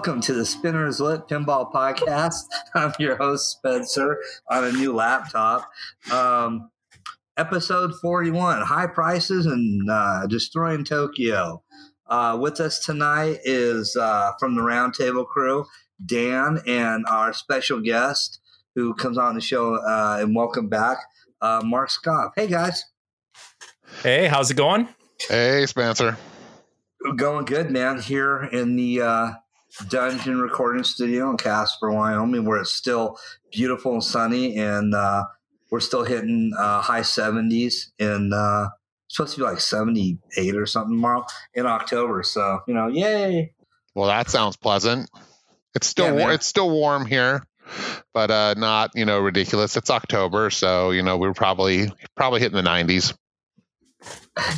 right, welcome to the Spinner Is Lit Pinball Podcast. I'm your host Spencer on a new laptop. Um, episode 41: High prices and uh, destroying Tokyo. Uh, with us tonight is uh, from the Roundtable crew, Dan, and our special guest who comes on the show. Uh, and welcome back, uh, Mark Skoff. Hey guys, Hey, how's it going? Hey, Spencer. going good, man. Here in the uh, Dungeon Recording Studio in Casper, Wyoming, where it's still beautiful and sunny, and uh, we're still hitting uh, high seventies and uh, supposed to be like seventy eight or something tomorrow in October. So you know, yay! Well, that sounds pleasant. It's still Yeah, it's still warm here, but uh, not you know ridiculous. It's October, so you know we're probably probably hitting the 90s.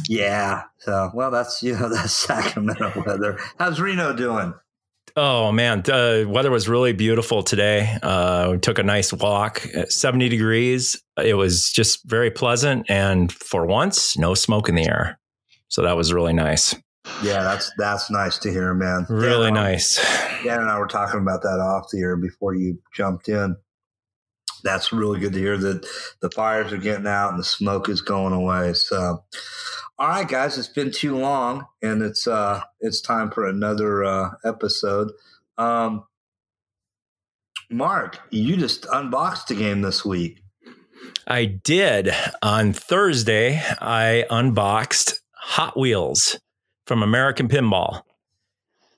Yeah. So well, that's you know that's Sacramento weather. How's Reno doing? Oh man, the weather was really beautiful today. Uh, we took a nice walk at 70 degrees. It was just very pleasant, and for once, no smoke in the air. So that was really nice. Yeah, that's that's nice to hear, man. Really Dan, nice. Dan and I were talking about that off the air before you jumped in. That's really good to hear that the fires are getting out and the smoke is going away. So, all right, guys, it's been too long, and it's uh it's time for another uh, episode. Um, Mark, you just unboxed a game this week. I did on Thursday. I unboxed Hot Wheels from American Pinball.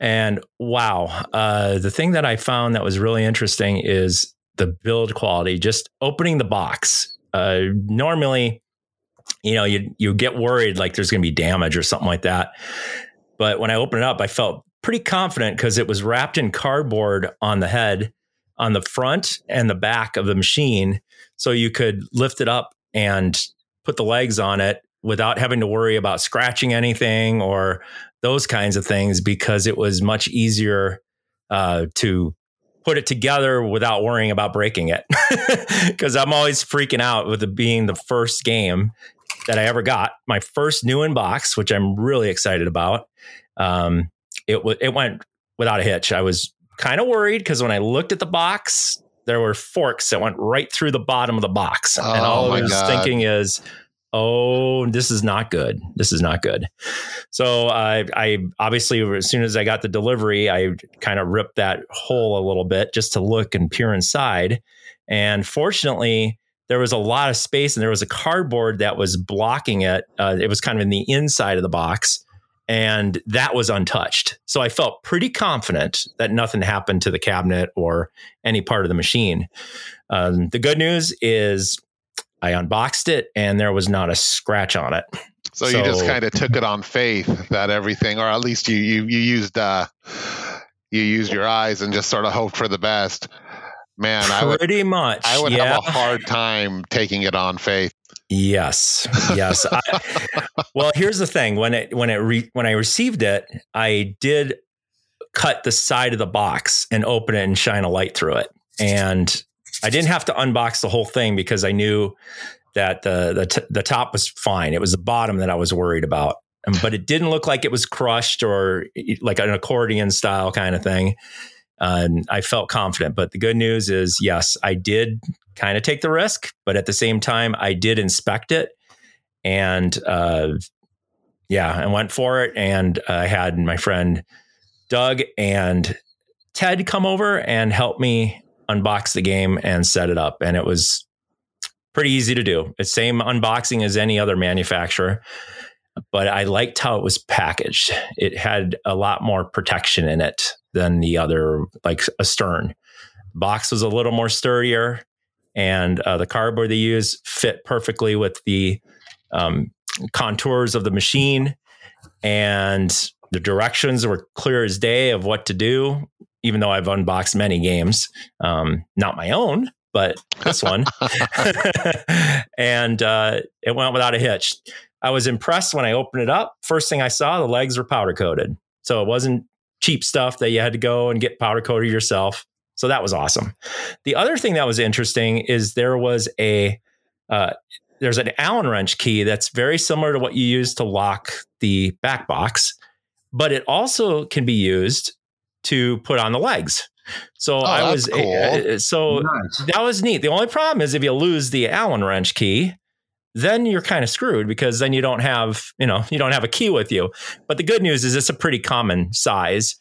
And wow, uh, the thing that I found that was really interesting is the build quality. Just opening the box. Uh, normally, you know, you you get worried like there's going to be damage or something like that. But when I opened it up, I felt pretty confident because it was wrapped in cardboard on the head, on the front and the back of the machine, so you could lift it up and put the legs on it without having to worry about scratching anything or those kinds of things because it was much easier uh, to put it together without worrying about breaking it. Because I'm always freaking out with it being the first game that I ever got, my first new in box, which I'm really excited about. Um, it w- it went without a hitch. I was kind of worried because when I looked at the box, there were forks that went right through the bottom of the box, and Oh, all I was God. thinking is, "Oh, this is not good. This is not good." So I, I obviously, as soon as I got the delivery, I kind of ripped that hole a little bit just to look and peer inside. And fortunately, there was a lot of space, and there was a cardboard that was blocking it. Uh, it was kind of in the inside of the box, and that was untouched. So I felt pretty confident that nothing happened to the cabinet or any part of the machine. Um, the good news is I unboxed it, and there was not a scratch on it. So, you just kind of took it on faith that everything, or at least you you you used uh, you used your eyes and just sort of hoped for the best. Man, I would pretty much. I would yeah. have a hard time taking it on faith. Yes, yes. I, well, here's the thing: when it when it re, when I received it, I did cut the side of the box and open it and shine a light through it, and I didn't have to unbox the whole thing because I knew that the the, t- the top was fine. It was the bottom that I was worried about, Um, but it didn't look like it was crushed or like an accordion style kind of thing. And I felt confident. But the good news is, yes, I did kind of take the risk, but at the same time, I did inspect it, and uh, yeah, I went for it. And I had my friend Doug and Ted come over and help me unbox the game and set it up, and it was pretty easy to do. It's same unboxing as any other manufacturer, but I liked how it was packaged. It had a lot more protection in it than the other, like a stern. Box was a little more sturdier, and uh, the cardboard they use fit perfectly with the um, contours of the machine, and the directions were clear as day of what to do. Even though I've unboxed many games, um, not my own, but this one, and uh, it went without a hitch. I was impressed when I opened it up. First thing I saw, the legs were powder coated, so it wasn't cheap stuff that you had to go and get powder coated yourself. So that was awesome. The other thing that was interesting is there was a uh, there's an Allen wrench key that's very similar to what you use to lock the back box, but it also can be used to put on the legs. So Oh, I was cool. uh, so Nice. that was neat. The only problem is if you lose the Allen wrench key, then you're kind of screwed because then you don't have, you know, you don't have a key with you. But the good news is it's a pretty common size.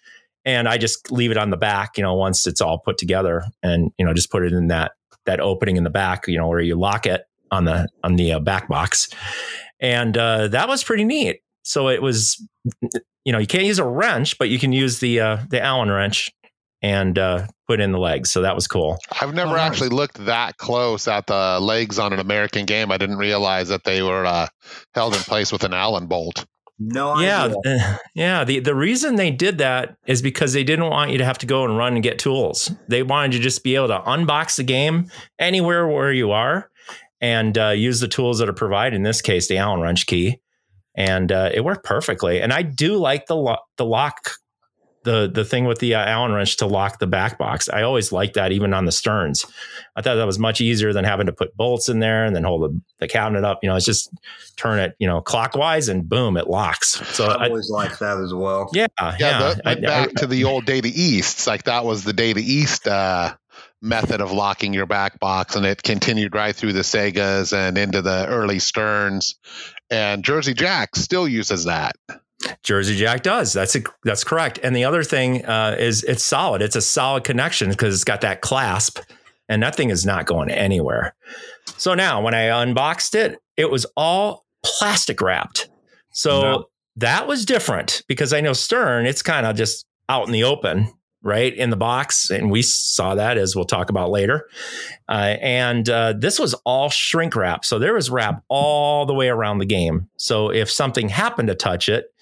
And I just leave it on the back, you know, once it's all put together and, you know, just put it in that that opening in the back, you know, where you lock it on the on the uh, back box. And uh, that was pretty neat. So it was you know, you can't use a wrench, but you can use the uh, the Allen wrench and uh, put in the legs. So that was cool. I've never Oh, nice. actually looked that close at the legs on an American game. I didn't realize that they were uh, held in place with an Allen bolt. No yeah, idea. uh, yeah. The the reason they did that is because they didn't want you to have to go and run and get tools. They wanted you to just be able to unbox the game anywhere where you are and uh, use the tools that are provided. In this case, the Allen wrench key, and uh, it worked perfectly. And I do like the lo- the lock. The, the thing with the uh, Allen wrench to lock the back box. I always liked that even on the sterns. I thought that was much easier than having to put bolts in there and then hold the, the cabinet up. You know, it's just turn it, you know, clockwise and boom, it locks. So I've always liked that as well. yeah, Yeah, yeah. the, I- but back to the old day data easts. Like that was the day data east uh, method of locking your back box, and it continued right through the Segas and into the early Sterns. And Jersey Jack still uses that. Jersey Jack does. That's a, that's correct. And the other thing uh, is it's solid. It's a solid connection because it's got that clasp, and that thing is not going anywhere. So now, when I unboxed it, it was all plastic wrapped. So No. that was different because I know Stern, it's kind of just out in the open, right in the box, and we saw that as we'll talk about later. Uh, and uh, this was all shrink wrap, so there was wrap all the way around the game. So if something happened to touch it,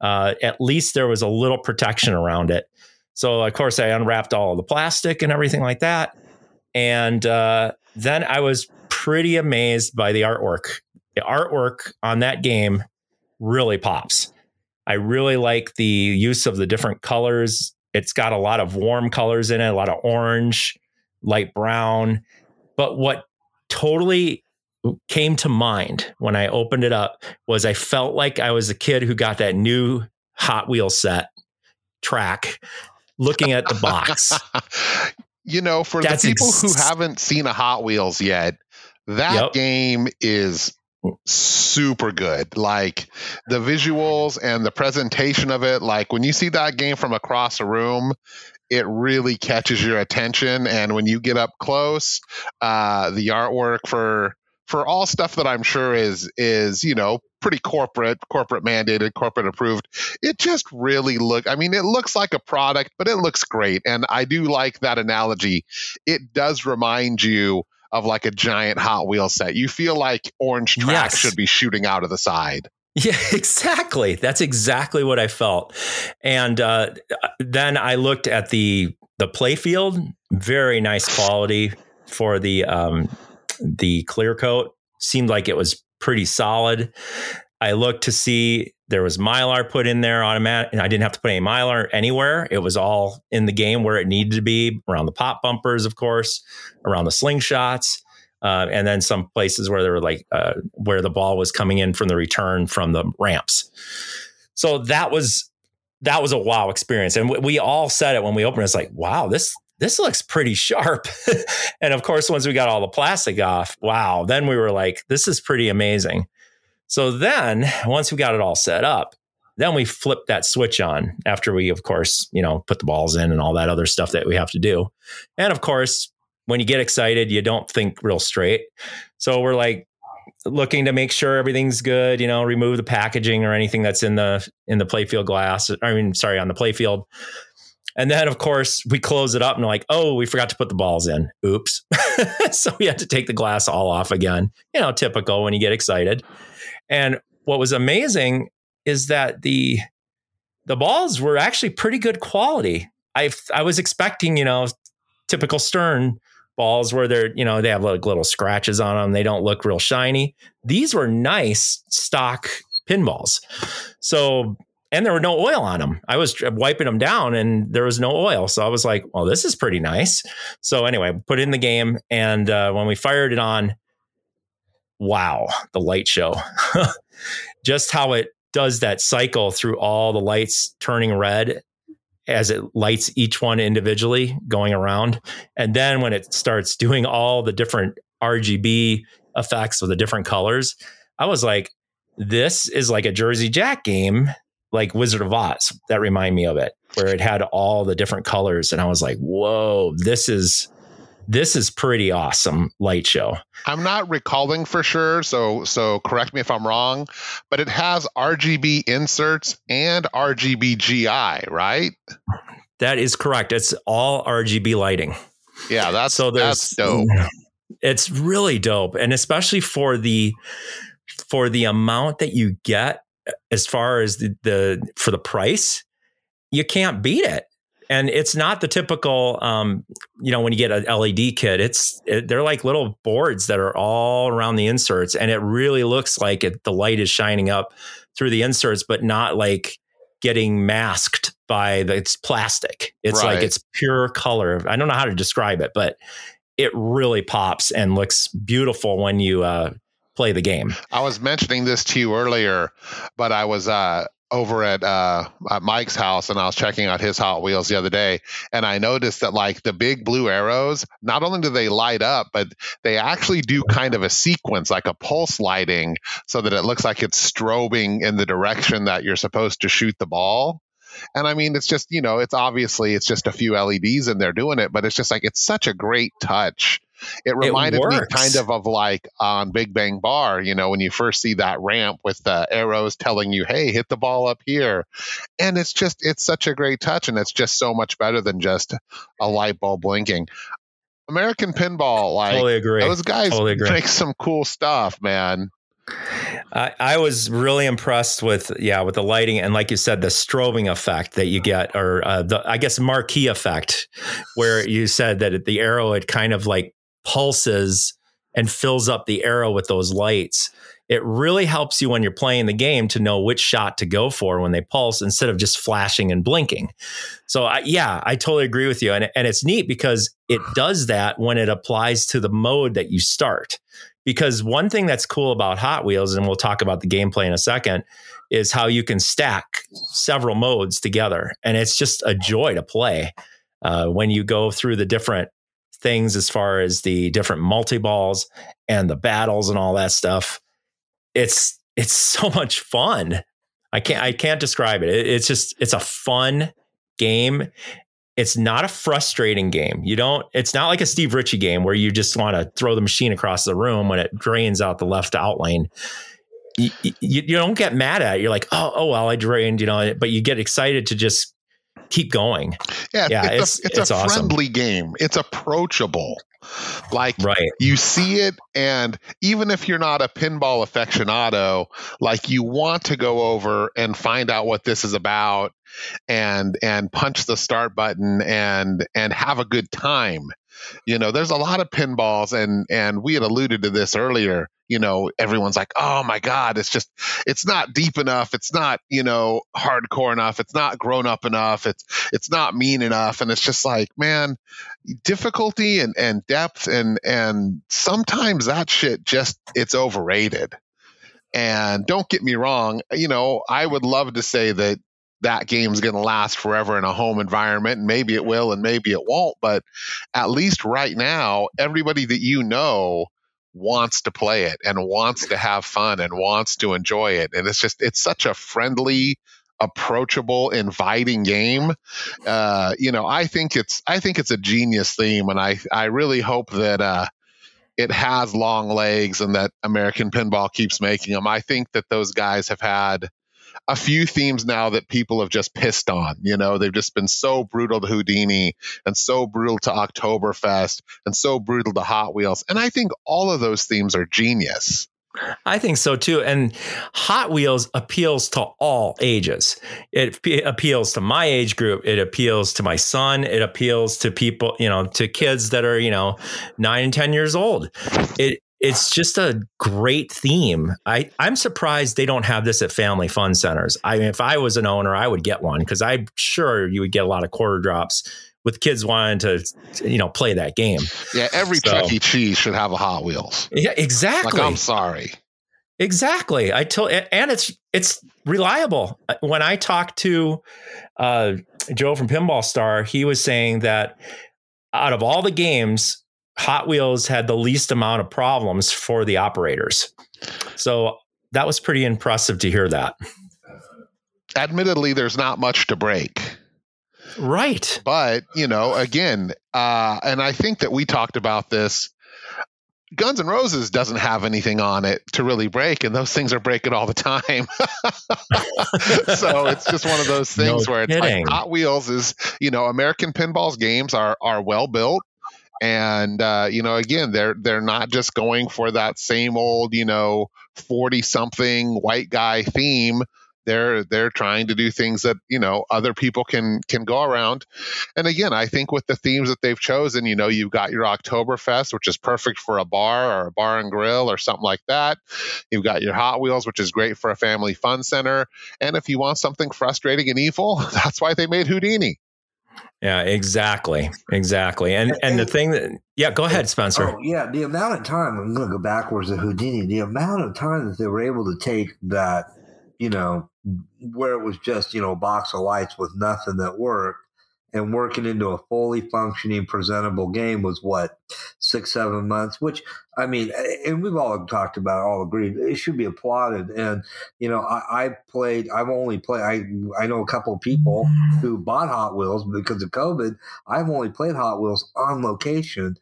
uh, at least there was a little protection around it. So of course I unwrapped all the plastic and everything like that, and uh, then I was pretty amazed by the artwork. The artwork on that game really pops. I really like the use of the different colors. It's got a lot of warm colors in it, a lot of orange, light brown. But what totally came to mind when I opened it up was I felt like I was a kid who got that new Hot Wheel set track looking at the box. you know, for That's the people ex- who haven't seen a Hot Wheels yet, that Yep. game is super good. Like the visuals and the presentation of it, like when you see that game from across a room, it really catches your attention. And when you get up close, uh, the artwork for for all stuff that I'm sure is is you know pretty corporate, corporate mandated, corporate approved. It just really look. I mean, it looks like a product, but it looks great. And I do like that analogy. It does remind you of like a giant Hot Wheel set. You feel like orange tracks Yes. should be shooting out of the side. Yeah, exactly. That's exactly what I felt. And uh, then I looked at the the playfield. Very nice quality for the um, the clear coat. Seemed like it was pretty solid. I looked to see there was mylar put in there automatic, and I didn't have to put any mylar anywhere. It was all in the game where it needed to be around the pop bumpers, of course, around the slingshots. Uh, and then some places where there were like uh, where the ball was coming in from the return from the ramps. So that was that was a wow experience, and we, we all said it when we opened. It's like, wow, this this looks pretty sharp. and of course, once we got all the plastic off, wow, then we were like, this is pretty amazing. So then, once we got it all set up, then we flipped that switch on after we, of course, you know, put the balls in and all that other stuff that we have to do. And of course, when you get excited, you don't think real straight. So we're like looking to make sure everything's good, you know, remove the packaging or anything that's in the in the playfield glass. I mean, sorry, on the playfield. And then of course we close it up and like, oh, we forgot to put the balls in. Oops. so we had to take the glass all off again. You know, typical when you get excited. And what was amazing is that the the balls were actually pretty good quality. I I was expecting, you know, typical Stern balls where they're, you know, they have like little scratches on them. They don't look real shiny. These were nice stock pinballs. So, and there were no oil on them. I was wiping them down and there was no oil. So I was like, well, this is pretty nice. So anyway, put in the game. And uh, when we fired it on, wow, the light show. Just how it does that cycle through all the lights turning red as it lights each one individually going around. And then when it starts doing all the different RGB effects with the different colors, I was like, this is like a Jersey Jack game, like Wizard of Oz. That remind me of it, where it had all the different colors. And I was like, whoa, this is this is pretty awesome light show. I'm not recalling for sure, so so correct me if I'm wrong, but it has RGB inserts and RGB GI, right? That is correct. It's all RGB lighting. Yeah, that's so that's dope. It's really dope, and especially for the for the amount that you get uh, as far as the, the for the price, you can't beat it and it's not the typical um, you know when you get an led kit it's it, they're like little boards that are all around the inserts and it really looks like it, the light is shining up through the inserts but not like getting masked by the it's plastic it's right. like it's pure color i don't know how to describe it but it really pops and looks beautiful when you uh, play the game. I was mentioning this to you earlier, but I was uh, over at, uh, at Mike's house and I was checking out his Hot Wheels the other day, and I noticed that like the big blue arrows, not only do they light up, but they actually do kind of a sequence, like a pulse lighting, so that it looks like it's strobing in the direction that you're supposed to shoot the ball. And I mean, it's just, you know, it's obviously it's just a few LEDs and they're doing it, but it's just like it's such a great touch it reminded it me kind of of like on Big Bang Bar, you know, when you first see that ramp with the arrows telling you, "Hey, hit the ball up here," and it's just it's such a great touch, and it's just so much better than just a light bulb blinking. American Pinball, like totally agree. those guys totally make some cool stuff, man. I, I, was really impressed with yeah with the lighting and like you said the strobing effect that you get or uh, the I guess marquee effect where you said that the arrow had kind of like pulses and fills up the arrow with those lights. It really helps you when you're playing the game to know which shot to go for when they pulse instead of just flashing and blinking. So, I, yeah, I totally agree with you. And, and it's neat because it does that when it applies to the mode that you start. Because one thing that's cool about Hot Wheels, and we'll talk about the gameplay in a second, is how you can stack several modes together. And it's just a joy to play uh, when you go through the different things as far as the different multi balls and the battles and all that stuff. It's it's so much fun. I can't I can't describe it. It's just it's a fun game. It's not a frustrating game. You don't. It's not like a Steve Ritchie game where you just want to throw the machine across the room when it drains out the left outlane. You, you, you don't get mad at it. You're like, oh, oh well, I drained, you know, but you get excited to just keep going. Yeah, yeah, it's, it's a, it's, it's a awesome. friendly game. It's approachable. Like right. you see it, and even if you're not a pinball aficionado, like you want to go over and find out what this is about, and and punch the start button and and have a good time. You know, there's a lot of pinballs, and and we had alluded to this earlier you know everyone's like oh my god it's just it's not deep enough. It's not you know hardcore enough. It's not grown up enough. It's it's not mean enough. And it's just like man difficulty and and depth and and sometimes that shit just it's overrated. And don't get me wrong you know i would love to say that that game's going to last forever in a home environment and maybe it will and maybe it won't but at least right now everybody that you know wants to play it and wants to have fun and wants to enjoy it. And it's just, it's such a friendly, approachable, inviting game. Uh, you know, I think it's, I think it's a genius theme. And I, I really hope that, uh, it has long legs and that American Pinball keeps making them. I think that those guys have had a few themes now that people have just pissed on. You know, they've just been so brutal to Houdini and so brutal to Oktoberfest and so brutal to Hot Wheels. And I think all of those themes are genius. I think so too. And Hot Wheels appeals to all ages. It appeals to my age group. It appeals to my son. It appeals to people, you know, to kids that are, you know, nine and 10 years old. It, it's just a great theme. I, I'm surprised they don't have this at family fun centers. I mean, if I was an owner, I would get one because I'm sure you would get a lot of quarter drops with kids wanting to, you know, play that game. Yeah, every so, Chuck E. Cheese should have a Hot Wheels. Yeah, exactly. Like, I'm sorry. Exactly. I told, and it's it's reliable. When I talked to uh, Joe from Pinball Star, he was saying that out of all the games, Hot Wheels had the least amount of problems for the operators. So that was pretty impressive to hear that. Admittedly, there's not much to break. Right. But, you know, again, uh, and I think that we talked about this Guns N' Roses doesn't have anything on it to really break, and those things are breaking all the time. so it's just one of those things no where it's kidding. like Hot Wheels is, you know, American Pinball's games are are well built, and uh, you know, again, they're they're not just going for that same old, you know, forty something white guy theme. They're they're trying to do things that you know other people can can go around. And again i think with the themes that they've chosen you know you've got your oktoberfest which is perfect for a bar or a bar and grill or something like that. You've got your hot wheels which is great for a family fun center. And if you want something frustrating and evil that's why they made houdini yeah, exactly, exactly. And and the thing that yeah, go ahead, Spencer. Oh, yeah, the amount of time I'm going to go backwards to Houdini. The amount of time that they were able to take that, you know, where it was just you know a box of lights with nothing that worked and working into a fully functioning presentable game was what six seven months which i mean and we've all talked about all agreed it should be applauded and you know i, I played i've only played i i know a couple of people who bought hot wheels because of covid i've only played hot wheels on location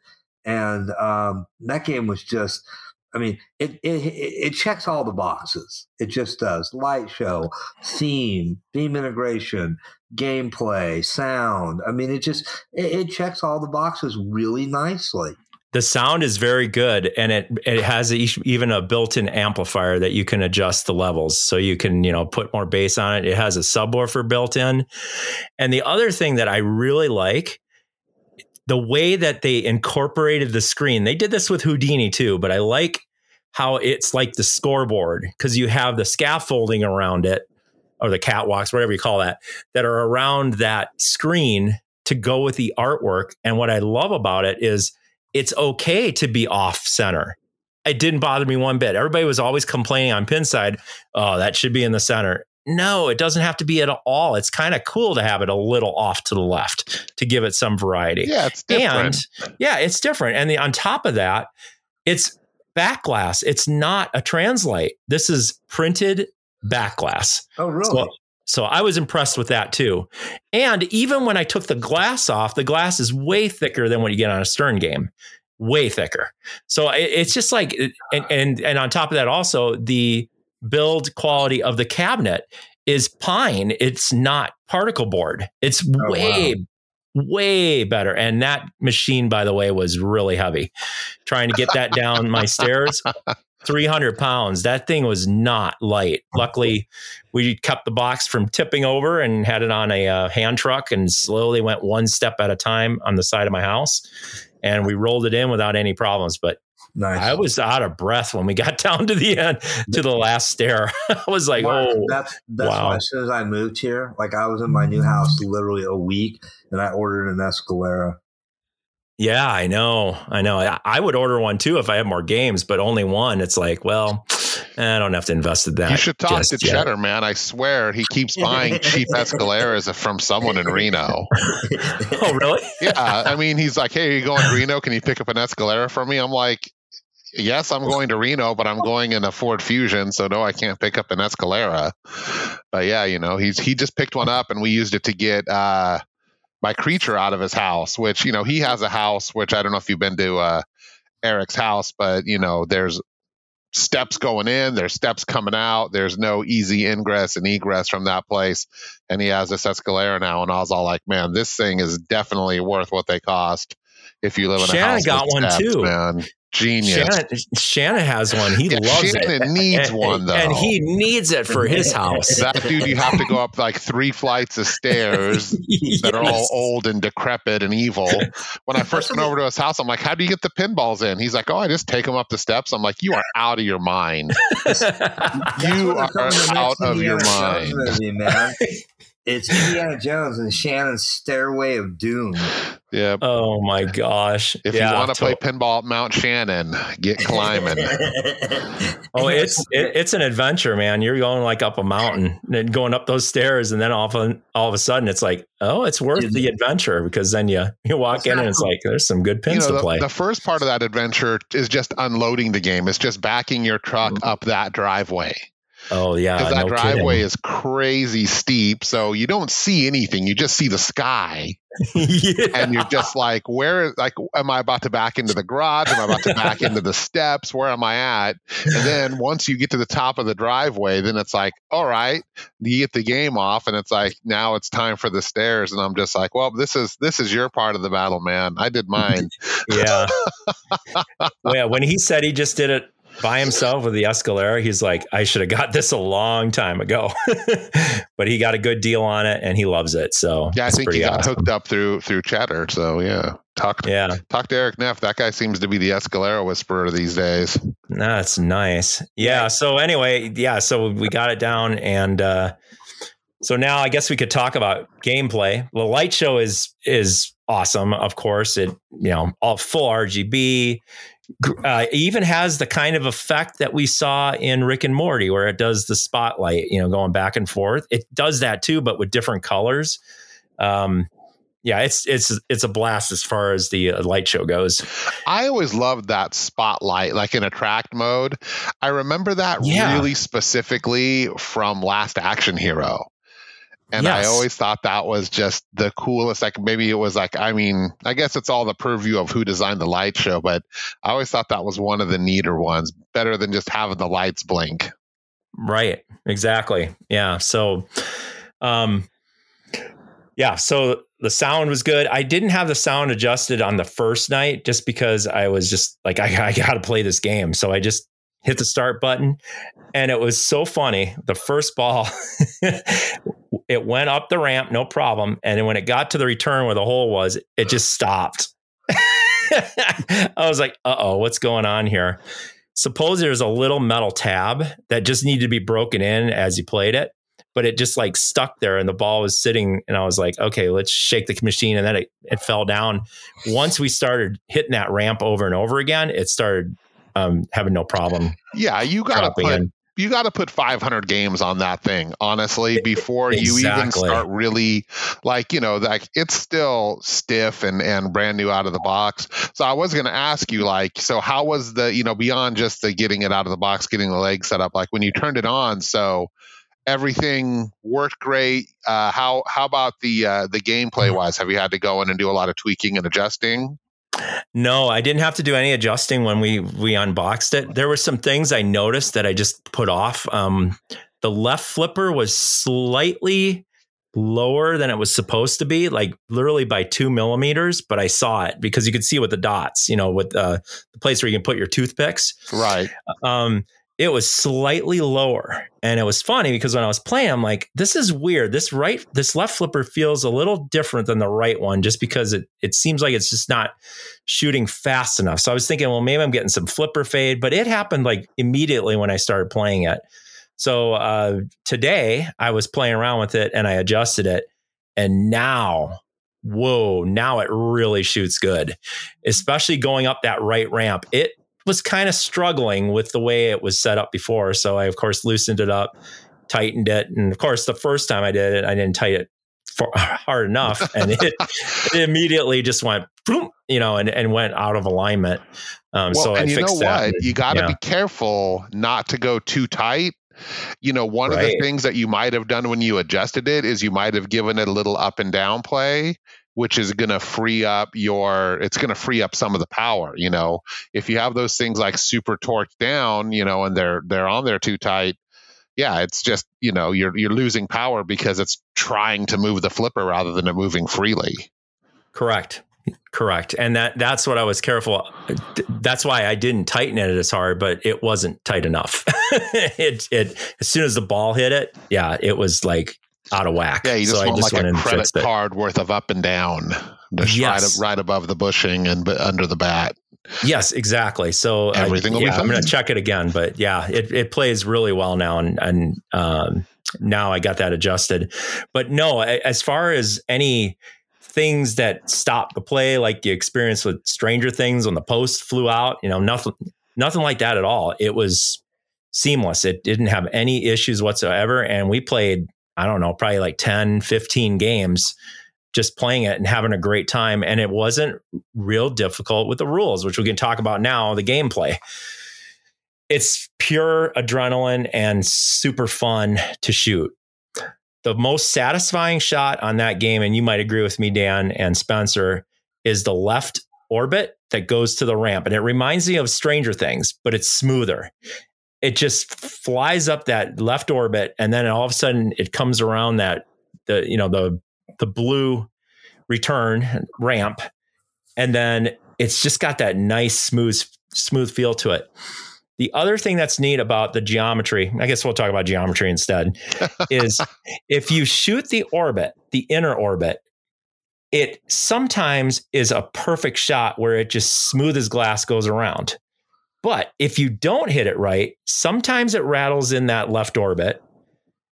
and um, that game was just I mean, it, it it checks all the boxes. It just does. Light show, theme, theme integration, gameplay, sound. I mean, it just it, it checks all the boxes really nicely. The sound is very good, and it it has a, even a built-in amplifier that you can adjust the levels, so you can you know put more bass on it. It has a subwoofer built in, and the other thing that I really like the way that they incorporated the screen. They did this with Houdini too, but I like how it's like the scoreboard because you have the scaffolding around it or the catwalks, whatever you call that, that are around that screen to go with the artwork. And what I love about it is it's okay to be off center. It didn't bother me one bit. Everybody was always complaining on Pinside, oh, that should be in the center. No, it doesn't have to be at all. It's kind of cool to have it a little off to the left to give it some variety. Yeah, it's different. And yeah, it's different. And the, on top of that, it's backglass. It's not a translite. This is printed backglass. Oh, really? So, so I was impressed with that too. And even when I took the glass off, the glass is way thicker than what you get on a Stern game. Way thicker. So it, it's just like, and, and and on top of that, also the build quality of the cabinet is pine. It's not particle board. It's oh, way wow way better. And that machine, by the way, was really heavy. Trying to get that down my stairs, 300 pounds. That thing was not light. Luckily, we kept the box from tipping over and had it on a uh, hand truck and slowly went one step at a time on the side of my house. And we rolled it in without any problems. But Nice. I was out of breath when we got down to the end to the last stair. I was like, Mark, "Oh, that's that's wow. why as soon as I moved here, like I was in my new house literally a week, and I ordered an Escalera. Yeah, I know, I know. I, I would order one too if I had more games, but only one. It's like, well, I don't have to invest in that. You should talk to yet. Cheddar, man. I swear he keeps buying cheap Escaleras from someone in Reno. oh, really? yeah. I mean, he's like, hey, are you going to Reno? Can you pick up an Escalera for me? I'm like, yes, I'm going to Reno, but I'm going in a Ford Fusion, so no, I can't pick up an Escalera. But yeah, you know, he's he just picked one up, and we used it to get uh, my creature out of his house. Which you know, he has a house, which I don't know if you've been to uh, Eric's house, but you know, there's steps going in, there's steps coming out. There's no easy ingress and egress from that place. And he has this Escalera now, and I was all like, man, this thing is definitely worth what they cost if you live in a Shannon house. got one steps, too. Man. Genius. Shannon, Shannon has one. He yeah, loves Shannon it. needs and, one though, and he needs it for his house. That dude, you have to go up like three flights of stairs yes. that are all old and decrepit and evil. When I first went over to his house, I'm like, "How do you get the pinballs in?" He's like, "Oh, I just take them up the steps." I'm like, "You are out of your mind. you are out of your mind, movie, man." It's Indiana Jones and Shannon's Stairway of Doom. Yeah. Oh my gosh! If yeah, you want to to- play pinball at Mount Shannon, get climbing. oh, it's it, it's an adventure, man. You're going like up a mountain and going up those stairs, and then all of a, all of a sudden, it's like, oh, it's worth the adventure because then you you walk in and it's like there's some good you pins know, to the, play. the first part of that adventure is just unloading the game. It's just backing your truck Mm-hmm. up that driveway. Oh yeah, Because that no driveway kidding. is crazy steep. So you don't see anything. You just see the sky. yeah. and you're just like, where, like, am I about to back into the garage? Am I about to back into the steps? Where am I at? And then once you get to the top of the driveway, then it's like, all right, you get the game off, and it's like, now it's time for the stairs. And I'm just like, well, this is this is your part of the battle, man. I did mine. Yeah. Well, yeah. When he said he just did it by himself with the Escalera, he's like, I should have got this a long time ago. but he got a good deal on it and he loves it. So Yeah, I think pretty he got awesome. hooked up through through Cheddar. So yeah, talk to, Yeah, talk to Eric Neff. That guy seems to be the Escalera whisperer these days. that's nice. Yeah. So anyway, yeah. So we got it down, and uh, so now I guess we could talk about gameplay. The light show is is awesome. Of course, it you know all full RGB. Uh, it even has the kind of effect that we saw in Rick and Morty, where it does the spotlight, you know, going back and forth. It does that too, but with different colors. Um, yeah, it's it's it's a blast as far as the uh, light show goes. I always loved that spotlight, like in attract mode. I remember that Yeah. really specifically from Last Action Hero. And Yes. I always thought that was just the coolest. Like maybe it was like, I mean, I guess it's all the purview of who designed the light show, but I always thought that was one of the neater ones, better than just having the lights blink. Right. Exactly. Yeah. So, um, yeah. So the sound was good. I didn't have the sound adjusted on the first night just because I was just like, I, I got to play this game. So I just hit the start button and it was so funny. The first ball, it went up the ramp, no problem. And then when it got to the return where the hole was, it just stopped. I was like, uh oh, what's going on here? Suppose there's a little metal tab that just needed to be broken in as you played it, but it just like stuck there and the ball was sitting. And I was like, okay, let's shake the machine. And then it, it fell down. Once we started hitting that ramp over and over again, it started um, having no problem Yeah, you got to put in. you got to put 500 games on that thing honestly before you even start really like you know like it's still stiff and and brand new out of the box. So i was going to ask you like so how was the you know beyond just the getting it out of the box getting the leg set up like when you turned it on so everything worked great uh how how about the uh the gameplay wise? Have you had to go in and do a lot of tweaking and adjusting No, I didn't have to do any adjusting when we we unboxed it. There were some things I noticed that I just put off. Um, the left flipper was slightly lower than it was supposed to be, like literally by two millimeters. But I saw it because you could see with the dots, you know, with uh, the place where you can put your toothpicks. right Um, it was slightly lower, and it was funny because when I was playing, I'm like, "This is weird. This right, this left flipper feels a little different than the right one, just because it it seems like it's just not shooting fast enough." So I was thinking, well, maybe I'm getting some flipper fade, but it happened like immediately when I started playing it. So uh, today I was playing around with it and I adjusted it, and now. Whoa, now it really shoots good, especially going up that right ramp. It was kind of struggling with the way it was set up before. So I, of course, loosened it up, tightened it. And of course, the first time I did it, I didn't tighten it for, hard enough. And it, it immediately just went, boom, you know, and, and went out of alignment. Um, well, so I you fixed that. and- You got to yeah. be careful not to go too tight. You know, one of the things that you might have done when you adjusted it is you might have given it a little up and down play, which is going to free up your. It's going to free up some of the power. You know, if you have those things like super torqued down, you know, and they're they're on there too tight. Yeah, it's just you know you're you're losing power because it's trying to move the flipper rather than it moving freely. Correct. Correct. And that that's what I was careful. That's why I didn't tighten it as hard, but it wasn't tight enough. it it as soon as the ball hit it, yeah, it was like out of whack. Yeah, you just so I want just like a credit fixed it. card worth of up and down, just Yes. right, right above the bushing and under the bat. Yes, exactly. So I- Everything be yeah, I'm going to check it again, but yeah, it, it plays really well now, and and um, now I got that adjusted. But no, as far as any things that stop the play, like the experience with Stranger Things when the post flew out. You know, nothing, nothing like that at all. It was seamless. It didn't have any issues whatsoever. And we played, I don't know, probably like 10, 15 games just playing it and having a great time. And it wasn't real difficult with the rules, which we can talk about now, the gameplay. It's pure adrenaline and super fun to shoot. The most satisfying shot on that game, and you might agree with me, Dan and Spencer, is the left orbit that goes to the ramp. And it reminds me of Stranger Things, but it's smoother. It just flies up that left orbit, and then all of a sudden it comes around that the you know the the blue return ramp, and then it's just got that nice smooth smooth feel to it. The other thing that's neat about the geometry, I guess we'll talk about geometry instead, is if you shoot the orbit, the inner orbit, it sometimes is a perfect shot where it just smooth as glass goes around. But if you don't hit it right, sometimes it rattles in that left orbit.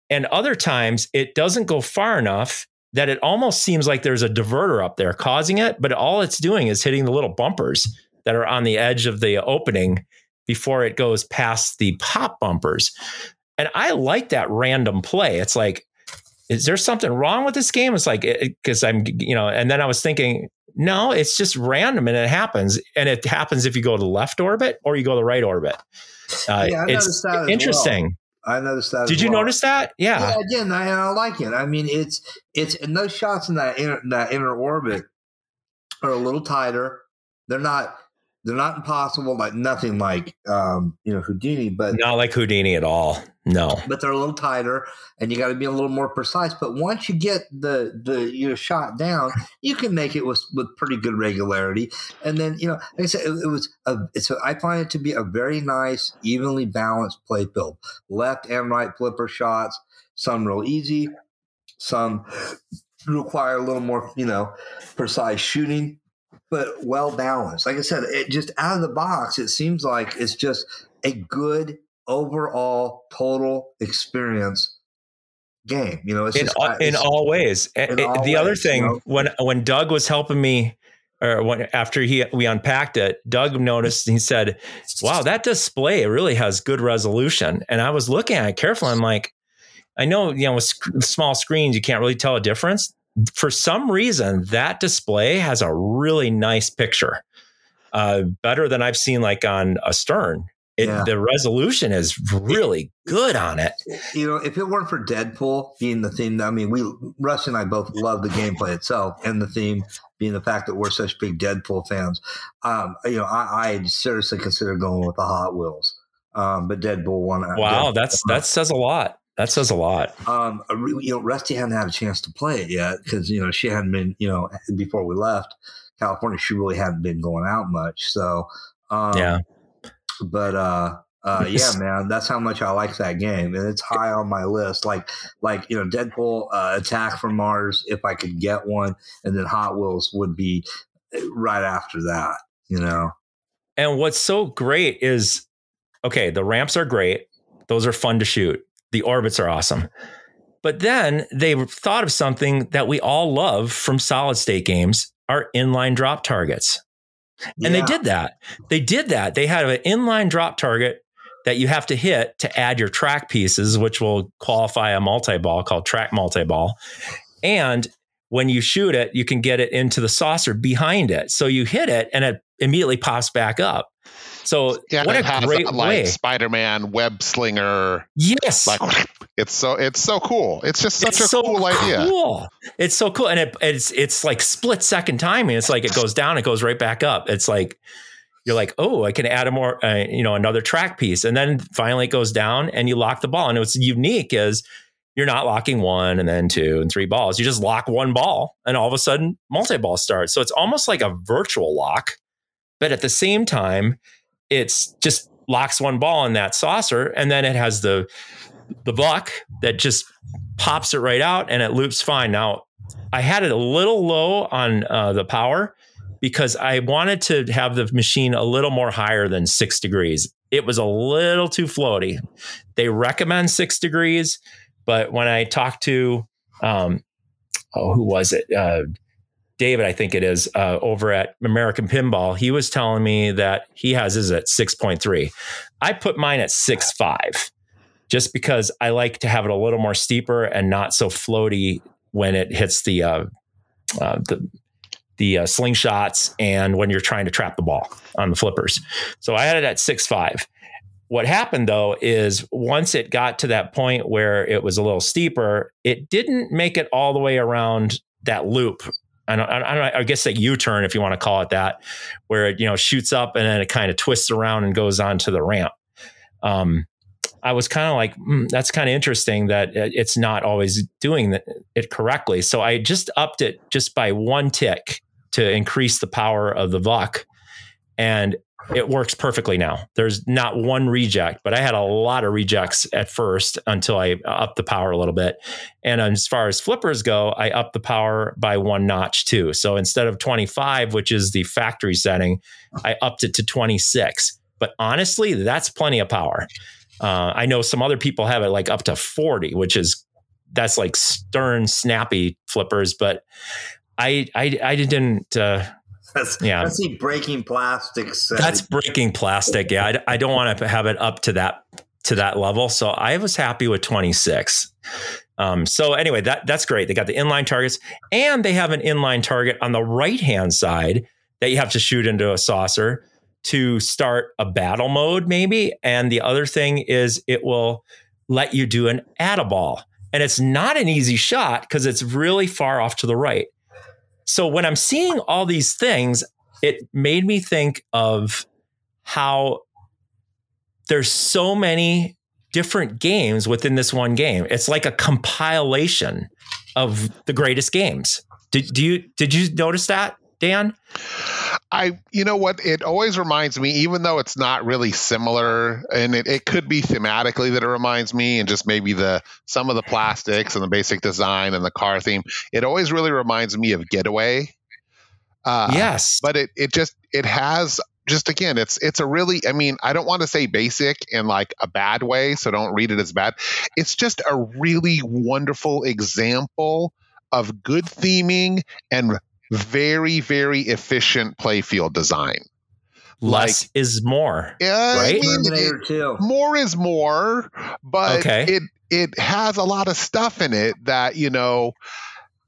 And other times it doesn't go far enough that it almost seems like there's a diverter up there causing it. But all it's doing is hitting the little bumpers that are on the edge of the opening before it goes past the pop bumpers. And I like that random play. It's like, is there something wrong with this game? It's like, eh, eh, because I'm, you know, and then I was thinking, no, it's just random and it happens. And it happens if you go to the left orbit or you go to the right orbit. Uh, yeah, it's interesting. Well. I noticed that. Did you well. notice that? Yeah. yeah again, I, I, like it. I mean, it's it's and those shots in that inner, that inner orbit are a little tighter. They're not they're not impossible, like nothing like um, you know Houdini, but not like Houdini at all. No, but they're a little tighter, and you got to be a little more precise. But once you get the the you know shot down, you can make it with with pretty good regularity. And then you know, like I said, it, it was a it's a, I find it to be a very nice, evenly balanced play field. Left and right flipper shots, some real easy, some require a little more you know precise shooting but well balanced. Like I said, it just out of the box, it seems like it's just a good overall total experience game. You know, it's in, just, all, in all ways. In all the ways, other thing, you know? when when Doug was helping me, or when after he we unpacked it, Doug noticed. He said, "Wow, that display really has good resolution." And I was looking at it carefully. I'm like, I know, you know, with small screens, you can't really tell a difference for some reason, that display has a really nice picture, uh, better than I've seen like on a Stern. It, yeah. The resolution is really good on it. You know, if it weren't for Deadpool being the theme, I mean, we Russ and I both love the gameplay itself and the theme being the fact that we're such big Deadpool fans. Um, you know, I, I seriously consider going with the Hot Wheels. Um, but Deadpool won. Wow, Deadpool that's that says a lot. That says a lot. Um, you know, Rusty hadn't had a chance to play it yet because you know she hadn't been. You know, before we left California, she really hadn't been going out much. So, um, yeah. But uh, uh, yeah, man, that's how much I like that game, and it's high on my list. Like, like you know, Deadpool, uh, Attack from Mars, if I could get one, and then Hot Wheels would be eh, right after that. You know. And what's so great is, okay, the ramps are great; those are fun to shoot the orbits are awesome. But then they thought of something that we all love from solid state games are inline drop targets. And yeah. they did that. They did that. They had an inline drop target that you have to hit to add your track pieces, which will qualify a multi ball called track multi ball. And when you shoot it, you can get it into the saucer behind it. So you hit it and it immediately pops back up. So yeah, what a great like way. Spider-Man web slinger. Yes. Like it's so it's so cool. It's just such it's a so cool, idea. It's so cool. And it, it's it's like split second timing. It's like it goes down, it goes right back up. It's like you're like, oh, I can add a more, uh, you know, another track piece, and then finally it goes down, and you lock the ball. And what's unique is you're not locking one and then two and three balls. You just lock one ball, and all of a sudden, multi ball starts. So it's almost like a virtual lock, but at the same time, it's just locks one ball in that saucer and then it has the the buck that just pops it right out and it loops fine. Now i had it a little low on uh, the power because i wanted to have the machine a little more higher than six degrees. It was a little too floaty. They recommend six degrees but when i talked to um, oh who was it? Uh, David, I think it is, uh, over at American Pinball, he was telling me that he has his at 6.3. I put mine at 6.5 just because I like to have it a little more steeper and not so floaty when it hits the uh, uh, the the uh, slingshots and when you're trying to trap the ball on the flippers. So I had it at six five. What happened though is once it got to that point where it was a little steeper, it didn't make it all the way around that loop. I, don't, I, don't, I guess that U-turn, if you want to call it that, where it you know shoots up and then it kind of twists around and goes onto the ramp. Um, I was kind of like, mm, that's kind of interesting that it's not always doing it correctly. So I just upped it just by one tick to increase the power of the VUK. And it works perfectly now. There's not one reject, but I had a lot of rejects at first until I upped the power a little bit. And as far as flippers go, I upped the power by one notch too. So instead of 25, which is the factory setting, I upped it to 26. But honestly, that's plenty of power. Uh, I know some other people have it like up to 40, which is that's like stern, snappy flippers. But I I, I didn't. Uh, that's, yeah, that's breaking plastics. That's breaking plastic. Yeah, I, I don't want to have it up to that to that level. So I was happy with 26. Um, so anyway, that that's great. They got the inline targets, and they have an inline target on the right hand side that you have to shoot into a saucer to start a battle mode, maybe. And the other thing is it will let you do an add a ball. And it's not an easy shot because it's really far off to the right. So when I'm seeing all these things, it made me think of how there's so many different games within this one game. It's like a compilation of the greatest games. Did do you did you notice that, Dan? I, you know what? It always reminds me, even though it's not really similar, and it, it could be thematically that it reminds me, and just maybe the some of the plastics and the basic design and the car theme. It always really reminds me of Getaway. Uh, yes, but it it just it has just again it's it's a really i mean i don't want to say basic in like a bad way so don't read it as bad it's just a really wonderful example of good theming and very, very efficient playfield design. Less like, is more. Yeah, right? I mean, more is more, but okay. it it has a lot of stuff in it that you know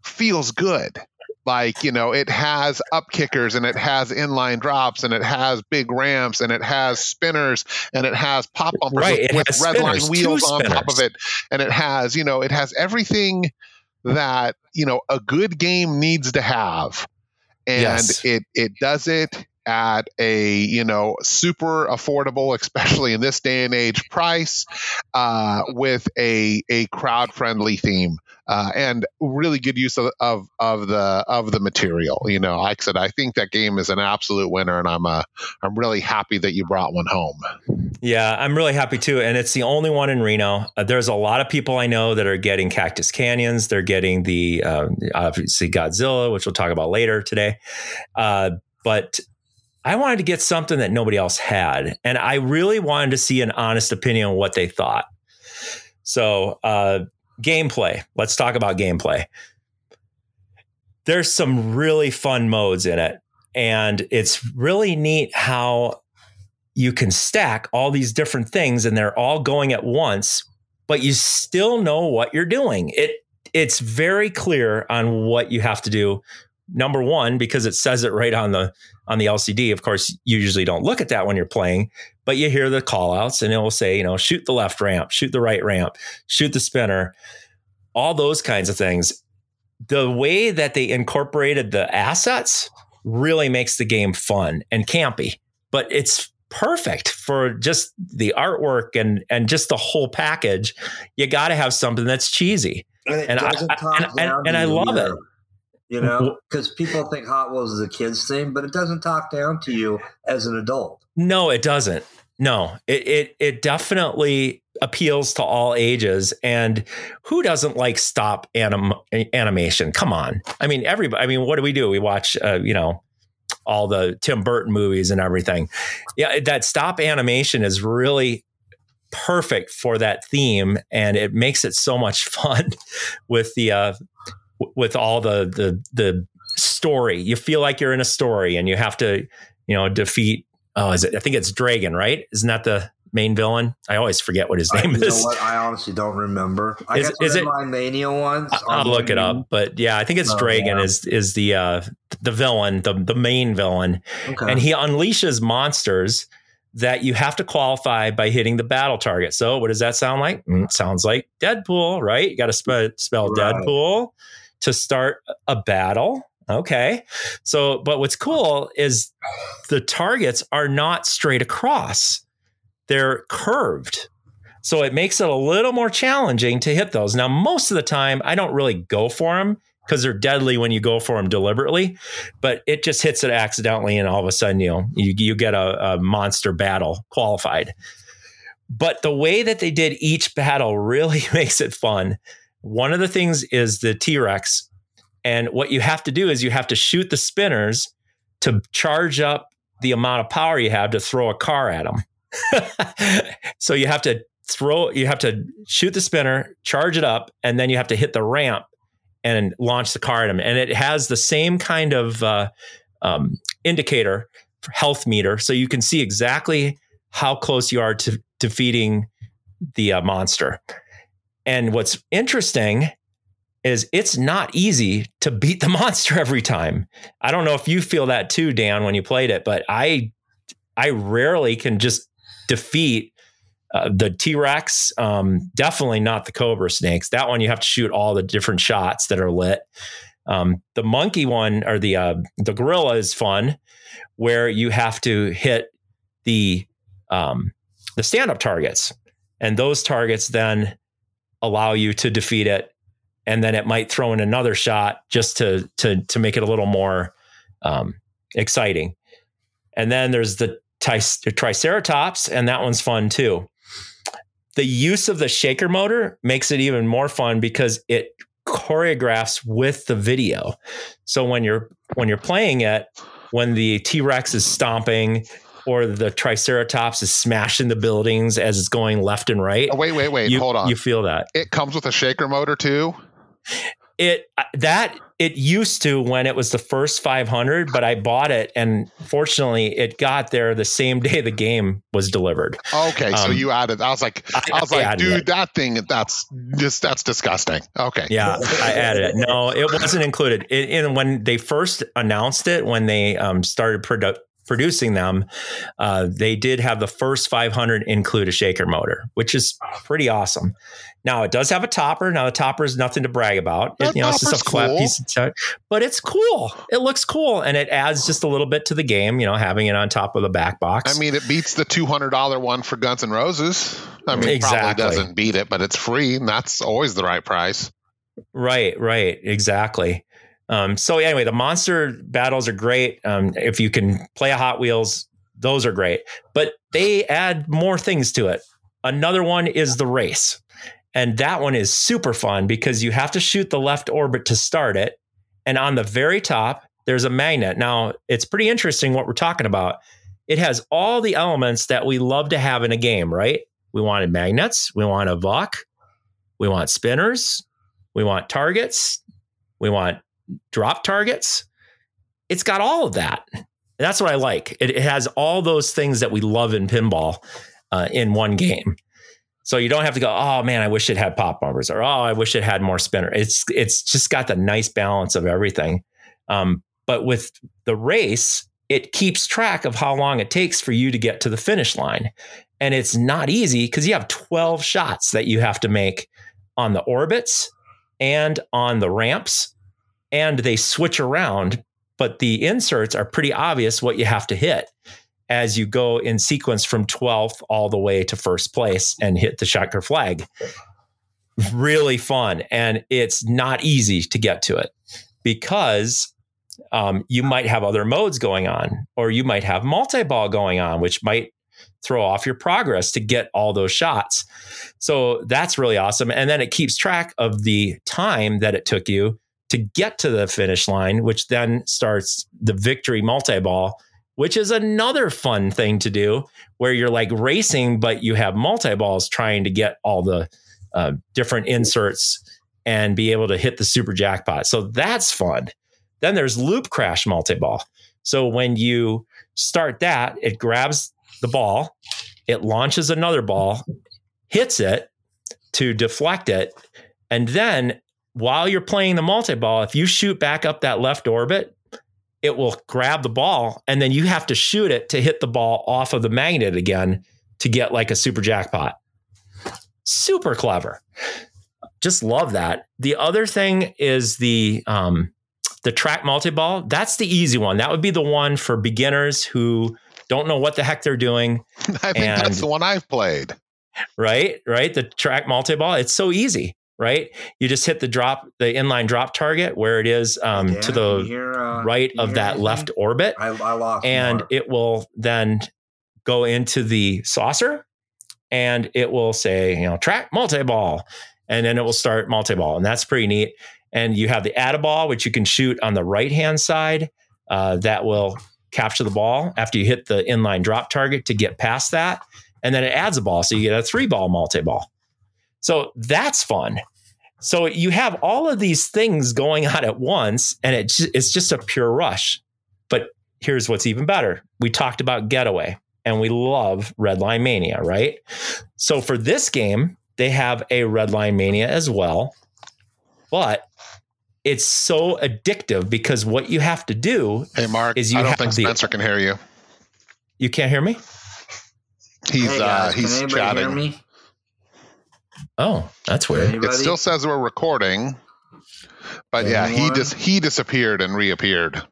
feels good. Like you know, it has up kickers and it has inline drops and it has big ramps and it has spinners and it has pop bumpers right. with, with red line wheels on top of it and it has you know it has everything that you know a good game needs to have and yes. it it does it at a you know super affordable especially in this day and age price uh, with a a crowd friendly theme uh, and really good use of, of, of the of the material. You know, like I said, I think that game is an absolute winner, and I'm uh, I'm really happy that you brought one home. Yeah, I'm really happy too, and it's the only one in Reno. Uh, there's a lot of people I know that are getting Cactus Canyons. They're getting the uh, obviously Godzilla, which we'll talk about later today. Uh, but I wanted to get something that nobody else had, and I really wanted to see an honest opinion on what they thought. So uh, gameplay. Let's talk about gameplay. There's some really fun modes in it. And it's really neat how you can stack all these different things and they're all going at once, but you still know what you're doing. It it's very clear on what you have to do. Number one, because it says it right on the on the LCD. Of course, you usually don't look at that when you're playing, but you hear the call outs and it will say, you know, shoot the left ramp, shoot the right ramp, shoot the spinner, all those kinds of things. The way that they incorporated the assets really makes the game fun and campy, but it's perfect for just the artwork and and just the whole package. You got to have something that's cheesy, and, and I, and, and, and I love it you know, because people think Hot Wheels is a kid's thing, but it doesn't talk down to you as an adult. No, it doesn't. No, it it, it definitely appeals to all ages. And who doesn't like stop anim- animation? Come on, I mean, everybody. I mean, what do we do? We watch, uh, you know, all the Tim Burton movies and everything. Yeah, that stop animation is really perfect for that theme, and it makes it so much fun with the uh, with all the the the story. You feel like you're in a story and you have to, you know, defeat. Oh, is it? I think it's Dragon, right? Isn't that the main villain? I always forget what his name I, is. I honestly don't remember. I is, is it my Mania ones? I'll look it up, but yeah, I think it's Oh, Dragon yeah. is is the uh, the villain, the the main villain, Okay. and he unleashes monsters that you have to qualify by hitting the battle target. So, what does that sound like? Mm, sounds like Deadpool, right? You got to spe- spell Right. Deadpool to start a battle. Okay. So, but what's cool is the targets are not straight across, they're curved. So it makes it a little more challenging to hit those. Now, most of the time, I don't really go for them because they're deadly when you go for them deliberately, but it just hits it accidentally, and all of a sudden, you know, you, you get a, a monster battle qualified. But the way that they did each battle really makes it fun. One of the things is the T Rex. And what you have to do is you have to shoot the spinners to charge up the amount of power you have to throw a car at them. so you have to throw, you have to shoot the spinner, charge it up, and then you have to hit the ramp and launch the car at them. And it has the same kind of uh, um, indicator, health meter, so you can see exactly how close you are to defeating the uh, monster. And what's interesting is it's not easy to beat the monster every time. I don't know if you feel that too, Dan, when you played it, but I I rarely can just defeat uh, the T Rex. Um, definitely not the Cobra snakes. That one you have to shoot all the different shots that are lit. Um, the monkey one or the uh, the gorilla is fun, where you have to hit the um, the stand up targets, and those targets then allow you to defeat it and then it might throw in another shot just to to to make it a little more um, exciting. And then there's the Triceratops, and that one's fun too. The use of the shaker motor makes it even more fun because it choreographs with the video. So when you're when you're playing it, when the T Rex is stomping or the Triceratops is smashing the buildings as it's going left and right, Oh, wait, wait, wait. you, Hold on. you feel that it comes with a shaker motor too. it that it used to when it was the first 500 but i bought it and fortunately it got there the same day the game was delivered Okay, so Um, you added. I was like, I- I, was I like, dude, it. that thing, that's just that's disgusting. Okay, yeah i added it no it wasn't included it, and when they first announced it when they um, started produ- producing them uh, they did have the first 500 include a shaker motor which is pretty awesome now it does have a topper now the topper is nothing to brag about it, you know it's just a flat cool. piece of tech, but it's cool it looks cool and it adds just a little bit to the game you know having it on top of the back box I mean, it beats the two hundred dollar one for Guns and Roses. I mean, Exactly. probably doesn't beat it, but it's free, and that's always the right price. Right, right, exactly. Um, so anyway, the monster battles are great. Um, if you can play a Hot Wheels, those are great. But they add more things to it. Another one is the race, and that one is super fun because you have to shoot the left orbit to start it, and on the very top there's a magnet. Now it's pretty interesting what we're talking about. It has all the elements that we love to have in a game, right? We wanted magnets, we want a VUK, we want spinners, we want targets. We want drop targets. It's got all of that. That's what I like. It, it has all those things that we love in pinball uh, in one game. So you don't have to go, oh man, I wish it had pop bumpers, or oh, I wish it had more spinner. It's it's just got the nice balance of everything. Um, but with the race, it keeps track of how long it takes for you to get to the finish line, and it's not easy because you have twelve shots that you have to make on the orbits and on the ramps, and they switch around. But the inserts are pretty obvious what you have to hit as you go in sequence from 12th all the way to first place and hit the checker flag. Really fun. And it's not easy to get to it because um, you might have other modes going on, or you might have multi ball going on, which might throw off your progress to get all those shots. So that's really awesome. And then it keeps track of the time that it took you to get to the finish line, which then starts the victory multi ball, which is another fun thing to do where you're like racing, but you have multi balls trying to get all the uh, different inserts and be able to hit the super jackpot. So that's fun. Then there's loop crash multi ball. So when you start that, it grabs the ball, it launches another ball, hits it to deflect it, and then while you're playing the multi ball, if you shoot back up that left orbit, it will grab the ball and then you have to shoot it to hit the ball off of the magnet again to get like a super jackpot. Super clever. Just love that. The other thing is the um, the track multi ball. That's the easy one. That would be the one for beginners who don't know what the heck they're doing. I think and, that's the one I've played. Right, right. The track multi ball. It's so easy right? You just hit the drop, the inline drop target where it is um, yeah, to the hear, uh, right of that anything? left orbit. I, I lost and it will then go into the saucer and it will say, you know, track multi ball. And then it will start multi ball. And that's pretty neat. And you have the add a ball, which you can shoot on the right hand side. Uh, that will capture the ball after you hit the inline drop target to get past that. And then it adds a ball. So you get a three ball multi ball. So that's fun. So you have all of these things going on at once, and it, it's just a pure rush. But here's what's even better we talked about Getaway, and we love Redline Mania, right? So for this game, they have a Redline Mania as well, but it's so addictive because what you have to do. Hey, Mark, is you I don't think the, Spencer can hear you. You can't hear me. He's hey guys, uh, he's chatting. Oh, that's weird. Anybody? It still says we're recording, but Anyone? yeah, he just he disappeared and reappeared.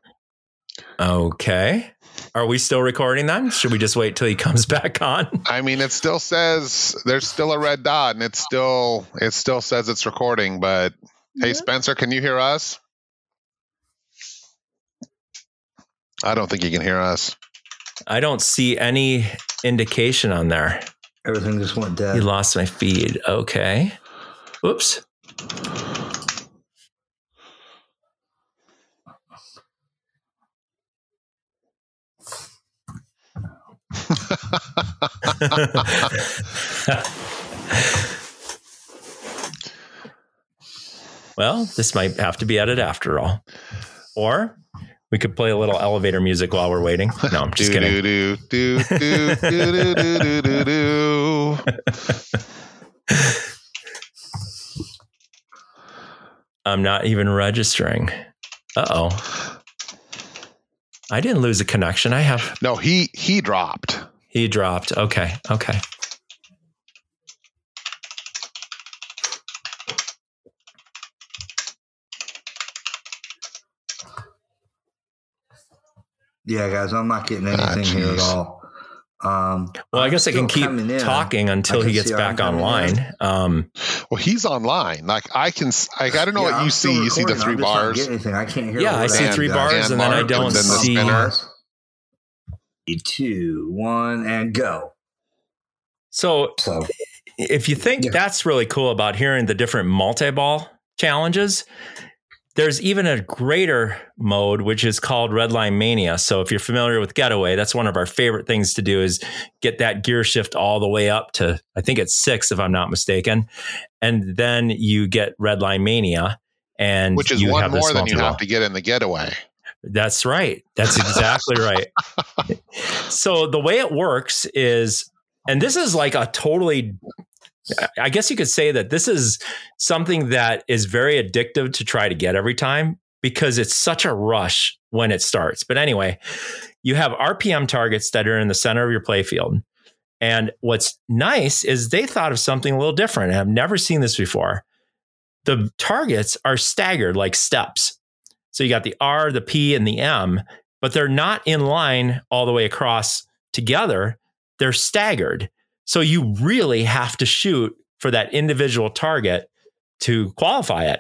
Okay. Are we still recording then? Should we just wait till he comes back on? I mean, it still says there's still a red dot, and it still it still says it's recording. But yeah. hey, Spencer, can you hear us? I don't think you can hear us. I don't see any indication on there. Everything just went dead. You lost my feed. Okay. Whoops. well, this might have to be edited after all. Or we could play a little elevator music while we're waiting. No, I'm just kidding. I'm not even registering. Uh oh. I didn't lose a connection. I have no. He he dropped. He dropped. Okay. Okay. Yeah, guys, I'm not getting anything ah, here at all. Um, well, I guess I can keep talking until he gets back online. Um, well, he's online. Like I can, like I don't know yeah, what you see. You see the 3 bars. anything. I can't hear. Yeah, I see three bars, and, and then I don't see. Two, one, and go. So, so if you think yeah. that's really cool about hearing the different multi-ball challenges, there's even a greater mode, which is called Redline Mania. So if you're familiar with Getaway, that's one of our favorite things to do is get that gear shift all the way up to, I think it's six, if I'm not mistaken. And then you get Redline Mania. And which is one more than you have to get in the Getaway. That's right. That's exactly right. So the way it works is, and this is like a totally I guess you could say that this is something that is very addictive to try to get every time because it's such a rush when it starts. But anyway, you have RPM targets that are in the center of your playfield. And what's nice is they thought of something a little different. I've never seen this before. The targets are staggered like steps. So you got the R, the P, and the M, but they're not in line all the way across together. They're staggered. So you really have to shoot for that individual target to qualify it.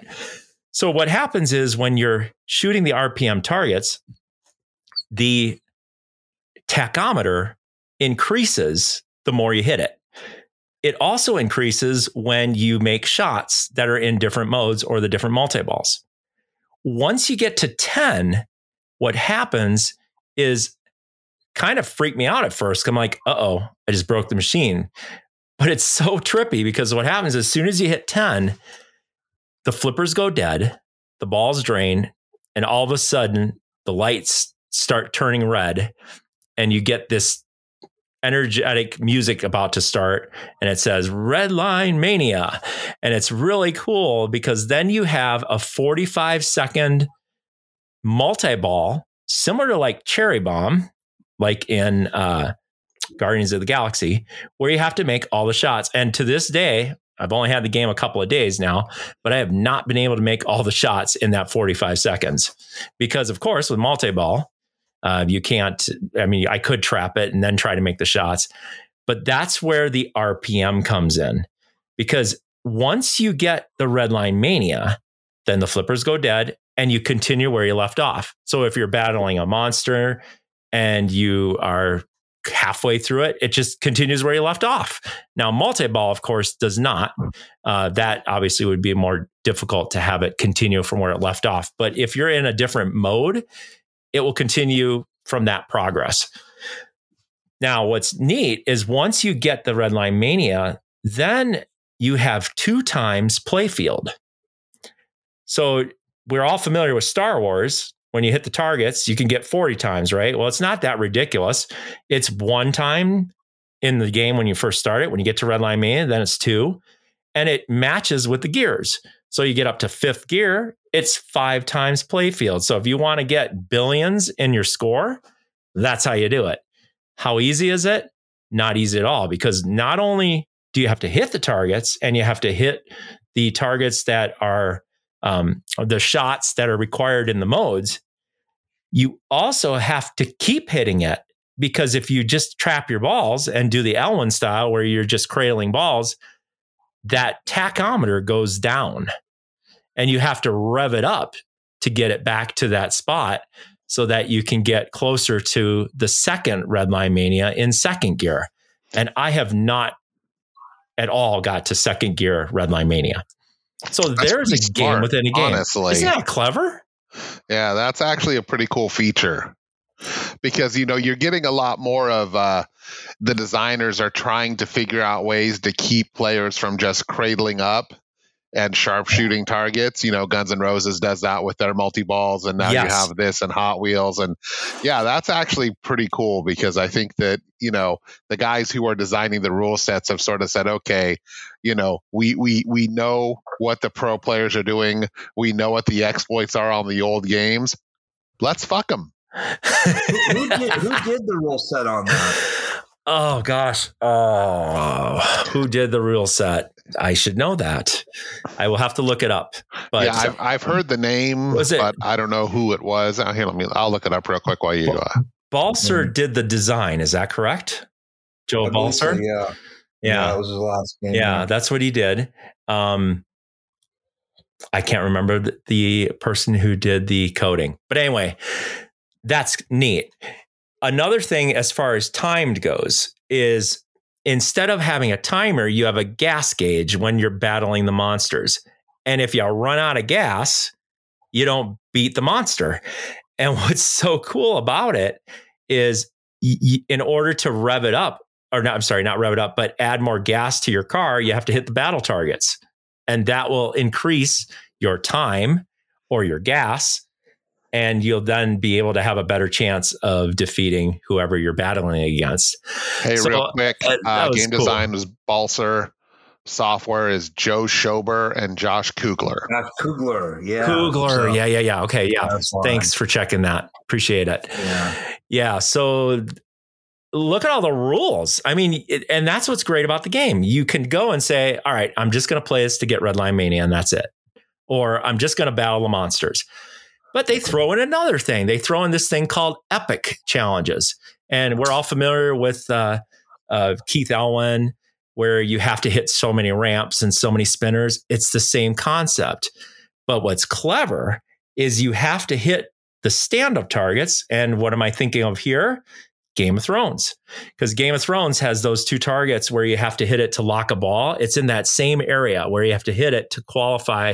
So what happens is when you're shooting the RPM targets, the tachometer increases the more you hit it. It also increases when you make shots that are in different modes or the different multi balls. Once you get to 10, what happens is kind of freaked me out at first. I'm like, uh oh, I just broke the machine. But it's so trippy because what happens as soon as you hit 10, the flippers go dead, the balls drain, and all of a sudden the lights start turning red and you get this energetic music about to start and it says red line mania and it's really cool because then you have a 45 second multi-ball similar to like cherry bomb like in uh, guardians of the galaxy where you have to make all the shots and to this day i've only had the game a couple of days now but i have not been able to make all the shots in that 45 seconds because of course with multi-ball uh, you can't, I mean, I could trap it and then try to make the shots, but that's where the RPM comes in. Because once you get the red line mania, then the flippers go dead and you continue where you left off. So if you're battling a monster and you are halfway through it, it just continues where you left off. Now, multi ball, of course, does not. Uh, that obviously would be more difficult to have it continue from where it left off. But if you're in a different mode, it will continue from that progress. Now, what's neat is once you get the red line mania, then you have two times playfield. So we're all familiar with Star Wars. When you hit the targets, you can get 40 times, right? Well, it's not that ridiculous. It's one time in the game when you first start it. When you get to red line mania, then it's two. And it matches with the gears. So you get up to fifth gear, it's five times playfield. So if you want to get billions in your score, that's how you do it. How easy is it? Not easy at all because not only do you have to hit the targets and you have to hit the targets that are um, the shots that are required in the modes, you also have to keep hitting it because if you just trap your balls and do the Elwin style where you're just cradling balls, that tachometer goes down and you have to rev it up to get it back to that spot so that you can get closer to the second red line mania in second gear. And I have not at all got to second gear red line mania. So that's there's a smart, game within a game. Honestly. Isn't that clever? Yeah, that's actually a pretty cool feature. Because you know you're getting a lot more of uh, the designers are trying to figure out ways to keep players from just cradling up and sharpshooting targets. You know, Guns N' Roses does that with their multi balls, and now yes. you have this and Hot Wheels, and yeah, that's actually pretty cool because I think that you know the guys who are designing the rule sets have sort of said, okay, you know, we we we know what the pro players are doing, we know what the exploits are on the old games. Let's fuck them who, who, did, who, did, the rule set on that? Oh gosh. Oh, who did the rule set? I should know that. I will have to look it up. But yeah, I've, I've heard the name, was it, but I don't know who it was. Here, let me. I'll look it up real quick while you. Uh, Balcer mm-hmm. did the design. Is that correct? Joe Balcer. So, yeah. Yeah. that was his last game. Yeah, that's what he did. Um, I can't remember the, the person who did the coding, but anyway, that's neat. Another thing, as far as timed goes, is instead of having a timer, you have a gas gauge when you're battling the monsters. And if you run out of gas, you don't beat the monster. And what's so cool about it is y- in order to rev it up, or not, I'm sorry, not rev it up, but add more gas to your car, you have to hit the battle targets. And that will increase your time or your gas and you'll then be able to have a better chance of defeating whoever you're battling against. Hey, so, real quick, uh, uh, game cool. design was Balcer. Software is Joe Schober and Josh Kugler. Uh, Kugler, yeah. Kugler, so, yeah, yeah, yeah. Okay, yeah. Thanks for checking that. Appreciate it. Yeah. Yeah. So look at all the rules. I mean, it, and that's what's great about the game. You can go and say, all right, I'm just going to play this to get Redline Mania, and that's it. Or I'm just going to battle the monsters. But they throw in another thing. They throw in this thing called epic challenges. And we're all familiar with uh, uh, Keith Elwin, where you have to hit so many ramps and so many spinners. It's the same concept. But what's clever is you have to hit the stand up targets. And what am I thinking of here? Game of Thrones. Because Game of Thrones has those two targets where you have to hit it to lock a ball. It's in that same area where you have to hit it to qualify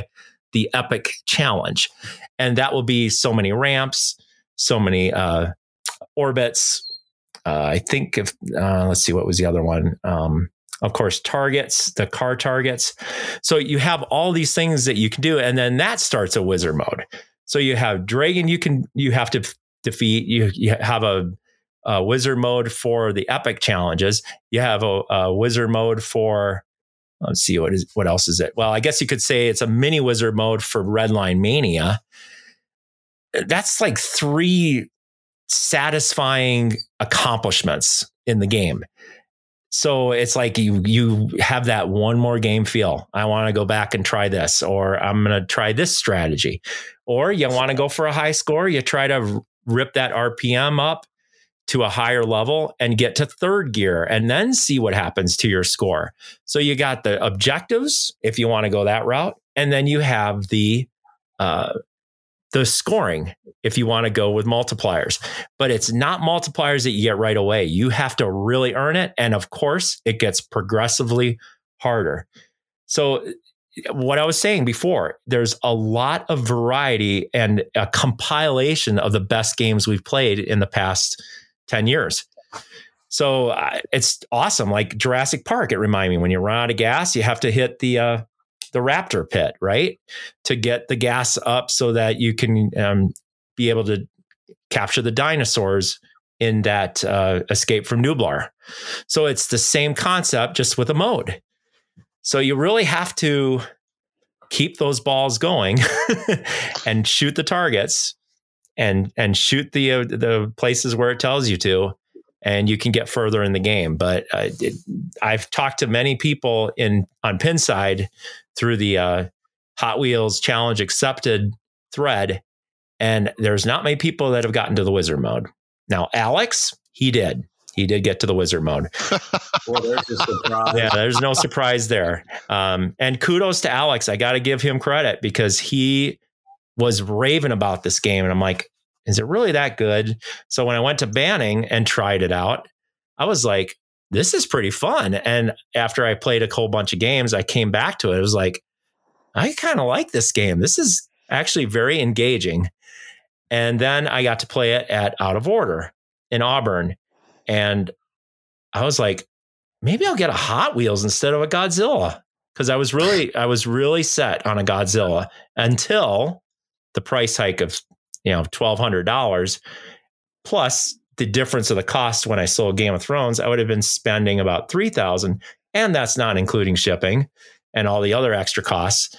the epic challenge and that will be so many ramps, so many uh, orbits. Uh, I think if uh, let's see what was the other one. Um, of course, targets, the car targets. So you have all these things that you can do, and then that starts a wizard mode. So you have Dragon you can you have to defeat. You you have a, a wizard mode for the epic challenges. You have a, a wizard mode for let's see what is what else is it? Well, I guess you could say it's a mini wizard mode for Redline Mania. Uh, that's like three satisfying accomplishments in the game. So it's like you you have that one more game feel. I want to go back and try this, or I'm going to try this strategy, or you want to go for a high score. You try to rip that RPM up to a higher level and get to third gear, and then see what happens to your score. So you got the objectives if you want to go that route, and then you have the uh, the scoring if you want to go with multipliers. But it's not multipliers that you get right away. You have to really earn it. And of course, it gets progressively harder. So, what I was saying before, there's a lot of variety and a compilation of the best games we've played in the past 10 years. So uh, it's awesome. Like Jurassic Park, it reminded me when you run out of gas, you have to hit the uh, the raptor pit, right? To get the gas up so that you can um, be able to capture the dinosaurs in that uh, escape from Nublar. So it's the same concept, just with a mode. So you really have to keep those balls going and shoot the targets and and shoot the uh, the places where it tells you to and you can get further in the game but uh, it, I've talked to many people in on Pinside through the uh, Hot Wheels Challenge Accepted thread, and there's not many people that have gotten to the wizard mode. Now, Alex, he did. He did get to the wizard mode. well, there's a surprise. Yeah, there's no surprise there. Um, and kudos to Alex. I got to give him credit because he was raving about this game. And I'm like, is it really that good? So when I went to Banning and tried it out, I was like, this is pretty fun. And after I played a whole bunch of games, I came back to it. It was like, I kind of like this game. This is actually very engaging. And then I got to play it at Out of Order in Auburn. And I was like, maybe I'll get a Hot Wheels instead of a Godzilla. Cause I was really, I was really set on a Godzilla until the price hike of, you know, $1,200 plus the difference of the cost when I sold Game of Thrones, I would have been spending about 3000 and that's not including shipping and all the other extra costs.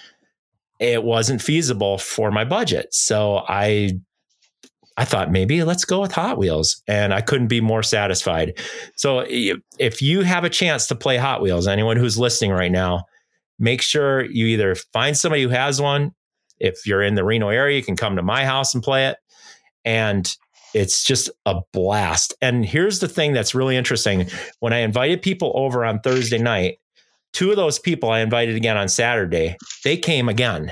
It wasn't feasible for my budget. So I I thought maybe let's go with Hot Wheels and I couldn't be more satisfied. So if you have a chance to play Hot Wheels, anyone who's listening right now, make sure you either find somebody who has one. If you're in the Reno area, you can come to my house and play it. And it's just a blast. And here's the thing that's really interesting. When I invited people over on Thursday night, two of those people I invited again on Saturday, they came again.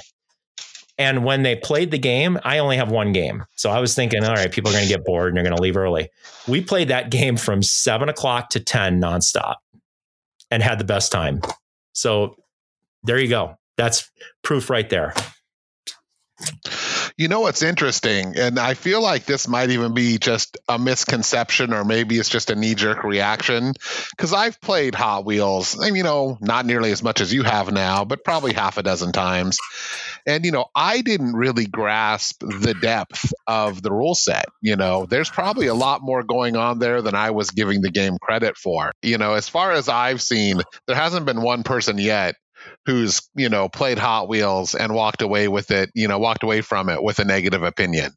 And when they played the game, I only have one game. So I was thinking, all right, people are going to get bored and they're going to leave early. We played that game from seven o'clock to 10 nonstop and had the best time. So there you go. That's proof right there. You know what's interesting, and I feel like this might even be just a misconception, or maybe it's just a knee jerk reaction. Because I've played Hot Wheels, and you know, not nearly as much as you have now, but probably half a dozen times. And you know, I didn't really grasp the depth of the rule set. You know, there's probably a lot more going on there than I was giving the game credit for. You know, as far as I've seen, there hasn't been one person yet who's you know played Hot Wheels and walked away with it, you know, walked away from it with a negative opinion.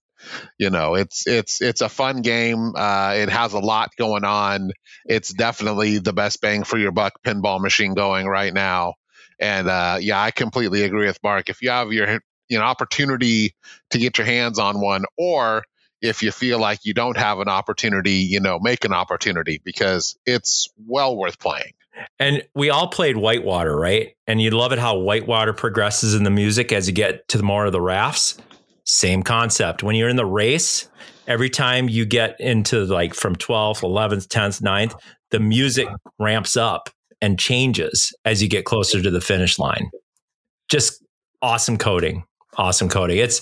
You know, it's it's it's a fun game. Uh, it has a lot going on. It's definitely the best bang for your buck pinball machine going right now. And uh, yeah, I completely agree with Mark. If you have your you know opportunity to get your hands on one, or if you feel like you don't have an opportunity, you know, make an opportunity because it's well worth playing. And we all played Whitewater, right? And you love it how Whitewater progresses in the music as you get to the more of the rafts. Same concept. When you're in the race, every time you get into like from 12th, 11th, 10th, 9th, the music ramps up and changes as you get closer to the finish line. Just awesome coding. Awesome coding. It's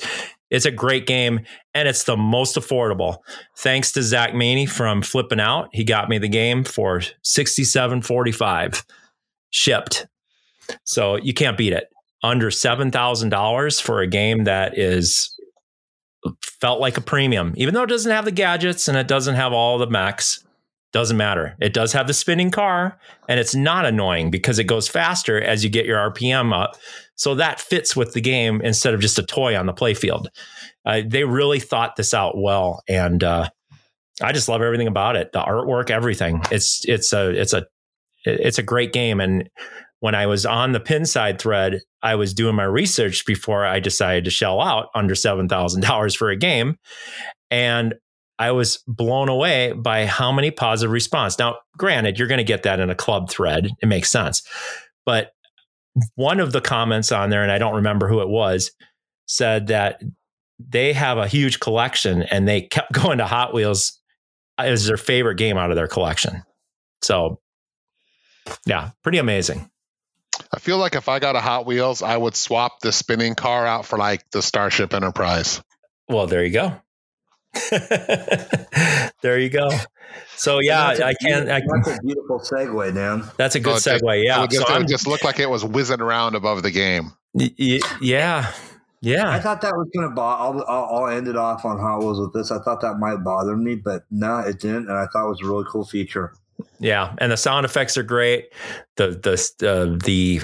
it's a great game and it's the most affordable. Thanks to Zach Maney from Flipping Out. He got me the game for 67.45 shipped. So you can't beat it. Under $7,000 for a game that is felt like a premium, even though it doesn't have the gadgets and it doesn't have all the mechs. Doesn't matter. It does have the spinning car, and it's not annoying because it goes faster as you get your RPM up. So that fits with the game instead of just a toy on the playfield. Uh, they really thought this out well, and uh, I just love everything about it. The artwork, everything. It's it's a it's a it's a great game. And when I was on the Pinside thread, I was doing my research before I decided to shell out under seven thousand dollars for a game, and I was blown away by how many positive response. Now, granted, you're going to get that in a club thread. It makes sense. But one of the comments on there, and I don't remember who it was, said that they have a huge collection and they kept going to Hot Wheels as their favorite game out of their collection. So, yeah, pretty amazing. I feel like if I got a Hot Wheels, I would swap the spinning car out for like the Starship Enterprise. Well, there you go. there you go. So yeah, I can't. I That's a beautiful segue, Dan. That's a good Oh, it just- segue. It Yeah. just, so it I'm, just looked like it was whizzing around above the game. y- y- yeah, I thought that was going to bother. I'll, I'll, I'll end it off on how it was with this. I thought that might bother me, but no, it didn't. And I thought it was a really cool feature. yeah. And the sound effects are great. The the uh, the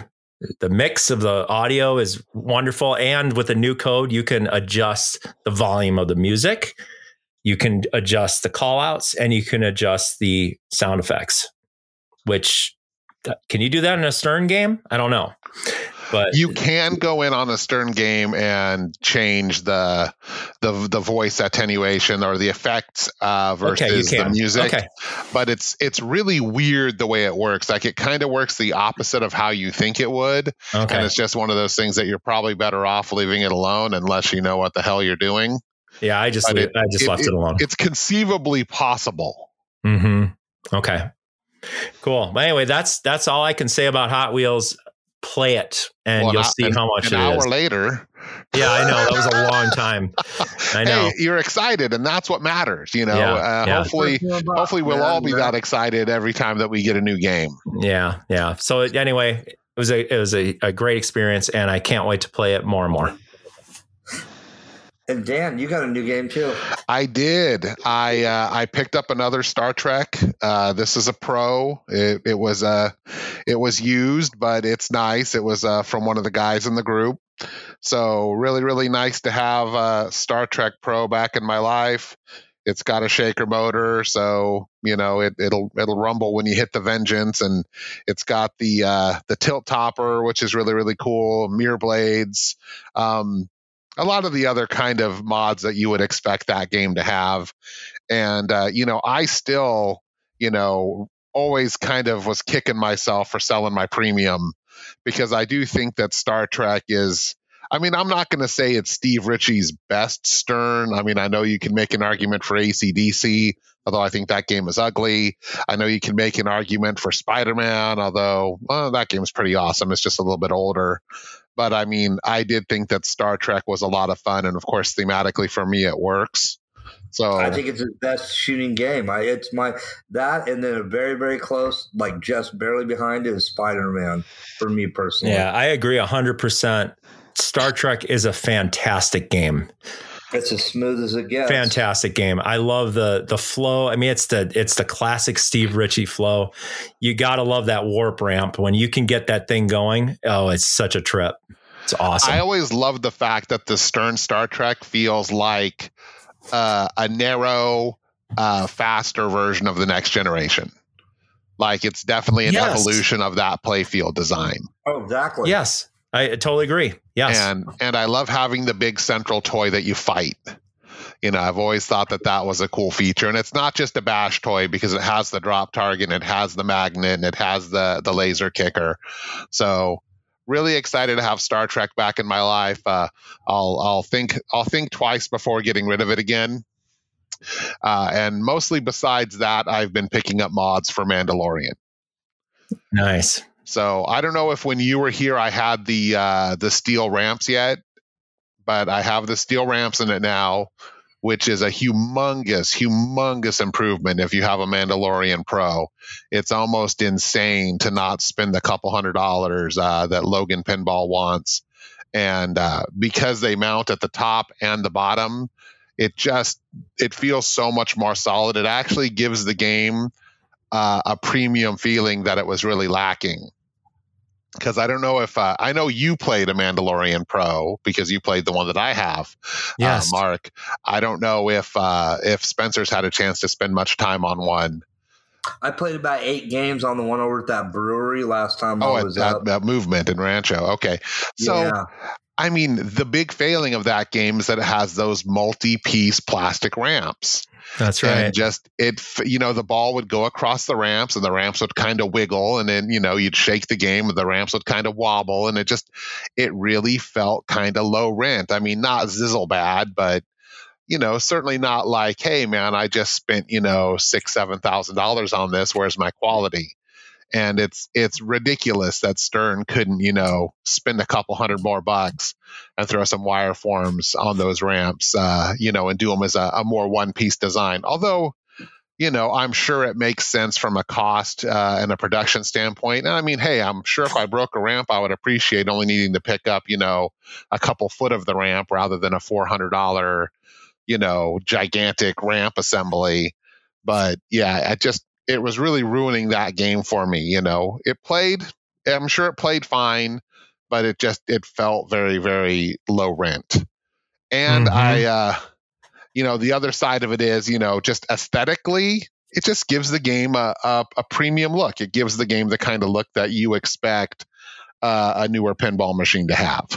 the mix of the audio is wonderful. And with the new code, you can adjust the volume of the music. You can adjust the call outs and you can adjust the sound effects, which can you do that in a Stern game? I don't know. But You can go in on a Stern game and change the the the voice attenuation or the effects uh, versus okay, the music. Okay. But it's it's really weird the way it works. Like it kind of works the opposite of how you think it would, and it's just one of those things that you're probably better off leaving it alone unless you know what the hell you're doing. Yeah, I just But le- I just left it, alone. It's conceivably possible. hmm Okay. Cool. But anyway, that's that's all I can say about Hot Wheels. Play it, and Well, you'll an- see an- how much An it hour is. later, Yeah, I know that was a long time. I know. hey, you're excited, and that's what matters. You know, Yeah, uh, yeah. hopefully, hopefully we'll Yeah, all be yeah. that excited every time that we get a new game. Yeah, yeah. So anyway, it was a it was a, a great experience, and I can't wait to play it more and more. And Dan, you got a new game too. I did. I uh, I picked up another Star Trek. Uh, this is a pro. It, it was uh, it was used, but it's nice. It was uh, from one of the guys in the group. So really, really nice to have uh, Star Trek Pro back in my life. It's got a shaker motor, so you know it, it'll it'll rumble when you hit the Vengeance, and it's got the uh, the tilt topper, which is really really cool. Mirror blades. Um, a lot of the other kind of mods that you would expect that game to have. And, uh, you know, I still, you know, always kind of was kicking myself for selling my premium because I do think that Star Trek is. I mean, I'm not going to say it's Steve Ritchie's best Stern. I mean, I know you can make an argument for ACDC, although I think that game is ugly. I know you can make an argument for Spider Man, although well, that game's pretty awesome. It's just a little bit older but I mean, I did think that Star Trek was a lot of fun, and of course, thematically for me, it works. So I think it's his best shooting game. I, it's my that, and then a very very close, like just barely behind it is Spider Man for me personally. Yeah, I agree hundred percent. Star Trek is a fantastic game. it's as smooth as it gets. Fantastic game. I love the the flow. I mean, it's the it's the classic Steve Ritchie flow. You gotta love that warp ramp when you can get that thing going. Oh, it's such a trip. It's awesome. I always love the fact that the Stern Star Trek feels like uh, a narrow, uh, faster version of the next generation. Like it's definitely an Yes. evolution of that playfield design. Oh, exactly. yes, I totally agree. Yes. and and I love having the big central toy that you fight. You know, I've always thought that that was a cool feature, and it's not just a bash toy because it has the drop target, and it has the magnet, and it has the the laser kicker. So, really excited to have Star Trek back in my life. Uh, I'll I'll think I'll think twice before getting rid of it again. Uh, and mostly besides that, I've been picking up mods for Mandalorian. nice. So I don't know if when you were here I had the uh, the steel ramps yet, but I have the steel ramps in it now, which is a humongous, humongous improvement if you have a Mandalorian Pro. It's almost insane to not spend the couple hundred dollars uh, that Logan Pinball wants and uh, because they mount at the top and the bottom, it just it feels so much more solid. It actually gives the game uh, a premium feeling that it was really lacking. Because I don't know if uh, I know you played a Mandalorian Pro because you played the one that I have, Yes. uh, Mark. I don't know if uh, if Spencer's had a chance to spend much time on one. I played about eight games on the one over at that brewery last time Oh, I was that, up. that movement in Rancho. Okay, so yeah. I mean, the big failing of that game is that it has those multi-piece plastic ramps. That's right. And just it, you know, the ball would go across the ramps, and the ramps would kind of wiggle, and then you know you'd shake the game, and the ramps would kind of wobble, and it just, it really felt kind of low rent. I mean, not zizzle bad, but you know, certainly not like, hey man, I just spent you know six, seven thousand dollars on this. Where's my quality? And it's it's ridiculous that Stern couldn't you know spend a couple hundred more bucks and throw some wire forms on those ramps, uh, you know, and do them as a, a more one piece design. Although, you know, I'm sure it makes sense from a cost uh, and a production standpoint. And I mean, hey, I'm sure if I broke a ramp, I would appreciate only needing to pick up, you know, a couple foot of the ramp rather than a $400, you know, gigantic ramp assembly. But yeah, I just, it was really ruining that game for me. You know, it played, I'm sure it played fine but it just it felt very very low rent and Mhm. i uh you know the other side of it is you know just aesthetically it just gives the game a, a, a premium look it gives the game the kind of look that you expect uh, a newer pinball machine to have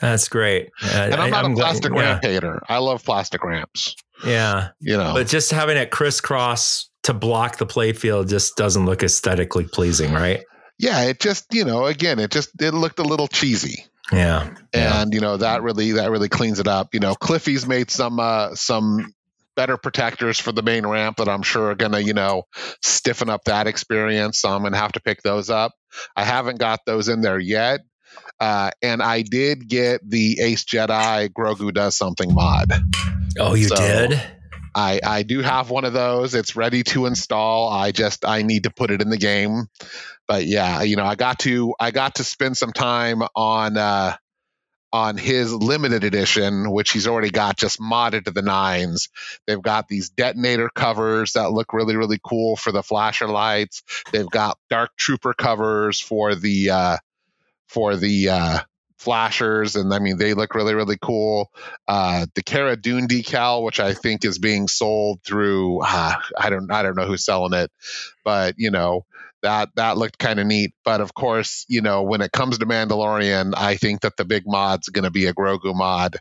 That's great. Uh, and i'm I- not a glad- plastic yeah, ramp hater i love plastic ramps Yeah. you know But just having it crisscross to block the playfield just doesn't look aesthetically pleasing, right? yeah it just you know again it just it looked a little cheesy Yeah. Yeah. and you know that really that really cleans it up. You know, Cliffy's made some uh, some better protectors for the main ramp that I'm sure are gonna you know stiffen up that experience. So I'm gonna have to pick those up. I haven't got those in there yet. Uh, and I did get the Ace Jedi Grogu does something mod. Oh, you So- did? I I do have one of those. It's ready to install. I just I need to put it in the game. But yeah, you know, I got to I got to spend some time on uh on his limited edition, which he's already got just modded to the nines. They've got these detonator covers that look really, really cool for the flasher lights. They've got dark trooper covers for the uh for the uh flashers and I mean they look really really cool. Uh the Cara Dune decal which I think is being sold through uh, I don't I don't know who's selling it but you know that that looked kind of neat. But of course you know when it comes to Mandalorian I think that the big mod's going to be a Grogu mod.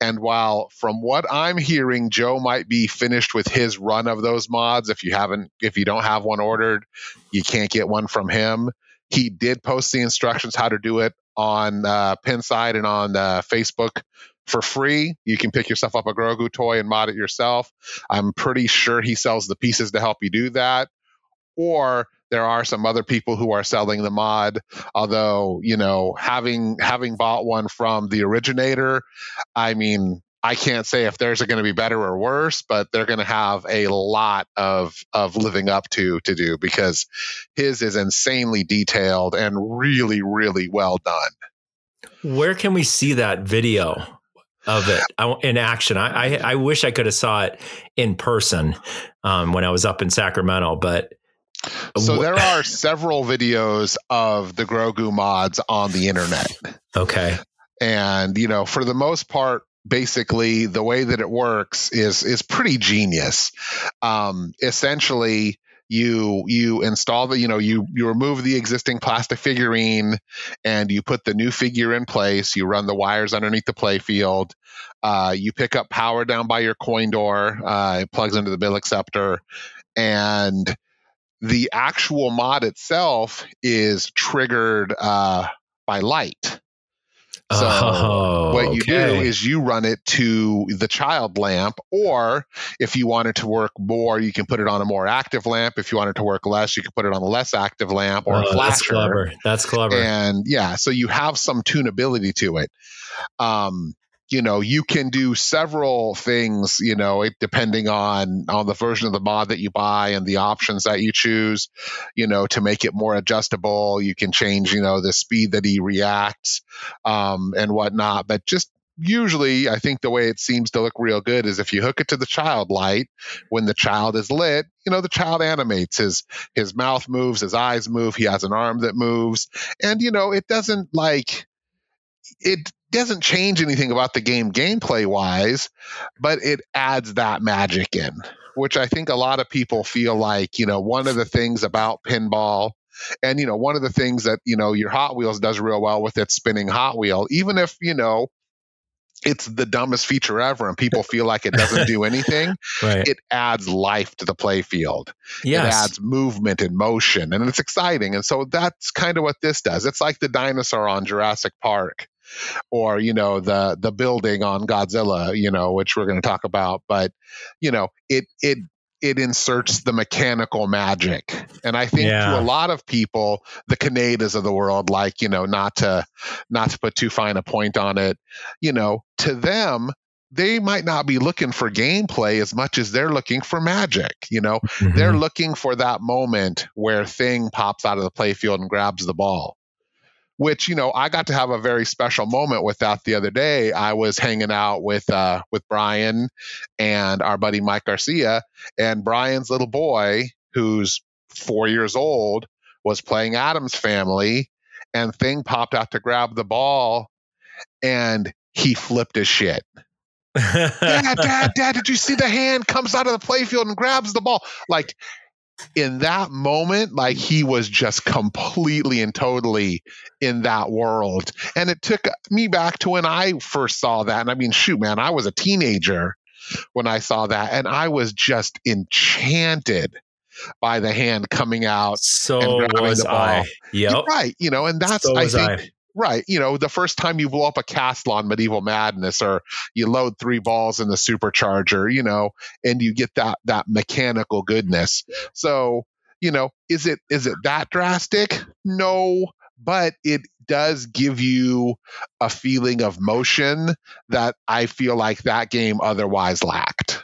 And while from what I'm hearing Joe might be finished with his run of those mods if you haven't if you don't have one ordered you can't get one from him. He did post the instructions how to do it on uh, Pinside and on uh, Facebook for free. You can pick yourself up a Grogu toy and mod it yourself. I'm pretty sure he sells the pieces to help you do that. Or there are some other people who are selling the mod. Although you know, having having bought one from the originator, I mean, I can't say if theirs are going to be better or worse, but they're going to have a lot of of living up to to do because his is insanely detailed and really really well done. Where can we see that video of it in action? I, I, I wish I could have saw it in person um, when I was up in Sacramento, but So there are several videos of the Grogu mods on the internet. okay, and you know for the most part basically the way that it works is is pretty genius. Um essentially you you install the you know you you remove the existing plastic figurine and you put the new figure in place. You run the wires underneath the play field. Uh, you pick up power down by your coin door uh, it plugs into the bill acceptor. And the actual mod itself is triggered uh, by light so Oh, what you do is you run it to the child lamp, or if you want it to work more, you can put it on a more active lamp. If you want it to work less, you can put it on a less active lamp or Oh, a that's clever. That's clever. And yeah, so you have some tunability to it. Um, you know you can do several things you know depending on on the version of the mod that you buy and the options that you choose you know to make it more adjustable. You can change you know the speed that he reacts um, and whatnot. But just usually i think the way it seems to look real good is if you hook it to the child light when the child is lit you know the child animates. His his mouth moves his eyes move he has an arm that moves. And you know it doesn't like it doesn't change anything about the game gameplay wise, but it adds that magic in, which I think a lot of people feel like, you know, one of the things about pinball and you know, one of the things that, you know, your Hot Wheels does real well with its spinning Hot Wheel, even if, you know, it's the dumbest feature ever and people feel like it doesn't do anything right. it adds life to the play field yes. it adds movement and motion and it's exciting and so that's kind of what this does it's like the dinosaur on jurassic park or you know the the building on Godzilla, you know, which we're going to talk about. But you know, it it it inserts the mechanical magic. And I think yeah. to a lot of people, the Kanedas of the world, like, you know, not to not to put too fine a point on it, you know, to them, they might not be looking for gameplay as much as they're looking for magic. You know, mm-hmm. they're looking for that moment where thing pops out of the playfield and grabs the ball which you know I got to have a very special moment with that the other day. I was hanging out with uh, with Brian and our buddy Mike Garcia, and Brian's little boy, who's four years old, was playing Addams Family, and Thing popped out to grab the ball, and he flipped his shit. dad, dad, dad! Did you see the hand comes out of the playfield and grabs the ball? Like in that moment, like he was just completely and totally in that world. And it took me back to when I first saw that. And I mean, shoot, man, I was a teenager when I saw that, and I was just enchanted by the hand coming out. So was I. Yep. Right. You know, and that's so I think I. Right. You know, the first time you blow up a castle on Medieval Madness or you load three balls in the supercharger, you know, and you get that that mechanical goodness. So, you know, is it is it that drastic? No, but it does give you a feeling of motion that I feel like that game otherwise lacked.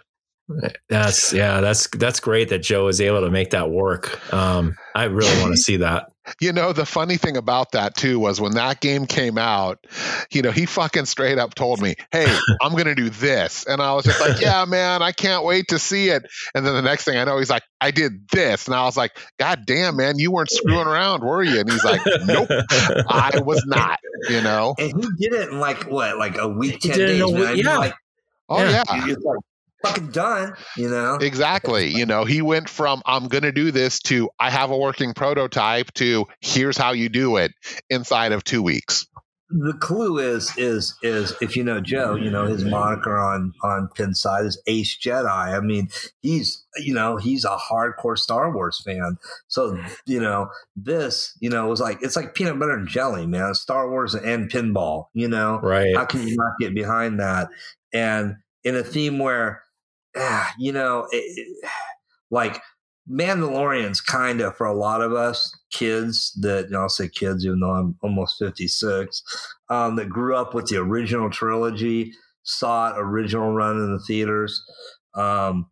That's yeah, that's that's great that Joe was able to make that work. Um, I really want to see that. You know, the funny thing about that too was when that game came out, you know, he fucking straight up told me, Hey, I'm going to do this. And I was just like, Yeah, man, I can't wait to see it. And then the next thing I know, he's like, I did this. And I was like, God damn, man, you weren't screwing around, were you? And he's like, Nope, I was not, you know. And he did it in like, what, like a week, 10 days? Man. Yeah. Like, oh, yeah. yeah fucking done, you know? Exactly. You know, he went from I'm going to do this to I have a working prototype to here's how you do it inside of 2 weeks. The clue is is is if you know Joe, you know his moniker on on Pinside is Ace Jedi. I mean, he's you know he's a hardcore Star Wars fan. So you know this you know was like it's like peanut butter and jelly, man. Star Wars and pinball. You know, right? How can you not get behind that? And in a theme where ah, you know, it, it, like Mandalorian's kind of for a lot of us kids that you know, I'll say kids, even though I'm almost 56, um, that grew up with the original trilogy, saw it original run in the theaters. Um,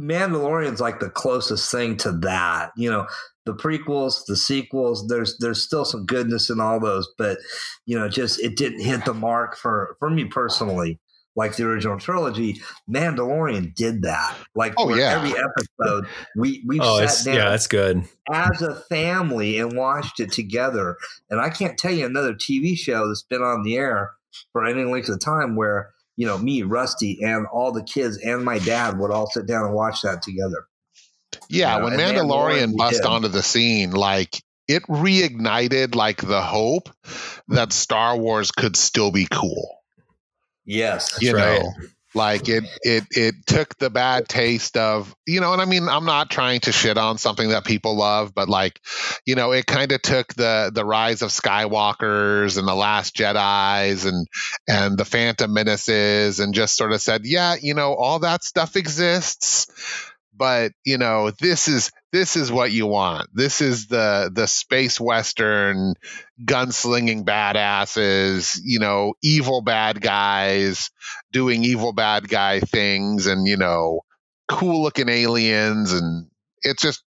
Mandalorian's like the closest thing to that. You know, the prequels, the sequels. There's there's still some goodness in all those, but you know, just it didn't hit the mark for for me personally like the original trilogy, Mandalorian did that. Like oh, yeah. every episode, we we oh, sat down yeah, that's good as a family and watched it together. And I can't tell you another TV show that's been on the air for any length of time where you know me, Rusty, and all the kids and my dad would all sit down and watch that together. Yeah, you know, when Mandalorian, Mandalorian bust onto the scene, like it reignited like the hope that Star Wars could still be cool Yes, you right. know, like it it it took the bad taste of you know, and I mean, I'm not trying to shit on something that people love, but like, you know, it kind of took the the rise of Skywalkers and the Last Jedi's and and the Phantom Menaces and just sort of said, yeah, you know, all that stuff exists but you know, this is this is what you want. This is the the space western gunslinging badasses, you know, evil bad guys doing evil bad guy things and you know, cool looking aliens and it's just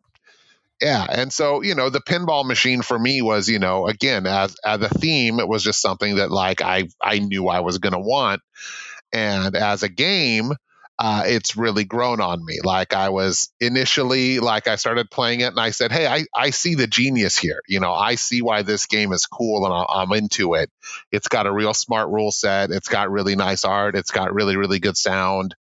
yeah and so you know the pinball machine for me was you know again as as a theme it was just something that like i i knew i was going to want and as a game uh, it's really grown on me. Like I was initially, like I started playing it and I said, Hey, I, I see the genius here. You know, I see why this game is cool and I'm into it. It's got a real smart rule set. It's got really nice art. It's got really, really good sound.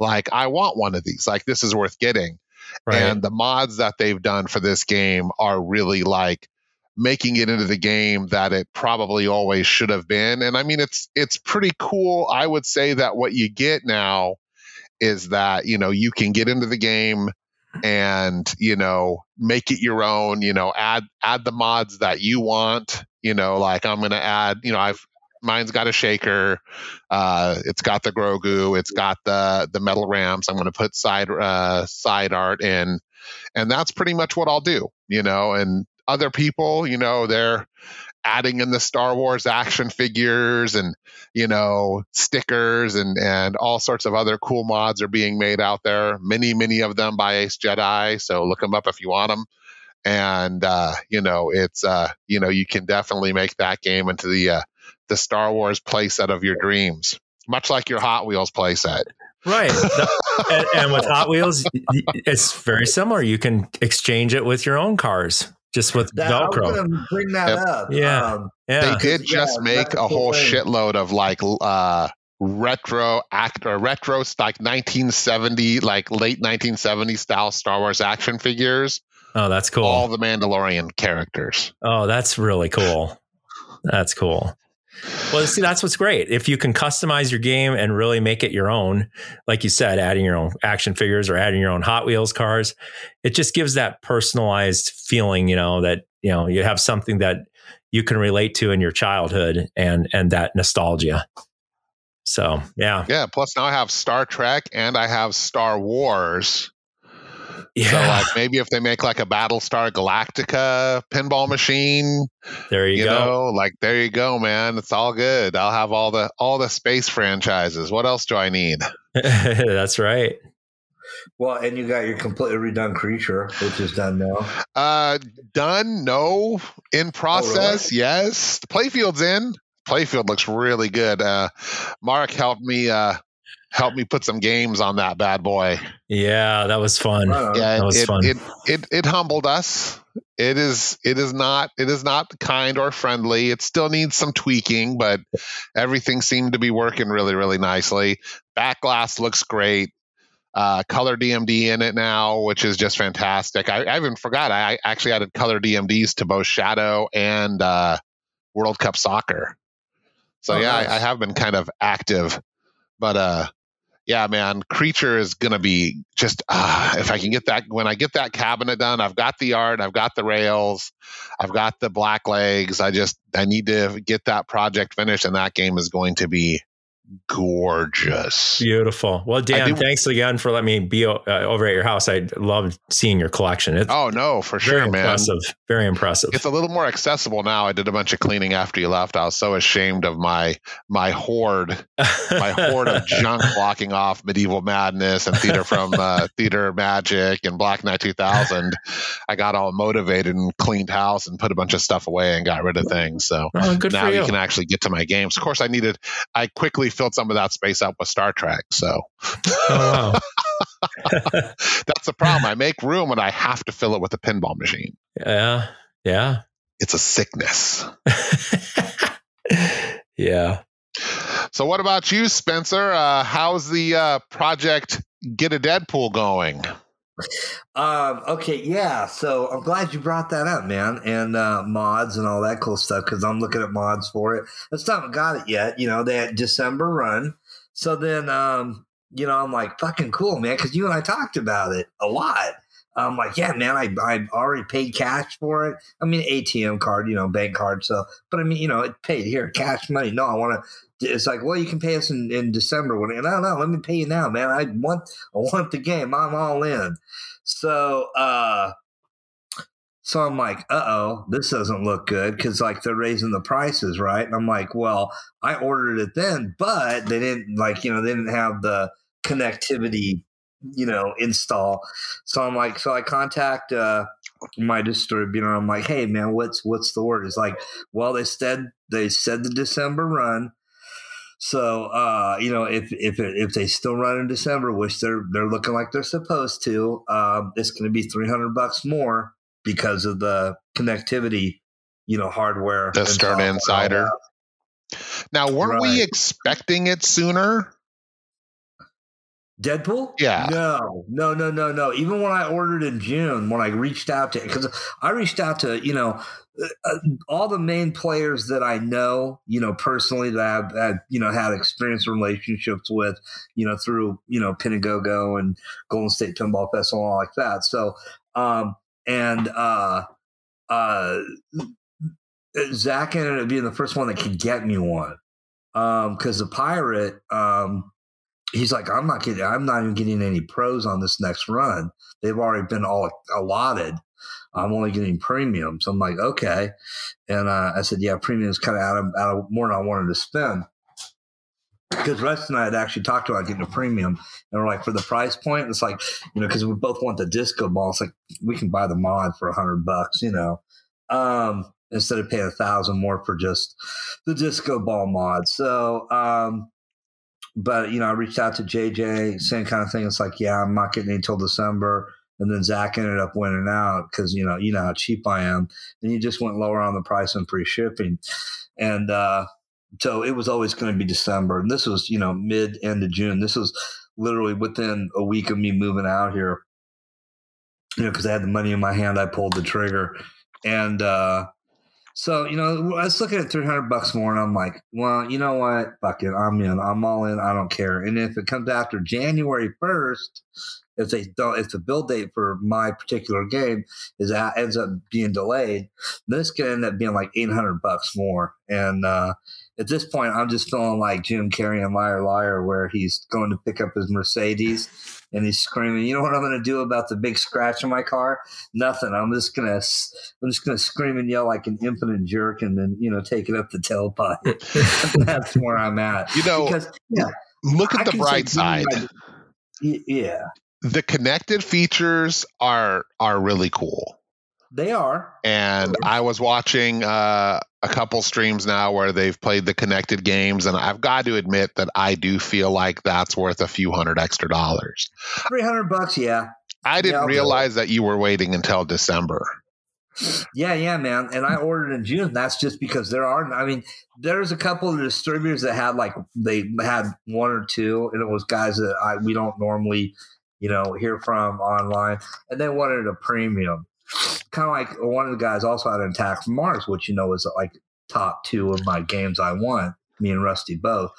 Like I want one of these. Like this is worth getting. Right. And the mods that they've done for this game are really like making it into the game that it probably always should have been. And I mean, it's it's pretty cool. I would say that what you get now is that you know you can get into the game and you know make it your own. You know, add add the mods that you want. You know, like I'm to add. You know, I've mine's got a shaker. Uh, it's got the Grogu. It's got the the metal ramps. I'm to put side uh, side art in, and that's pretty much what I'll do. You know, and other people, you know, they're adding in the Star Wars action figures and you know stickers and and all sorts of other cool mods are being made out there. Many many of them by Ace Jedi, so look them up if you want them and uh, you know it's uh, you know you can definitely make that game into the uh, the Star Wars playset of your dreams, much like your Hot Wheels playset. Right. and, and, with Hot Wheels, it's very similar. You can exchange it with your own cars just with that, Velcro. bring that yep. up. Yeah. Um, yeah. They did just yeah, make a whole thing. shitload of like uh, retro act or retro like 1970 like late 1970 style Star Wars action figures. Oh, that's cool. All the Mandalorian characters. Oh, that's really cool. That's cool. Well, see, that's what's great. If you can customize your game and really make it your own, like you said, adding your own action figures or adding your own Hot Wheels cars, it just gives that personalized feeling, you know, that, you know, you have something that you can relate to in your childhood and and that nostalgia. So, yeah. Yeah, plus now I have Star Trek and I have Star Wars yeah. So like maybe if they make like a Battlestar Galactica pinball machine, there you, you go. Know, like there you go, man. It's all good. I'll have all the all the space franchises. What else do I need? That's right. Well, and you got your completely redone creature, which is done now. Uh, done? No. In process? Oh, really? Yes. The playfield's in. Playfield looks really good. Uh, Mark helped me uh, help me put some games on that bad boy. Yeah, that was fun. Yeah, that was it, fun. It, it it humbled us. It is it is not it is not kind or friendly. It still needs some tweaking, but everything seemed to be working really really nicely. Back glass looks great. Uh, color DMD in it now, which is just fantastic. I, I even forgot I actually added color DMDs to both Shadow and uh, World Cup Soccer. So oh, yeah, nice. I, I, have been kind of active, but uh, yeah, man, creature is gonna be just uh, if I can get that when I get that cabinet done, I've got the art, I've got the rails, I've got the black legs. I just I need to get that project finished, and that game is going to be gorgeous. Beautiful. Well, Dan, thanks again for letting me be uh, over at your house. I love seeing your collection. It's oh no, for sure, man. Impressive. Very impressive. It's a little more accessible now. I did a bunch of cleaning after you left. I was so ashamed of my my hoard, my hoard of junk blocking off Medieval Madness and Theater from uh, Theater Magic and Black Knight 2000. I got all motivated and cleaned house and put a bunch of stuff away and got rid of things. So oh, now you. you can actually get to my games. Of course, I needed. I quickly filled some of that space up with Star Trek. So oh, wow. that's the problem. I make room and I have to fill it with a pinball machine. Yeah. Yeah. It's a sickness. yeah. So, what about you, Spencer? Uh, how's the uh, project Get a Deadpool going? Um, okay, yeah. So I'm glad you brought that up, man, and uh, mods and all that cool stuff because I'm looking at mods for it. I still haven't got it yet. You know, that December run. So then, um, you know, I'm like, fucking cool, man, because you and I talked about it a lot. I'm like, yeah, man, I I already paid cash for it. I mean, ATM card, you know, bank card. So, but I mean, you know, it paid here, cash money. No, I want to. It's like, well, you can pay us in, in December. When no, no, let me pay you now, man. I want I want the game. I'm all in. So, uh, so I'm like, uh oh, this doesn't look good because like they're raising the prices, right? And I'm like, well, I ordered it then, but they didn't like, you know, they didn't have the connectivity, you know, install. So I'm like, so I contact uh, my distributor. I'm like, hey man, what's what's the word? It's like, well, they said they said the December run. So uh, you know, if if if they still run in December, which they're they're looking like they're supposed to, um, it's going to be three hundred bucks more because of the connectivity, you know, hardware. The Stern Insider. Now, weren't right. we expecting it sooner? Deadpool? Yeah. No, no, no, no, no. Even when I ordered in June, when I reached out to, because I reached out to, you know, uh, all the main players that I know, you know, personally that I've, had, you know, had experience relationships with, you know, through, you know, Pinagogo and Golden State Pinball Festival and all like that. So, um, and uh, uh, Zach ended up being the first one that could get me one because um, the pirate, um, he's like, I'm not getting, I'm not even getting any pros on this next run. They've already been all allotted. I'm only getting premium. So I'm like, okay. And uh, I said, yeah, premium is kind of out of, out of more than I wanted to spend because Russ and I had actually talked about getting a premium, and we're like, for the price point, it's like, you know, because we both want the disco ball. It's like we can buy the mod for a hundred bucks, you know, um, instead of paying a thousand more for just the disco ball mod. So, um, but you know, I reached out to JJ, same kind of thing. It's like, yeah, I'm not getting it until December. And then Zach ended up winning out because you know you know how cheap I am, and you just went lower on the price and free shipping, and uh, so it was always going to be December. And this was, you know, mid end of June. This was literally within a week of me moving out here. You know, because I had the money in my hand, I pulled the trigger, and uh, so you know, I was looking at three hundred bucks more, and I'm like, well, you know what, fuck it, I'm in, I'm all in, I don't care. And if it comes after January first, if they don't, if the build date for my particular game is that ends up being delayed, this could end up being like eight hundred bucks more, and uh, at this point, I'm just feeling like Jim Carrey in Liar Liar, where he's going to pick up his Mercedes and he's screaming, "You know what I'm going to do about the big scratch in my car? Nothing. I'm just gonna, I'm just gonna scream and yell like an impotent jerk, and then you know take it up the tailpipe. That's where I'm at. You know, because yeah, look at I the bright side. yeah, the connected features are are really cool. They are. And I was watching uh, a couple streams now where they've played the connected games, and I've got to admit that I do feel like that's worth a few hundred extra dollars. Three hundred bucks, yeah. I didn't yeah, realize that you were waiting until December. Yeah, yeah, man. And I ordered in June. That's just because there are. I mean, there's a couple of distributors that had like they had one or two, and it was guys that I we don't normally, you know, hear from online, and they wanted a premium kind of like one of the guys also had an attack from Mars, which you know is like top two of my games I want. Me and Rusty both,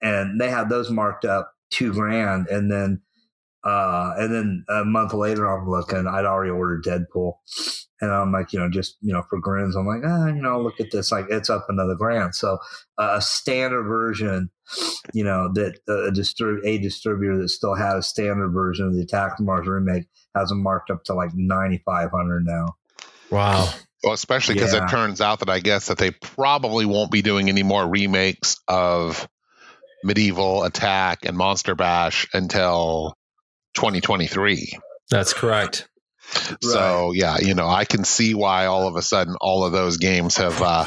and they had those marked up two grand, and then uh, and then a month later, I'm looking. I'd already ordered Deadpool, and I'm like, you know, just you know, for grins, I'm like, ah, you know, look at this, like it's up another grand. So uh, a standard version, you know, that uh, a, distrib- a distributor that still had a standard version of the Attack from Mars remake has them marked up to like 9,500 now. Wow. Well, especially because yeah. it turns out that I guess that they probably won't be doing any more remakes of Medieval Attack and Monster Bash until 2023. That's correct. So yeah, you know, I can see why all of a sudden all of those games have uh,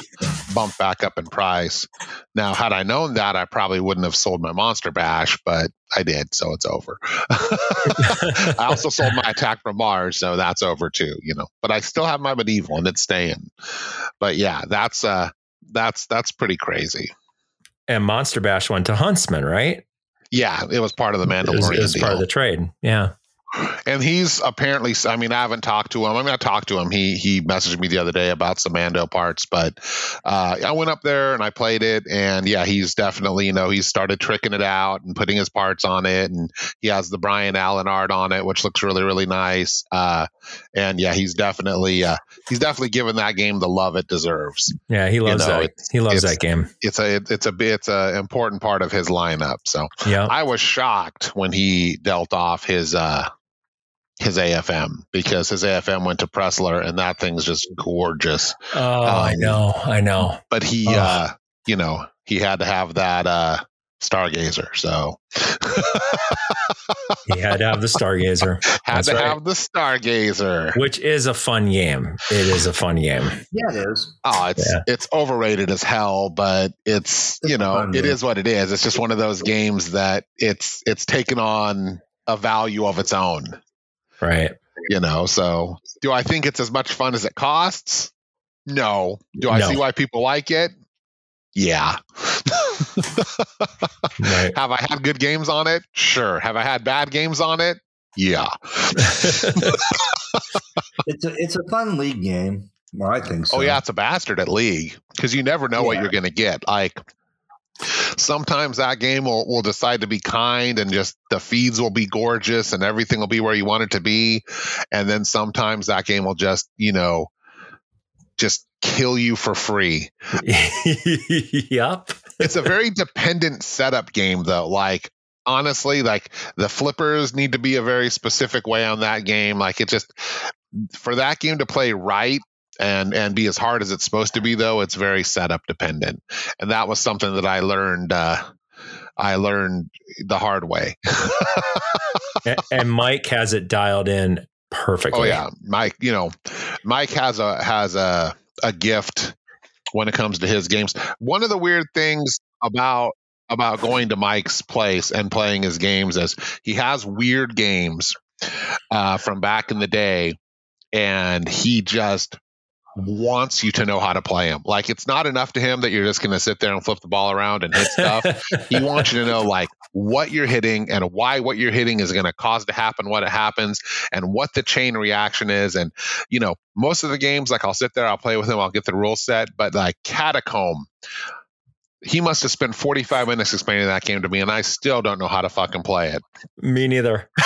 bumped back up in price. Now, had I known that, I probably wouldn't have sold my Monster Bash, but I did, so it's over. I also sold my Attack from Mars, so that's over too. You know, but I still have my Medieval and it's staying. But yeah, that's uh, that's that's pretty crazy. And Monster Bash went to Huntsman, right? Yeah, it was part of the Mandalorian. It was, it was part of the trade. Yeah. And he's apparently i mean i haven't talked to him. I mean i talked to him. He he messaged me the other day about some mando parts but uh, i went up there and i played it. And yeah he's definitely you know he's started tricking it out and putting his parts on it. And he has the brian allen art on it which looks really really nice. Uh, and yeah he's definitely uh, he's definitely given that game the love it deserves. Yeah he loves you know, that. he loves that game. it's a it's a it's a important part of his lineup. So yeah. I was shocked when he dealt off his uh his AFM because his AFM went to Pressler and that thing's just gorgeous. Oh, um, I know, I know. But he, oh. uh, you know, he had to have that uh, Stargazer. So he had to have the Stargazer. Had That's to right. have the Stargazer, which is a fun game. It is a fun game. Yeah, it is. Oh, it's yeah. it's overrated as hell, but it's, it's you know it is what it is. It's just one of those games that it's it's taken on a value of its own. Right. You know, so do I think it's as much fun as it costs? No. Do I no. see why people like it? Yeah. right. Have I had good games on it? Sure. Have I had bad games on it? Yeah. it's a it's a fun league game. Well, I think oh, so. Oh yeah, it's a bastard at league because you never know yeah. what you're going to get. Like sometimes that game will, will decide to be kind and just the feeds will be gorgeous and everything will be where you want it to be. And then sometimes that game will just, you know, just kill you for free. yep. it's a very dependent setup game though. Like honestly, like the flippers need to be a very specific way on that game. Like it just for that game to play right, and and be as hard as it's supposed to be though it's very setup dependent. And that was something that i learned uh, i learned the hard way. And mike has it dialed in perfectly. Oh yeah. Mike you know mike has a has a a gift when it comes to his games. One of the weird things about about going to mike's place and playing his games is he has weird games uh, from back in the day and he just wants you to know how to play him. Like it's not enough to him that you're just going to sit there and flip the ball around and hit stuff. he wants you to know like what you're hitting and why what you're hitting is going to cause to happen what it happens and what the chain reaction is and you know, most of the games like I'll sit there, I'll play with him, I'll get the rule set, but like Catacomb he must have spent 45 minutes explaining that game to me, and I still don't know how to fucking play it. Me neither.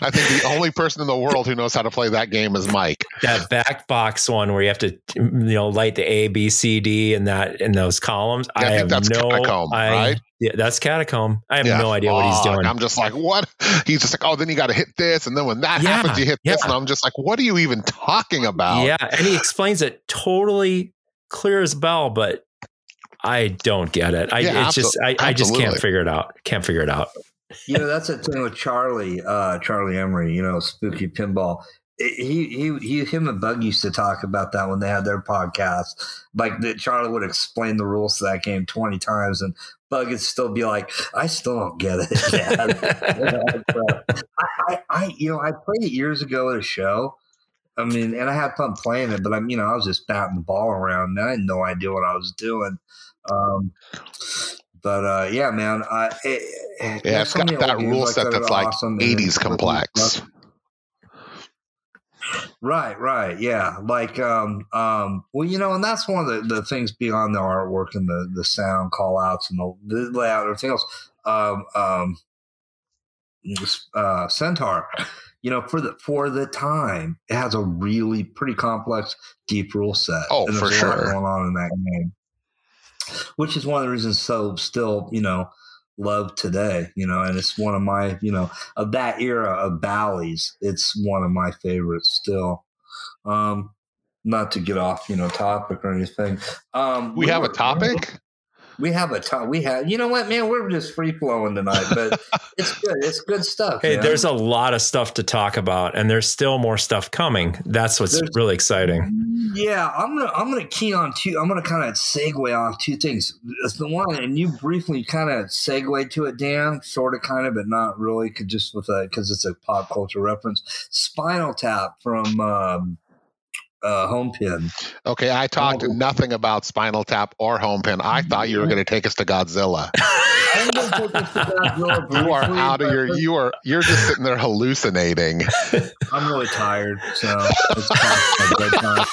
I think the only person in the world who knows how to play that game is Mike. That back box one where you have to, you know, light the A, B, C, D in that in those columns. Yeah, I, I have that's no. Catacomb, I, right? Yeah, that's catacomb. I have yeah, no idea fuck. what he's doing. I'm just like, what? He's just like, oh, then you got to hit this, and then when that yeah, happens, you hit this, and I'm just like, what are you even talking about? Yeah, and he explains it totally clear as bell, but I don't get it. I yeah, it's just I, I, just can't figure it out. Can't figure it out. you know, that's the thing with Charlie, uh, Charlie Emery, you know, spooky pinball. he, he, he, him and Bug used to talk about that when they had their podcast. Like that, Charlie would explain the rules to that game twenty times, and Bug would still be like, "I still don't get it." I, I, I, you know, I played it years ago at a show, I mean, and I had fun playing it, but I'm, you know, I was just batting the ball around. And I had no idea what I was doing. Um, but uh, yeah, man, I, it, yeah, it's got that rule set that that's like awesome 80s complex. Right, right, yeah. Like, um, um, well, you know, and that's one of the, the things beyond the artwork and the the sound call outs and the, the layout and everything else. Um, um, uh, Centaur you know, for the for the time, it has a really pretty complex, deep rule set. Oh, and for sure, going on in that game, which is one of the reasons so still, you know, loved today. You know, and it's one of my, you know, of that era of Bally's. It's one of my favorites still. Um, not to get off, you know, topic or anything. Um, we, we have were, a topic we have a ton. We have, you know what, man? We're just free flowing tonight, but it's good. It's good stuff. Hey, man. there's a lot of stuff to talk about, and there's still more stuff coming. That's what's there's, really exciting. Yeah, I'm gonna I'm gonna key on two. I'm gonna kind of segue off two things. It's the one, and you briefly kind of segue to it, Dan, sort of, kind of, but not really, just with a because it's a pop culture reference. Spinal Tap from. Um, uh, Homepin. Okay, I talked oh. nothing about Spinal Tap or home pin. I thought you were going to take us to Godzilla. I you are out of your. You are. You're just sitting there hallucinating. I'm really tired, so it's past my bedtime.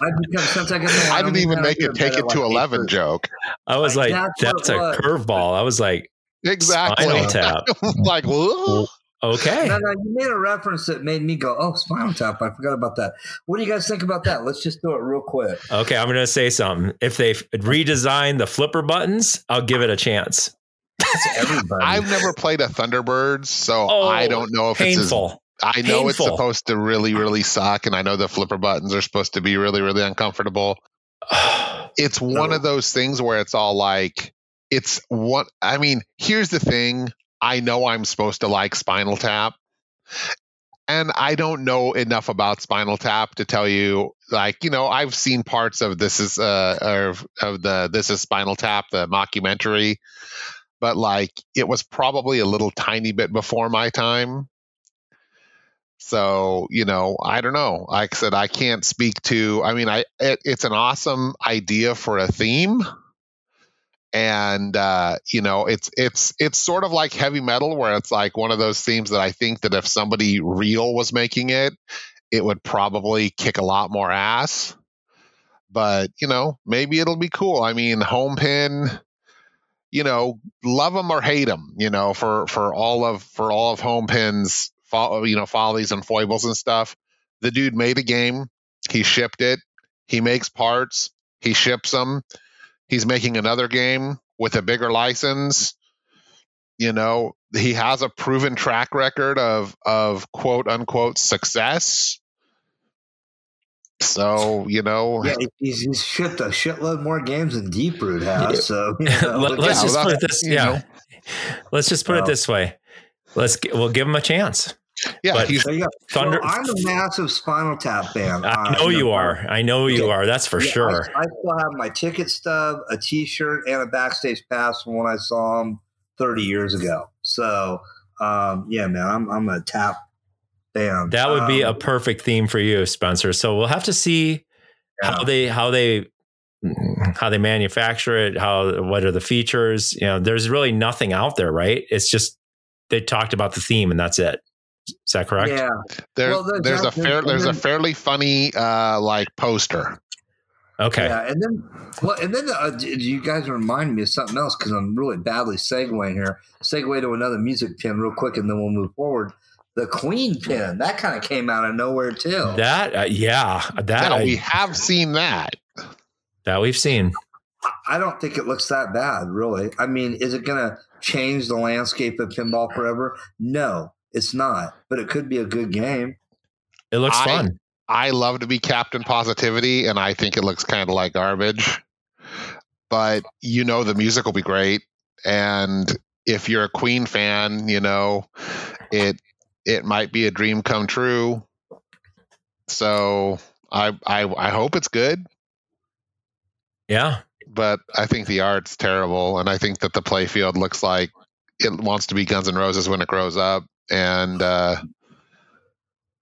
I've become since I I didn't even make it take it to like eleven 8:30. joke. I was like, That's that's a curveball. I was like, Exactly. Spinal Tap. like, whoa. Okay. No, no, you made a reference that made me go, "Oh, Spinal Tap." I forgot about that. What do you guys think about that? Let's just do it real quick. Okay, I'm going to say something. If they redesign the flipper buttons, I'll give it a chance. Everybody. I've never played a Thunderbirds, so Oh, I don't know if it's as Painful. I know it's supposed to really, really suck, and I know the flipper buttons are supposed to be really, really uncomfortable. It's one No. of those things where it's all like, it's what I mean. Here's the thing: I know I'm supposed to like Spinal Tap, and I don't know enough about Spinal Tap to tell you. Like, you know, I've seen parts of this is uh of, of the this is Spinal Tap, the mockumentary, but like it was probably a little tiny bit before my time. So, you know, I don't know. Like I said, I can't speak to, I mean, I, it, it's an awesome idea for a theme. And, uh, you know, it's, it's, it's sort of like heavy metal where it's like one of those themes that I think that if somebody real was making it, it would probably kick a lot more ass. But, you know, maybe it'll be cool. I mean, Homepin, you know, love them or hate them, you know, for, for all of, for all of Homepins, fo- you know, follies and foibles and stuff. The dude made a game. He shipped it. He makes parts. He ships them. He's making another game with a bigger license. You know, he has a proven track record of of quote unquote success. So you know, yeah, he's, he's shipped a shitload more games than Deeproot has. So you know, Let, us out. just put it that's- this you yeah. know. Let's just put it this way. Let's we'll give him a chance. Yeah, but- he's There. Thunder- Well, I'm a massive Spinal Tap fan. I Uh, know you know, are. I know you Okay. are. That's for Yeah, sure. I, I still have my ticket stub, a T-shirt, and a backstage pass from when I saw him 30 years ago. So, um, yeah, man, I'm I'm a tap fan. That would be a Um, perfect theme for you, Spencer. So we'll have to see how they how they how they manufacture it, how what are the features. You know, there's really nothing out there, right? It's just they talked about the theme and that's it. Is that correct? Yeah, there, well, there's there's a fair there's- there's a fairly funny uh like poster. Okay. yeah, and then well, and then uh, you guys remind me of something else because I'm really badly segueing here. Segue to another music pin real quick, and then we'll move forward. The Queen pin that kind of came out of nowhere too. That uh, yeah, that Yeah, I- we have seen that. that we've seen. I don't think it looks that bad, really. I mean, is it going to change the landscape of pinball forever? No, it's not. But it could be a good game. It looks I- fun. I love to be Captain Positivity, and I think it looks kind of like garbage. But you know, the music will be great, and if you're a Queen fan, you know, it it might be a dream come true. So I I, I hope it's good, Yeah. but I think the art's terrible, and I think that the playfield looks like it wants to be Guns N' Roses when it grows up, and uh,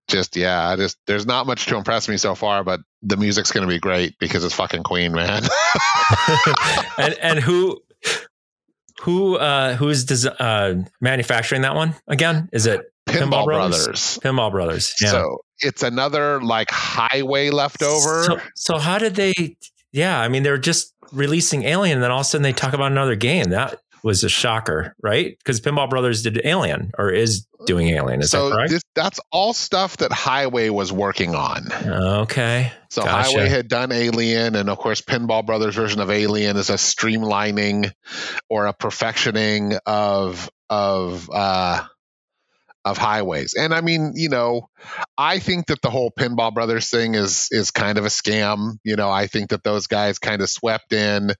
just yeah, I just there's not much to impress me so far, but the music's gonna be great because it's fucking Queen, man. and and who who uh who's des- uh manufacturing that one again? Is it Pinball, Pinball Brothers? Brothers. Pinball Brothers? Yeah. So it's another like highway leftover. So, so how did they? Yeah, I mean, they're just releasing Alien, and then all of a sudden they talk about another game. That was a shocker, right? Because Pinball Brothers did Alien or is doing Alien. Is that so correct? this, that's all stuff that Highway was working on. okay. So Gotcha. Highway had done Alien, and of course, Pinball Brothers' version of Alien is a streamlining or a perfectioning of of uh, of Highways. And I mean, you know, I think that the whole Pinball Brothers thing is is kind of a scam. You know, I think that those guys kind of swept in,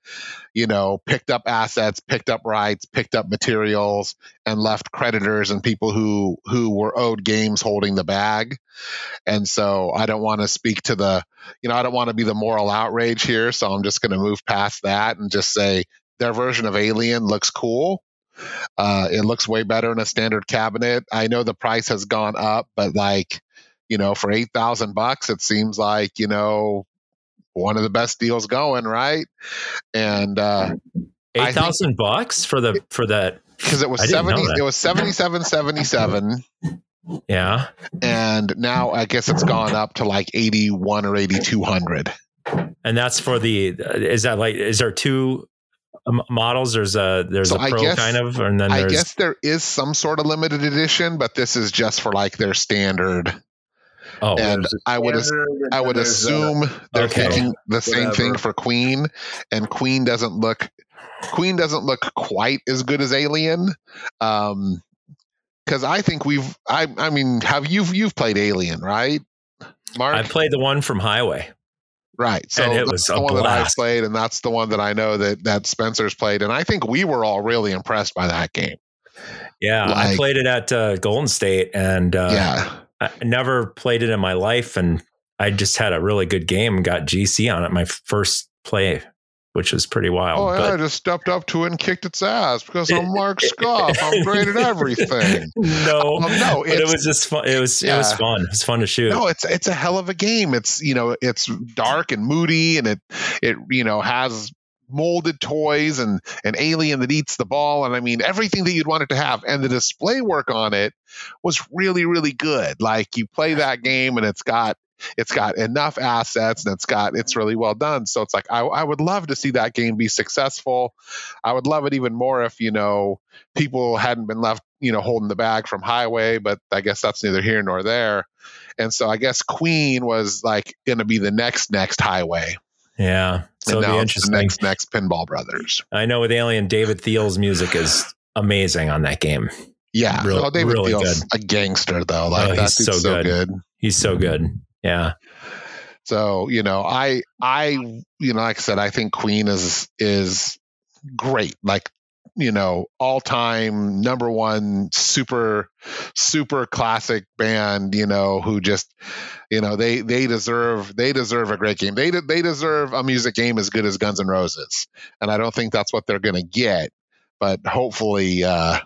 you know, picked up assets, picked up rights, picked up materials, and left creditors and people who who were owed games holding the bag. And so I don't want to speak to the, you know, I don't want to be the moral outrage here. So I'm just going to move past that and just say their version of Alien looks cool. Uh, it looks way better in a standard cabinet. I know the price has gone up, but like, you know, for eight thousand bucks, it seems like you know one of the best deals going, right? And uh, Eight thousand bucks for the for that. because it was I 70 it was 77 77 Yeah. and now i guess it's gone up to like 81 or 8200 And that's for the. Is that like? Is there two models? There's a there's So a pro guess- kind of, and then i guess there is some sort of limited edition but this is just for like their standard oh and a i would as- standard, and i would a- assume they're Okay. thinking the same thing for queen and queen doesn't look queen doesn't look quite as good as alien um because i think we've i i mean have you you've played alien right mark I played the one from Highway. Right. So that's was the a one that I played, and that's the one that I know that that Spencer's played, and I think we were all really impressed by that game. Yeah, I played it at uh, Golden State, and uh, yeah. I never played it in my life, and I just had a really good game. Got GC on it my first play, which was pretty wild. Oh, yeah, I just stepped up to it and kicked its ass because I'm Mark Skoff. I'm great at everything. no, Um, no, it was just fun. It was it was fun. It was fun to shoot. no, it's it's a hell of a game. It's you know it's dark and moody, and it it you know has molded toys and an alien that eats the ball, and I mean everything that you'd want it to have. And the display work on it was really really good. Like you play that game, and it's got it's got enough assets and it's got it's really well done. So it's like I, I would love to see that game be successful. I would love it even more if you know people hadn't been left you know holding the bag from Heighway but i guess that's neither here nor there. And so i guess queen was like going to be the next next Heighway. Yeah, so and now it's the next next pinball brothers. I know with Alien, David Thiel's music is amazing on that game. yeah. Oh, david really Thiel's good. a gangster though. Like Oh, that he's so so good. He's so good. Yeah, So you know, I I you know, like I said, I think Queen is is great. Like you know, all time number one super super classic band. You know, who just you know they they deserve they deserve a great game. They they deserve a music game as good as Guns N' Roses, and I don't think that's what they're going to get. But hopefully, uh,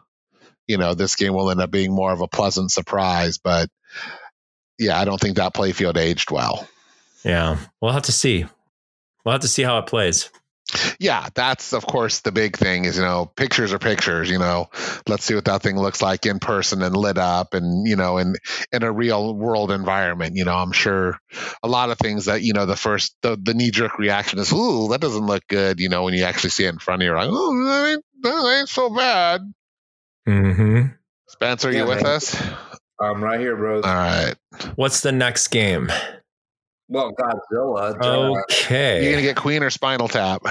you know, this game will end up being more of a pleasant surprise. But yeah, I don't think that playfield aged well. yeah. We'll have to see. We'll have to see how it plays. yeah that's of course the big thing is you know pictures are pictures you know let's see what that thing looks like in person and lit up and you know in in a real world environment you know i'm sure a lot of things that you know the first the, the knee-jerk reaction is ooh that doesn't look good you know when you actually see it in front of you you're like oh that ain't, that ain't so bad Mm-hmm. spencer Yeah, you with man. us I'm right here, bro. all right What's the next game? well, Godzilla. Okay. You're gonna get queen or spinal tap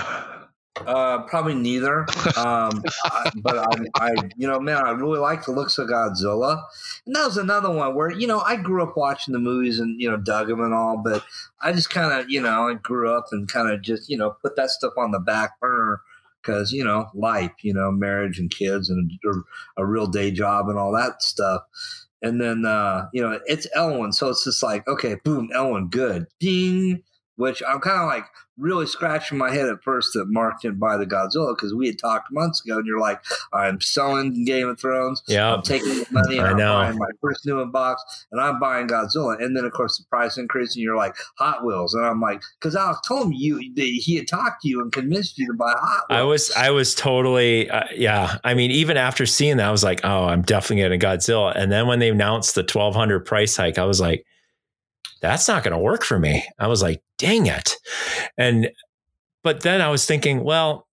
Uh, probably neither. Um, I, but I, I, you know, man, I really like the looks of Godzilla. And that was another one where, you know, I grew up watching the movies and, you know, dug them and all, but I just kind of, you know, I grew up and kind of just, you know, put that stuff on the back burner because, you know, life, you know, marriage and kids and a, a real day job and all that stuff. And then, uh, you know, it's Elwin. So it's just like, okay, boom, Elwin, good. Ding. Which I'm kind of like really scratching my head at first that Mark didn't buy the Godzilla because we had talked months ago and you're like, I'm selling Game of Thrones. Yeah. I'm taking the money and I I'm know. buying my first new box and I'm buying Godzilla. And then, of course, the price increase and you're like, Hot Wheels. And I'm like, because I told him you, he had talked to you and convinced you to buy Hot Wheels. I was I was totally uh, yeah. I mean, even after seeing that, I was like, oh, I'm definitely getting a Godzilla. And then when they announced the 1200 price hike, I was like, that's not going to work for me. I was like, dang it. And but then I was thinking, well,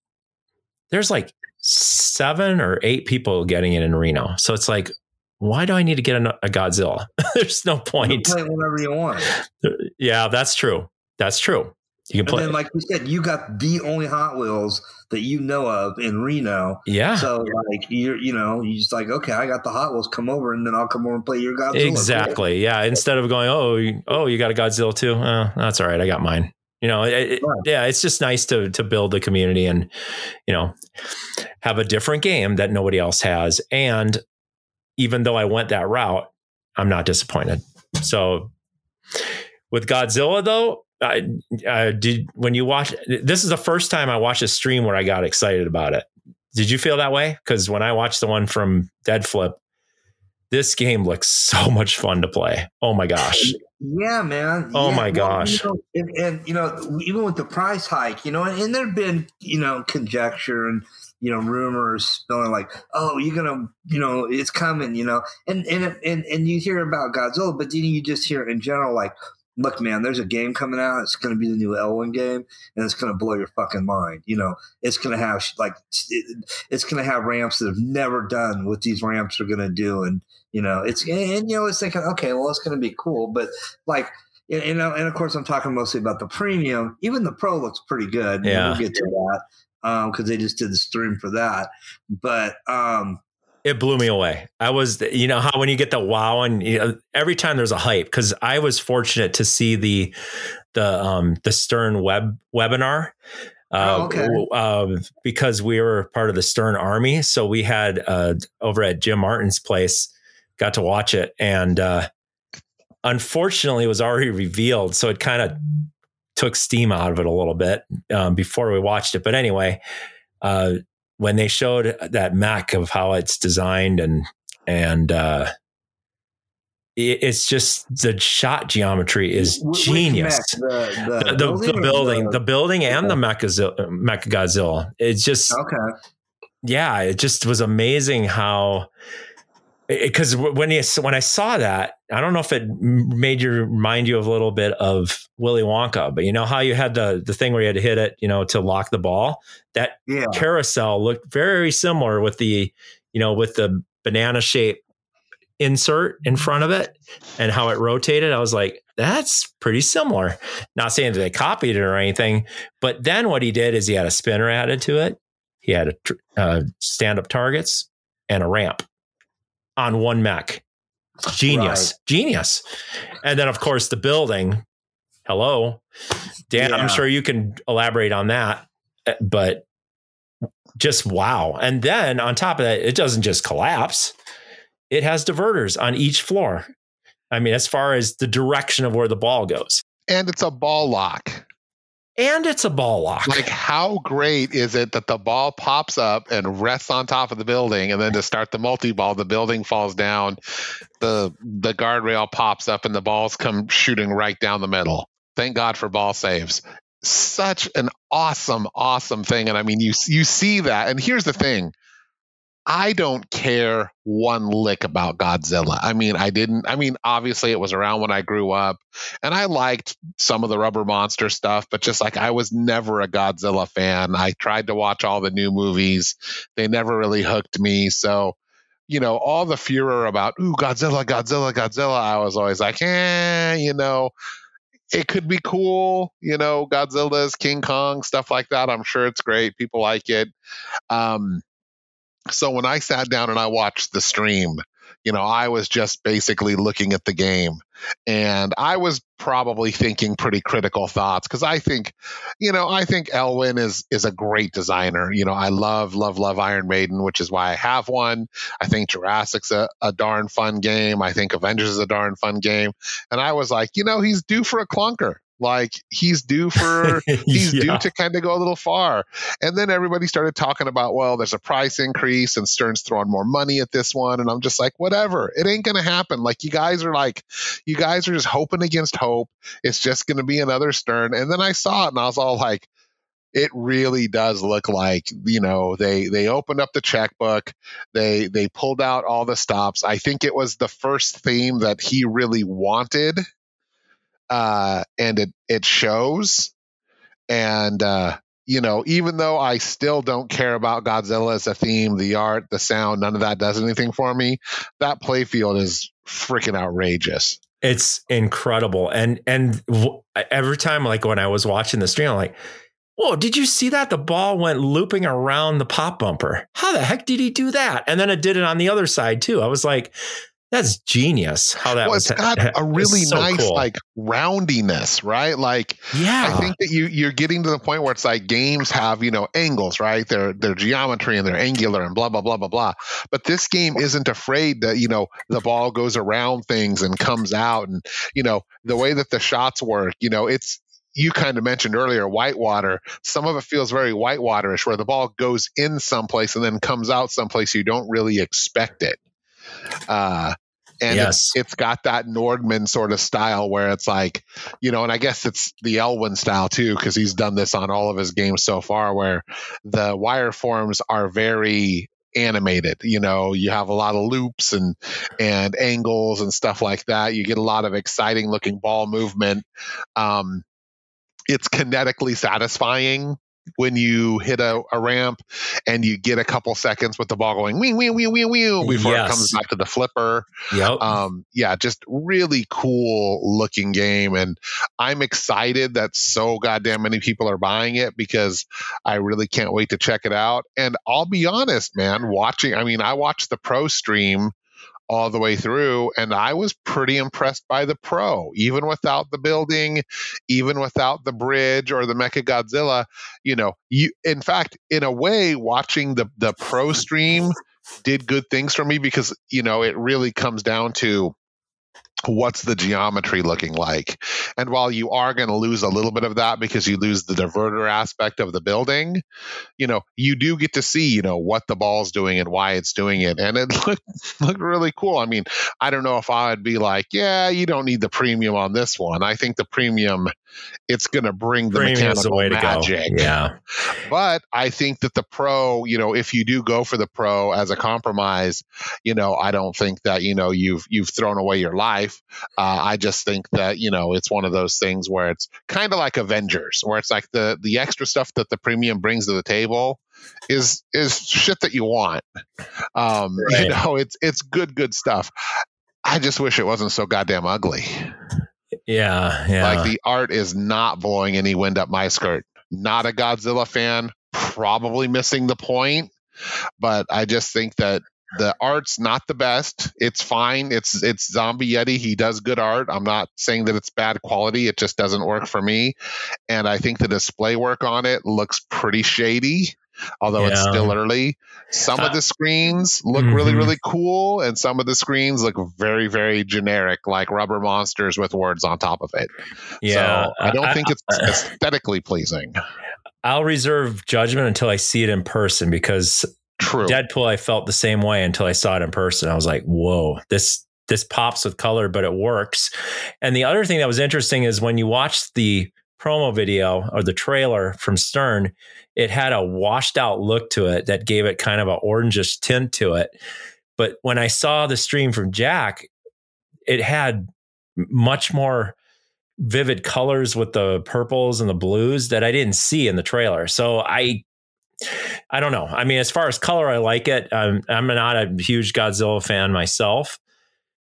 there's like seven or eight people getting it in Reno, so it's like, why do I need to get a, Godzilla? there's no You point. play it whenever you want. Yeah, that's true. That's true. You can And then, like you said, you got the only Hot Wheels that you know of in Reno. yeah. So like you're, you know, you just like, okay, I got the Hot Wheels. Come over, and then I'll come over and play your Godzilla. Exactly. Yeah. Instead of going, oh, oh, you got a Godzilla too. Oh, that's all right. I got mine. You know, it, it- Right. yeah, it's just nice to to build the community and you know have a different game that nobody else has. And even though I went that route, I'm not disappointed. So with Godzilla though, I, I did when you watch. This is the first time I watched a stream where I got excited about it. Did you feel that way? Because when I watched the one from Deadflip, this game looks so much fun to play. Oh my gosh. Yeah, man. Oh yeah. my gosh. Well, you know, and, and, you know, even with the price hike, you know, and, and there've been, you know, conjecture and you know rumors spilling like, oh, you're gonna, you know, it's coming, you know, and and and and you hear about Godzilla, but then you just hear in general like, look, man, there's a game coming out. It's going to be the new Elwin game, and it's going to blow your fucking mind. You know, it's going to have like it, it's going to have ramps that have never done what these ramps are going to do, and you know, it's and you know, it's thinking, okay, well, it's going to be cool, but like. You know, and of course, I'm talking mostly about the premium. Even the pro looks pretty good. Yeah, we'll get to that because um, they just did the stream for that. But um, it blew me away. I was, you know, how when you get the wow, and you know, every time there's a hype, because I was fortunate to see the the um the Stern web webinar. Uh, oh, okay. Uh, because we were part of the Stern Army, so we had uh, over at Jim Martin's place, got to watch it, and uh, unfortunately, it was already revealed, so it kind of took steam out of it a little bit um, before we watched it. But anyway, uh, when they showed that Mac of how it's designed and and uh, it, it's just the shot geometry is Which genius. The, the, the, building, the, building, the, the building, and the Mecha Mecha Godzilla. It's just okay. Yeah, it just was amazing how because when you when I saw that, I don't know if it made you remind you of a little bit of Willy Wonka, but you know how you had the the thing where you had to hit it, you know, to lock the ball. That yeah. carousel looked very similar with the, you know, with the banana shape insert in front of it and how it rotated. I was like, that's pretty similar. Not saying that they copied it or anything, but then what he did is he had a spinner added to it. He had a uh, stand up targets and a ramp on one mech. Genius, right. genius. And then, of course, the building. Hello, Dan. Yeah. I'm sure you can elaborate on that, eh, but just wow. And then on top of that, it doesn't just collapse; it has diverters on each floor. I mean, as far as the direction of where the ball goes, and it's a ball lock and it's a ball lock. Like, how great is it that the ball pops up and rests on top of the building, and then to start the multi ball, the building falls down, the the guardrail pops up, and the balls come shooting right down the middle. Thank God for ball saves. Such an awesome, awesome thing, and I mean, you you see that. And here's the thing: I don't care one lick about Godzilla. I mean, I didn't. I mean, obviously, it was around when I grew up, and I liked some of the Rubber Monster stuff, but just like I was never a Godzilla fan. I tried to watch all the new movies, they never really hooked me. So, you know, all the furor about ooh Godzilla, Godzilla, Godzilla, I was always like, eh, you know. It could be cool, you know, Godzilla's King Kong, stuff like that. I'm sure it's great. People like it. Um, so when I sat down and I watched the stream, you know, I was just basically looking at the game and I was probably thinking pretty critical thoughts because I think, you know, I think Elwin is is a great designer. You know, I love, love, love Iron Maiden, which is why I have one. I think Jurassic's a, a darn fun game. I think Avengers is a darn fun game. And I was like, you know, he's due for a clunker. Like he's due for he's yeah. due to kind of go a little far. And then everybody started talking about, well, there's a price increase and Stern's throwing more money at this one. And I'm just like, whatever. It ain't gonna happen. Like you guys are like, you guys are just hoping against hope. It's just gonna be another Stern. And then I saw it and I was all like, it really does look like you know they they opened up the checkbook they they pulled out all the stops i think it was the first theme that he really wanted uh, and it it shows. And uh, you know, even though I still don't care about Godzilla as a theme, the art, the sound, none of that does anything for me. That playfield is freaking outrageous. It's incredible, and and every time, like when I was watching the stream, I'm like, "Whoa! Did you see that? The ball went looping around the pop bumper. How the heck did he do that?" And then it did it on the other side too. I was like, that's genius. How that well, was. It's got a really so nice cool. like roundiness, right? Like, yeah, I think that you you're getting to the point where it's like games have you know angles, right? Their their geometry and they're angular and blah blah blah blah blah. But this game isn't afraid that you know the ball goes around things and comes out, and you know the way that the shots work. You know, it's you kind of mentioned earlier, whitewater. Some of it feels very whitewaterish, where the ball goes in someplace and then comes out someplace you don't really expect it Uh, and Yes. it's, it's got that Nordman sort of style where it's like, you know, and I guess it's the Elwin style too, because he's done this on all of his games so far, where the wire forms are very animated. You know, you have a lot of loops and and angles and stuff like that. You get a lot of exciting looking ball movement. Um, it's kinetically satisfying when you hit a, a ramp and you get a couple seconds with the ball going wee wee wee wee wee before Yes. it comes back to the flipper Yep. um yeah just really cool looking game and i'm excited that so goddamn many people are buying it because i really can't wait to check it out and i'll be honest man watching i mean i watched the pro stream all the way through and i was pretty impressed by the pro. Even without the building even without the bridge or the mecha godzilla you know you in fact in a way watching the the pro stream did good things for me because you know it really comes down to what's the geometry looking like and while you are going to lose a little bit of that because you lose the diverter aspect of the building you know you do get to see you know what the ball's doing and why it's doing it and it looked looked really cool i mean i don't know if i would be like yeah you don't need the premium on this one i think the premium it's going to bring the Premium's mechanical the way to go. Yeah. but I think that the pro, you know, if you do go for the pro as a compromise, you know, I don't think that you know you've you've thrown away your life. Uh, I just think that you know it's one of those things where it's kind of like Avengers, where it's like the the extra stuff that the premium brings to the table is is shit that you want. Um, Right. You know, it's it's good good stuff. I just wish it wasn't so goddamn ugly. Yeah. Yeah. Like the art is not blowing any wind up my skirt. Not a Godzilla fan, probably missing the point, but I just think that the art's not the best. It's fine. It's it's Zombie Yeti. He does good art. I'm not saying that it's bad quality. It just doesn't work for me. And I think the display work on it looks pretty shady, although it's still early. Some Uh, of the screens look really, mhm. really cool, and some of the screens look very, very generic, like rubber monsters with words on top of it. yeah. So I don't think it's aesthetically pleasing. I'll reserve judgment until I see it in person because True. Deadpool, I felt the same way until I saw it in person. I was like, whoa, this this pops with color, but it works. And the other thing that was interesting is when you watch the promo video or the trailer from Stern, it had a washed out look to it that gave it kind of an orangish tint to it. But when I saw the stream from Jack, it had much more vivid colors with the purples and the blues that I didn't see in the trailer. So I I don't know. I mean, as far as color, I like it. I'm not a huge Godzilla fan myself,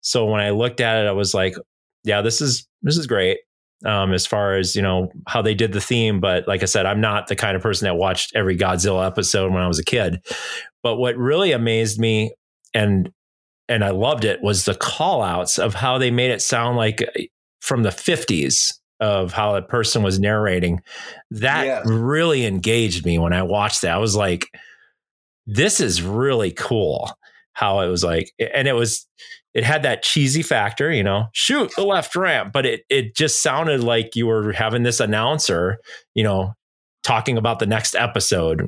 so when I looked at it, I was like, "Yeah, this is this is great." Um, as far as you know how they did the theme, but like I said, I'm not the kind of person that watched every Godzilla episode when I was a kid. But what really amazed me and and I loved it was the call outs of how they made it sound like uh, from the 50s of how a person was narrating. That Yes. really engaged me when I watched that. I was like, this is really cool. How it was like, and it was, it had that cheesy factor, you know, shoot the left ramp, but it it just sounded like you were having this announcer, you know, talking about the next episode,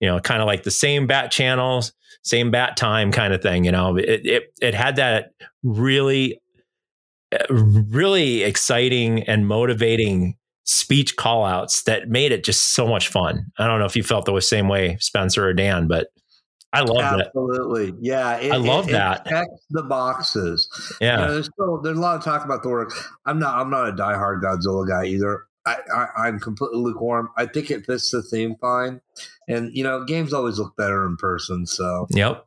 you know, kind of like the same bat channels, same bat time kind of thing, you know. It it it had that really really exciting and motivating speech call outs that made it just so much fun. I don't know if you felt the same way, Spencer or Dan, but I love it. Absolutely. Yeah. It, I love it- that. It checks the boxes. You Yeah. know, there's still there's a lot of talk about the work. I'm not I'm not a diehard Godzilla guy either. I, I I'm completely lukewarm. I think it fits the theme fine, and you know games always look better in person. So Yep.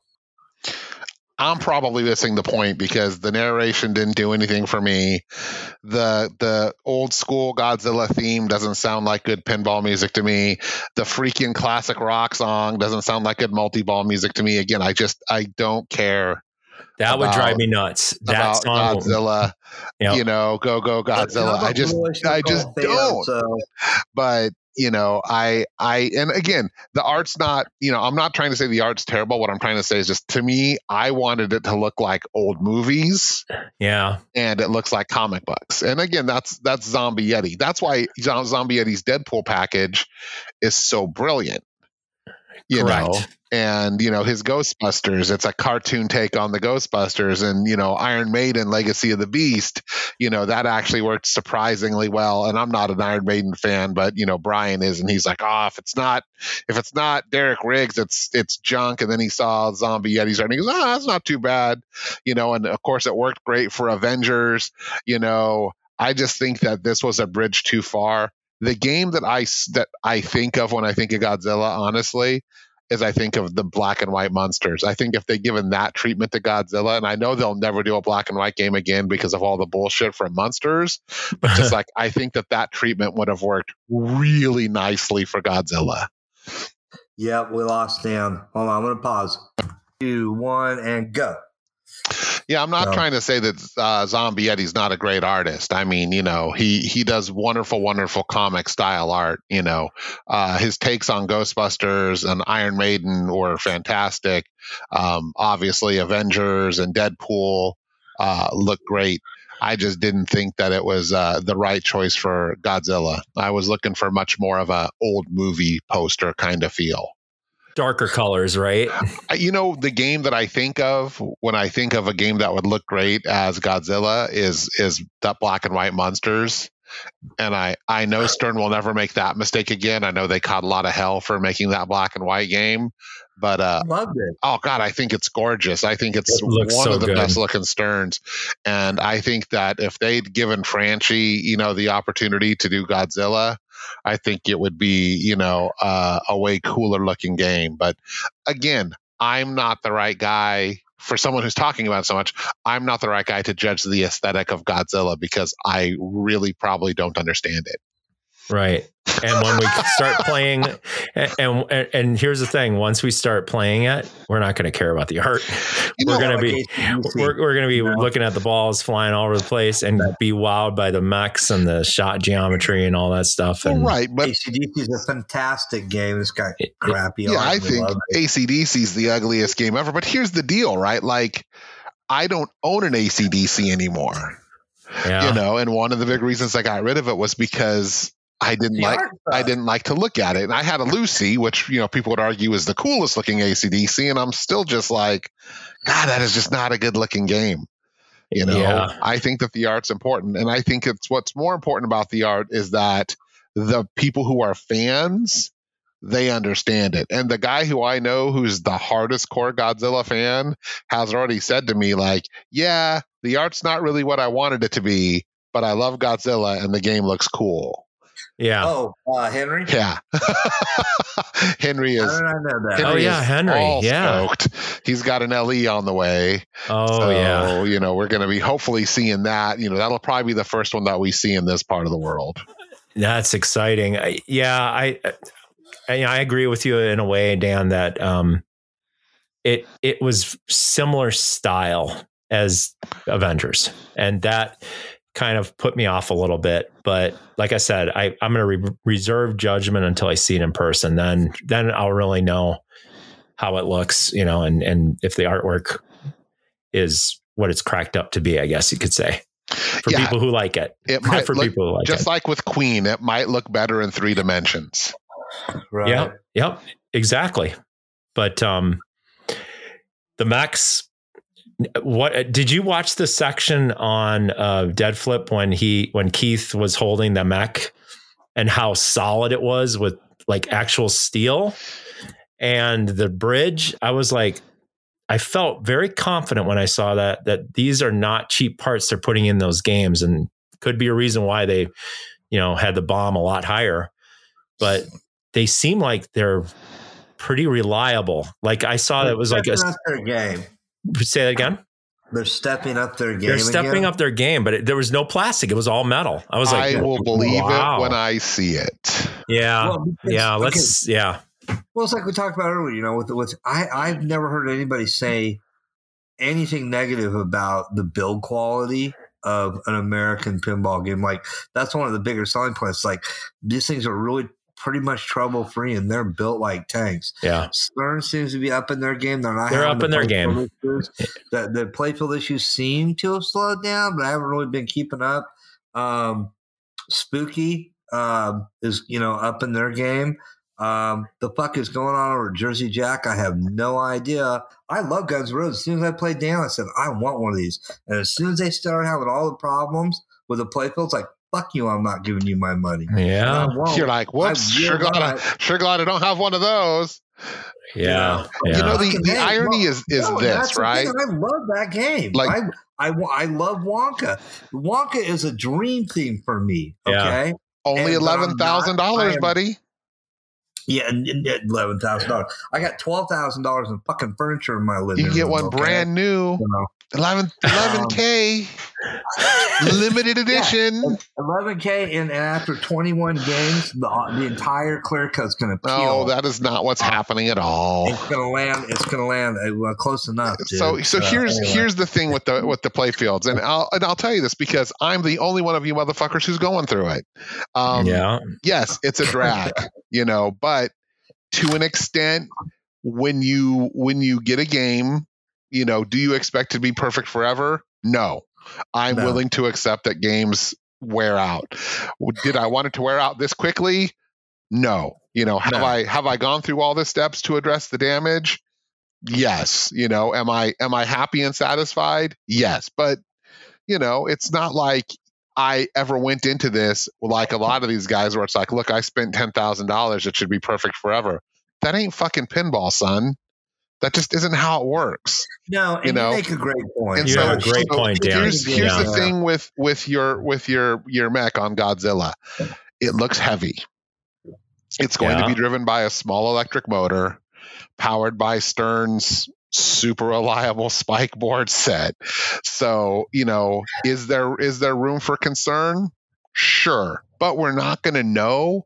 I'm probably missing the point because the narration didn't do anything for me. The the old school Godzilla theme doesn't sound like good pinball music to me. The freaking classic rock song doesn't sound like good multi-ball music to me. Again, I just I don't care That would drive me nuts. That about song. Godzilla. Yep. You know, go go Godzilla. I just I just don't. So but you know i i and again the art's not you know i'm not trying to say the art's terrible. What i'm trying to say is just to me i wanted it to look like old movies. Yeah. and it looks like comic books. And again that's that's zombie yeti. That's why zombie yeti's deadpool package is so brilliant. You Correct. know and you know his ghostbusters. It's a cartoon take on the ghostbusters and you know iron maiden legacy of the beast you know that actually worked surprisingly well. And i'm not an iron maiden fan but you know brian is and he's like oh if it's not if it's not derek riggs it's it's junk. And then he saw zombie yetis and he goes oh that's not too bad you know and of course it worked great for avengers you know. I just think that this was a bridge too far. The game that I that i think of when i think of godzilla honestly is I think of the black and white Munsters. I think if they given that treatment to Godzilla, and I know they'll never do a black and white game again because of all the bullshit from Munsters, but just like I think that that treatment would have worked really nicely for Godzilla. Yep, we lost Dan. Hold on, I'm gonna pause. Two, one, and go. Yeah, I'm not No. trying to say that uh, Zombie Yeti's not a great artist. I mean, you know, he he does wonderful, wonderful comic style art. You know, uh, his takes on Ghostbusters and Iron Maiden were fantastic. Um, obviously, Avengers and Deadpool uh, look great. I just didn't think that it was uh, the right choice for Godzilla. I was looking for much more of a old movie poster kind of feel. Darker colors, right? You know the game that I think of when I think of a game that would look great as Godzilla is is that black and white Munsters. And I I know Stern will never make that mistake again. I know they caught a lot of hell for making that black and white game, but uh Loved it. oh god, I think it's gorgeous. I think it's It one so of the good. best looking Sterns. And I think that if they'd given Franchi, you know, the opportunity to do Godzilla, I think it would be, you know, uh, a way cooler looking game. But again, I'm not the right guy for someone who's talking about it so much. I'm not the right guy to judge the aesthetic of Godzilla because I really probably don't understand it. Right. And when we start playing, and, and and here's the thing: once we start playing it, we're not going to care about the art. You We're gonna be we're, we're going to be You know? looking at the balls flying all over the place and be wowed by the mechs and the shot geometry and all that stuff. well, And right, but ACDC is a fantastic game. It's got It- it- crappy yeah. I think. ACDC is the ugliest game ever. But here's the deal, right? Like, I don't own an ACDC anymore. yeah, You know, and one of the big reasons I got rid of it was because I didn't The like I didn't like to look at it. And I had a Luci, which you know people would argue is the coolest looking ACDC, and I'm still just like, God, that is just not a good looking game. You know, Yeah. I think that the art's important, and I think it's what's more important about the art is that the people who are fans they understand it. And the guy who I know who's the hardest core Godzilla fan has already said to me, like, yeah, the art's not really what I wanted it to be, but I love Godzilla and the game looks cool. Yeah. Oh, uh, Henry. Yeah. Henry How is did I know that? Henry Oh, yeah, is Henry, yeah. stoked. He's got an LE on the way. oh so, yeah. you know, we're going to be hopefully seeing that. You know, that'll probably be the first one that we see in this part of the world. That's exciting. I, yeah, I, I I agree with you in a way, Dan. That um, it it was similar style as Avengers, and that kind of put me off a little bit. But like I said, I I'm going to re- reserve judgment until I see it in person. Then then I'll really know how it looks, you know, and and if the artwork is what it's cracked up to be. I guess you could say for Yeah. people who like it. It might for look, people who like just it. like with Queen, it might look better in three dimensions. Right. Yep. Yep. Exactly. But um the Max what did you watch the section on uh Deadflip when he when Keith was holding the mech and how solid it was with like actual steel and the bridge? I was like I felt very confident when I saw that that these are not cheap parts they're putting in those games and could be a reason why they you know had the bomb a lot higher. But they seem like they're pretty reliable. Like I saw that it was like a game. Say that again. They're stepping up their game. They're stepping again. up their game, but it, there was no plastic. It was all metal. I was like, I will believe wow. it when I see it. yeah, Well, because- yeah. Let's yeah, Well, it's like we talked about earlier. You know, with with I I've never heard anybody say anything negative about the build quality of an American pinball game. Like that's one of the bigger selling points. Like these things are really pretty much trouble free, and they're built like tanks. yeah, Stern seems to be up in their game. They're not. They're up in their game. Issues. The the playfield issues seem to have slowed down, but I haven't really been keeping up. Um, Spooky um, is you know up in their game. Um, the fuck is going on over Jersey Jack? I have no idea. I love Guns N' Roses. As soon as I played down, I said I want one of these. And as soon as they started having all the problems with the playfields, like fuck you, I'm not giving you my money. Yeah, you're like, whoops, sure glad, I, sure glad I don't have one of those. Yeah, you know, yeah. you know the, the irony well, is is no, this, right? I love that game. Like- I, I, I love Wonka. Wonka is a dream theme for me. Yeah. Okay. Only And, um, eleven thousand I dollars, buddy. Yeah, and, and eleven thousand dollars. I got twelve thousand dollars in fucking furniture in my living You room. can get one okay? brand new, You know, 11 k limited edition. eleven k, and after twenty one games, the the entire clear coat's going to peel. No, that is not what's happening at all. it's going to land. It's going to land uh, close enough. Dude. So, so Uh, here's anyway. here's the thing with the with the play fields, and I'll and I'll tell you this because I'm the only one of you motherfuckers who's going through it. Um, yeah, yes, it's a drag, you know, but to an extent, when you when you get a game, you know, do you expect to be perfect forever? No, I'm No. willing to accept that games wear out. Did I want it to wear out this quickly? No. You know, have No. I have I gone through all the steps to address the damage? Yes. You know, am I am I happy and satisfied? Yes. But you know, it's not like I ever went into this like a lot of these guys where it's like, look, I spent ten thousand dollars, it should be perfect forever. That ain't fucking pinball, son. That just isn't how it works. no, and you you, make a great point. And You so, have a great so point, Dan. Here's, here's Yeah. the thing with with your with your your mech on Godzilla. It looks heavy. It's going to be driven by a small electric motor, powered by Stern's super reliable spike board set. So, you know, is there is there room for concern? Sure. But we're not going to know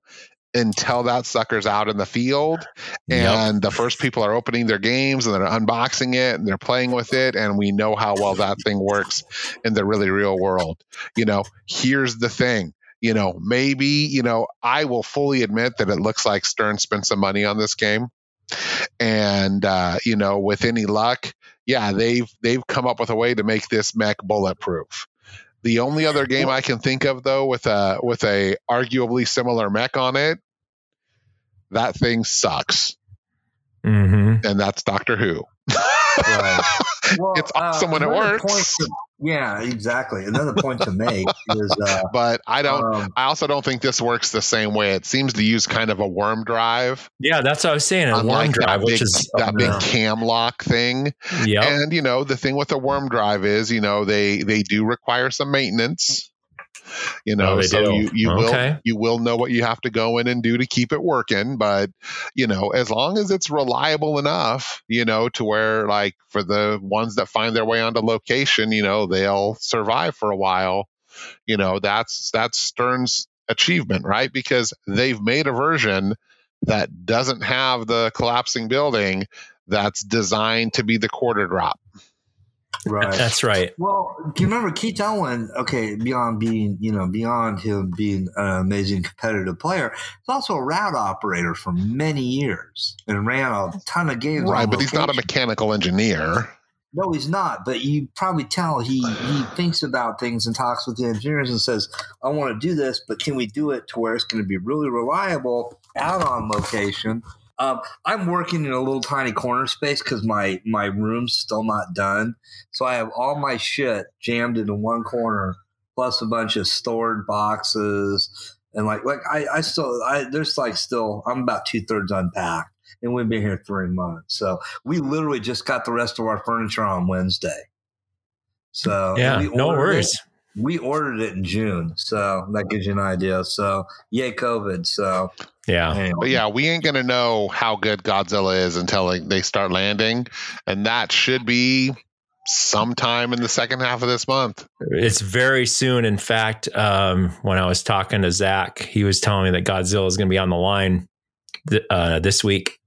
until that sucker's out in the field. Yep. and the first people are opening their games and they're unboxing it and they're playing with it. And we know how well that thing works in the really real world. You know here's the thing. You know maybe you know i will fully admit that it looks like stern spent some money on this game. And uh, you know with any luck yeah they've they've come up with a way to make this mech bulletproof the only other game i can think of though with a with a arguably similar mech on it that thing sucks hmm and that's doctor who Right. Well, It's awesome when it works. point to- yeah, exactly. Another point to make is uh, but i don't um, i also don't think this works the same way it seems to use kind of a worm drive yeah. That's what I was saying. A worm unlike that drive, which is that big Yeah. cam lock thing Yeah, And you know, the thing with the worm drive is, you know, they they do require some maintenance. You know, Oh, so do. you you Okay. will you will know what you have to go in and do to keep it working. But you know, as long as it's reliable enough, you know, to where like for the ones that find their way onto location, you know, they'll survive for a while. You know, that's that's Stern's achievement, right? Because they've made a version that doesn't have the collapsing building that's designed to be the quarter drop. Right. That's right. Well, do you remember Keith Elwin? Okay, beyond being, you know, beyond him being an amazing competitive player, he's also a route operator for many years and ran a ton of games. Right, on but he's not a mechanical engineer. No, he's not. But you probably tell he he thinks about things and talks with the engineers and says, "I want to do this, but can we do it to where it's going to be really reliable out on location?" Um, I'm working in a little tiny corner space because my my room's still not done, so I have all my shit jammed into one corner, plus a bunch of stored boxes and like like I I still I there's like still I'm about two thirds unpacked. And we've been here three months. So we literally just got the rest of our furniture on Wednesday. So Yeah. No worries. it- we ordered it in June, so that gives you an idea. So yay, COVID. So Yeah. anyway. But yeah, we ain't gonna know how good Godzilla is until like, they start landing, and that should be sometime in the second half of this month. It's very soon. In fact, um, when I was talking to Zach, he was telling me that Godzilla is going to be on the line th- uh, this week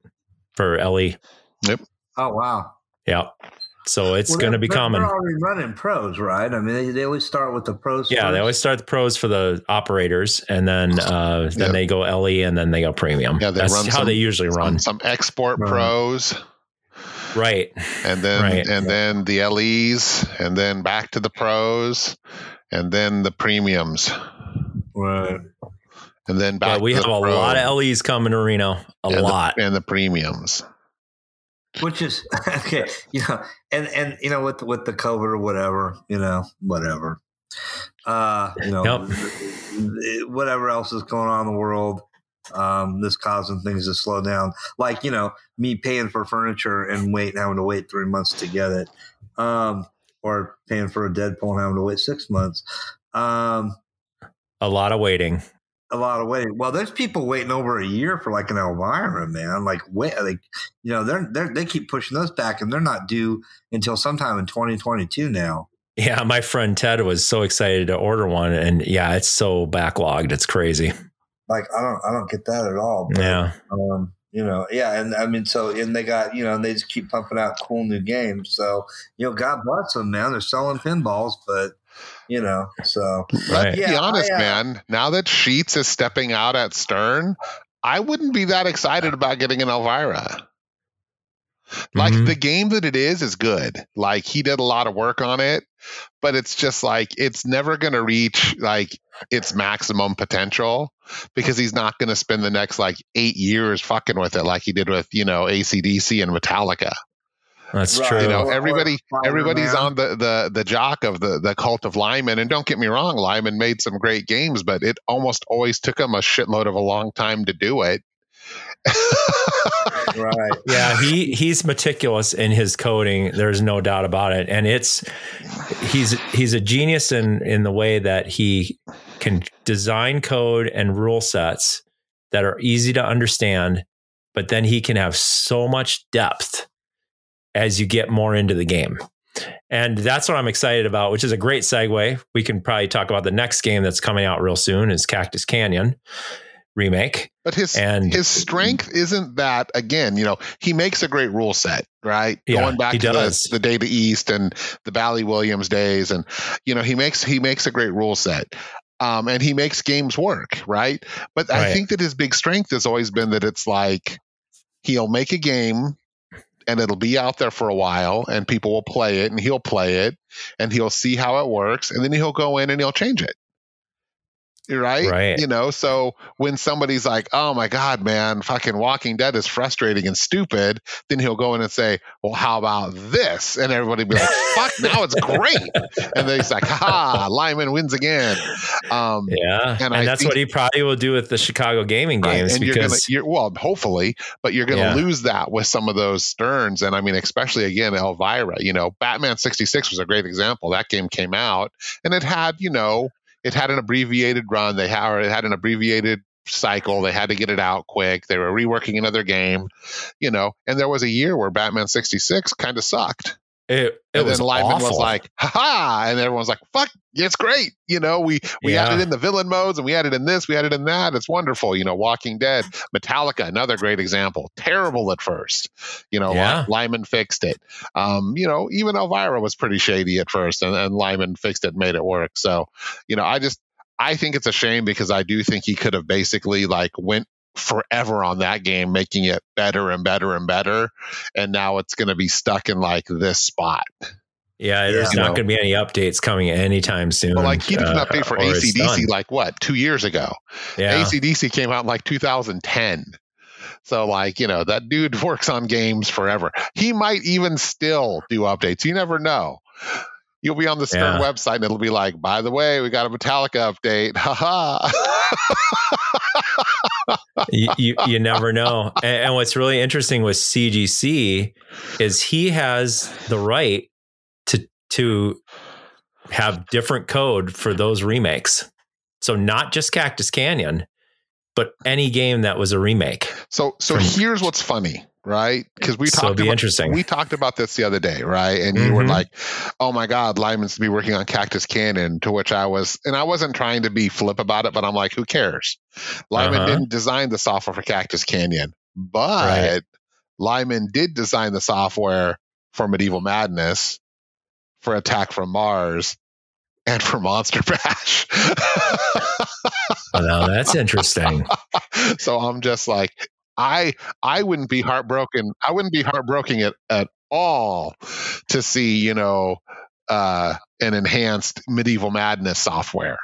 for LE. Yep. Oh wow, Yeah. So it's Well, going to be they're- They're already running pros, right? I mean, they, they always start with the pros. Yeah, they always start the pros for the operators, and then uh, then Yep. they go LE, and then they go premium. Yeah, they That's run how some- they usually run. Some, some export Right. pros, Right. and then Right. and then the LEs, and then back to the pros, and then the premiums. right. and then back. But we to have the a Pro lot of LEs coming to Reno. A and the- lot. and the premiums. Which is okay you know and and you know with with the covid or whatever you know whatever. Uh you know whatever else is going on in the world um this causing things to slow down. Like you know me paying for furniture and wait having to wait three months to get it um or paying for a deadpool and having to wait six months um A lot of waiting. A lot of waiting. Well, there's people waiting over a year for like an Elvira, man. Like, wait, like you know, they're they are they keep pushing those back, and they're not due until sometime in 2022 now. Yeah, my friend Ted was so excited to order one, and yeah, it's so backlogged. It's crazy. Like, I don't I don't get that at all. But, Yeah, Um, you know, yeah, and I mean, so and they got you know, and they just keep pumping out cool new games. So you know, God bless them, man. They're selling pinballs, but you know, so Let's Right. be honest, I, uh, man. Now that Sheats is stepping out at Stern, I wouldn't be that excited about getting an Elvira. Like Mhm. the game that it is is good. Like he did a lot of work on it, but it's just like it's never going to reach like its maximum potential because he's not going to spend the next like eight years fucking with it like he did with you know ACDC and Metallica. That's Right. true. You know, Or- or everybody everybody's on the the the jock of the the cult of Lyman, and don't get me wrong, Lyman made some great games, but it almost always took him a shitload of a long time to do it. right, yeah, he he's meticulous in his coding. There's no doubt about it, and it's he's he's a genius in in the way that he can design code and rule sets that are easy to understand, but then he can have so much depth as you get more into the game. And that's what I'm excited about, which is a great segue. We can probably talk about the next game that's coming out real soon is Cactus Canyon remake. But his And his strength isn't that again, you know, he makes a great rule set, right? Yeah, Going back he to the, the Data East and the Bally Williams days and you know, he makes he makes a great rule set. Um, and he makes games work, right? But I think that his big strength has always been that it's like he'll make a game and it'll be out there for a while and people will play it and he'll play it and he'll see how it works and then he'll go in and he'll change it right Right. you know so when somebody's like oh my god man fucking walking dead is frustrating and stupid then he'll go in and say well how about this and everybody be like fuck now it's great and then he's like ha lyman wins again um Yeah, And and, that's think- what he probably will do with the Chicago gaming Right, games and you're gonna, you're well, hopefully, but you're gonna Yeah. lose that with some of those Sterns, and I mean, especially again, Elvira. You know, Batman '66 was a great example. That game came out, and it had, you know, it had an abbreviated run. They had, it had an abbreviated cycle. They had to get it out quick. They were reworking another game, you know, and there was a year where Batman '66 kind of sucked. It, it and was then Lyman awful. was like, "Ha ha!" and everyone's like, "Fuck, it's great." You know, we we Yeah. added in the villain modes, and we added in this, we added in that. It's wonderful. You know, Walking Dead, Metallica, another great example. Terrible at first. You know, Yeah. Lyman fixed it. Um, you know, even Elvira was pretty shady at first, and, and Lyman fixed it, made it work. So, you know, I just I think it's a shame because I do think he could have basically like went forever on that game making it better and better and better and now it's going to be stuck in like this spot yeah, there's You not going to be any updates coming anytime soon. But like he did an uh, update for ACDC like what two years ago. yeah, ACDC came out in like 2010. So like you know that dude works on games forever. He might even still do updates. You never know. You'll be on the Stern Yeah. website and it'll be like, by the way, we got a Metallica update. Ha ha. you, you you never know. And, and what's really interesting with CGC is he has the right to to have different code for those remakes. So not just Cactus Canyon, but any game that was a remake. So so here's what's funny, right? Because we So talked be about interesting. we talked about this the other day, right? And you were Mhm. like, "Oh my God, Lyman's to be working on Cactus Canyon." To which I was, and I wasn't trying to be flip about it, but I'm like, "Who cares?" Lyman Uh-huh. didn't design the software for Cactus Canyon, but Right. Lyman did design the software for Medieval Madness, for Attack from Mars, and for Monster Bash. Now that's interesting. so I'm just like, I I wouldn't be heartbroken. I wouldn't be heartbroken at, at all to see, you know, uh, an enhanced medieval madness software.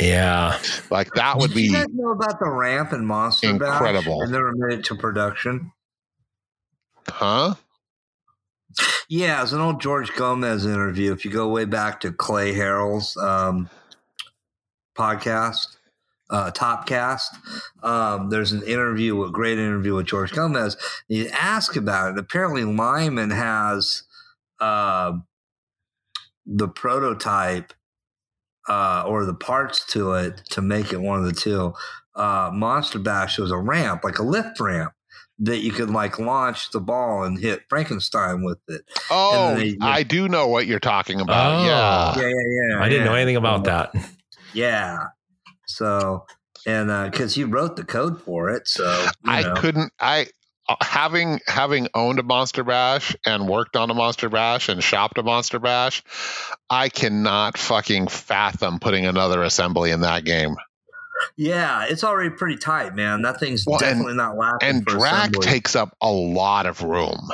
Yeah. Like that would Did be you guys know about the ramp and Monster incredible. Bash and never made it to production? huh? Yeah, it's an old George Gomez interview. If you go way back to Clay Harrell's um, podcast, uh, Topcast, um, there's an interview, a great interview with George Gomez. He asked about it. Apparently, Lyman has uh, the prototype uh, or the parts to it to make it one of the two. Uh, Monster Bash was a ramp, like a lift ramp. That you could like launch the ball and hit Frankenstein with it. Oh, they- I do know what you're talking about. Oh. Yeah. Yeah, yeah, yeah. I didn't know anything about that. Yeah. So, and uh because you wrote the code for it, so you I know. couldn't I uh, having having owned a Monster Bash and worked on a Monster Bash and shopped a Monster Bash, I cannot fucking fathom putting another assembly in that game. Yeah, it's already pretty tight, man. That thing's Well, and- definitely not lasting. And for drag assembly. takes up a lot of room.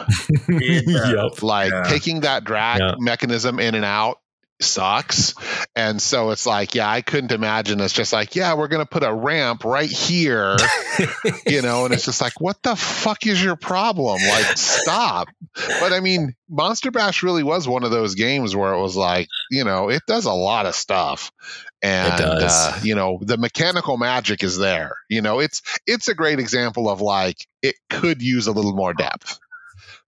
Yeah. yep. Like Yeah. taking that drag Yeah. mechanism in and out sucks. And so it's like, yeah, I couldn't imagine it's just like, yeah, we're going to put a ramp right here, you know, and it's just like, what the fuck is your problem? Like, stop. But I mean, Monster Bash really was one of those games where it was like, you know, it does a lot of stuff. And does. Uh, you know, the mechanical magic is there. You know, it's it's a great example of like it could use a little more depth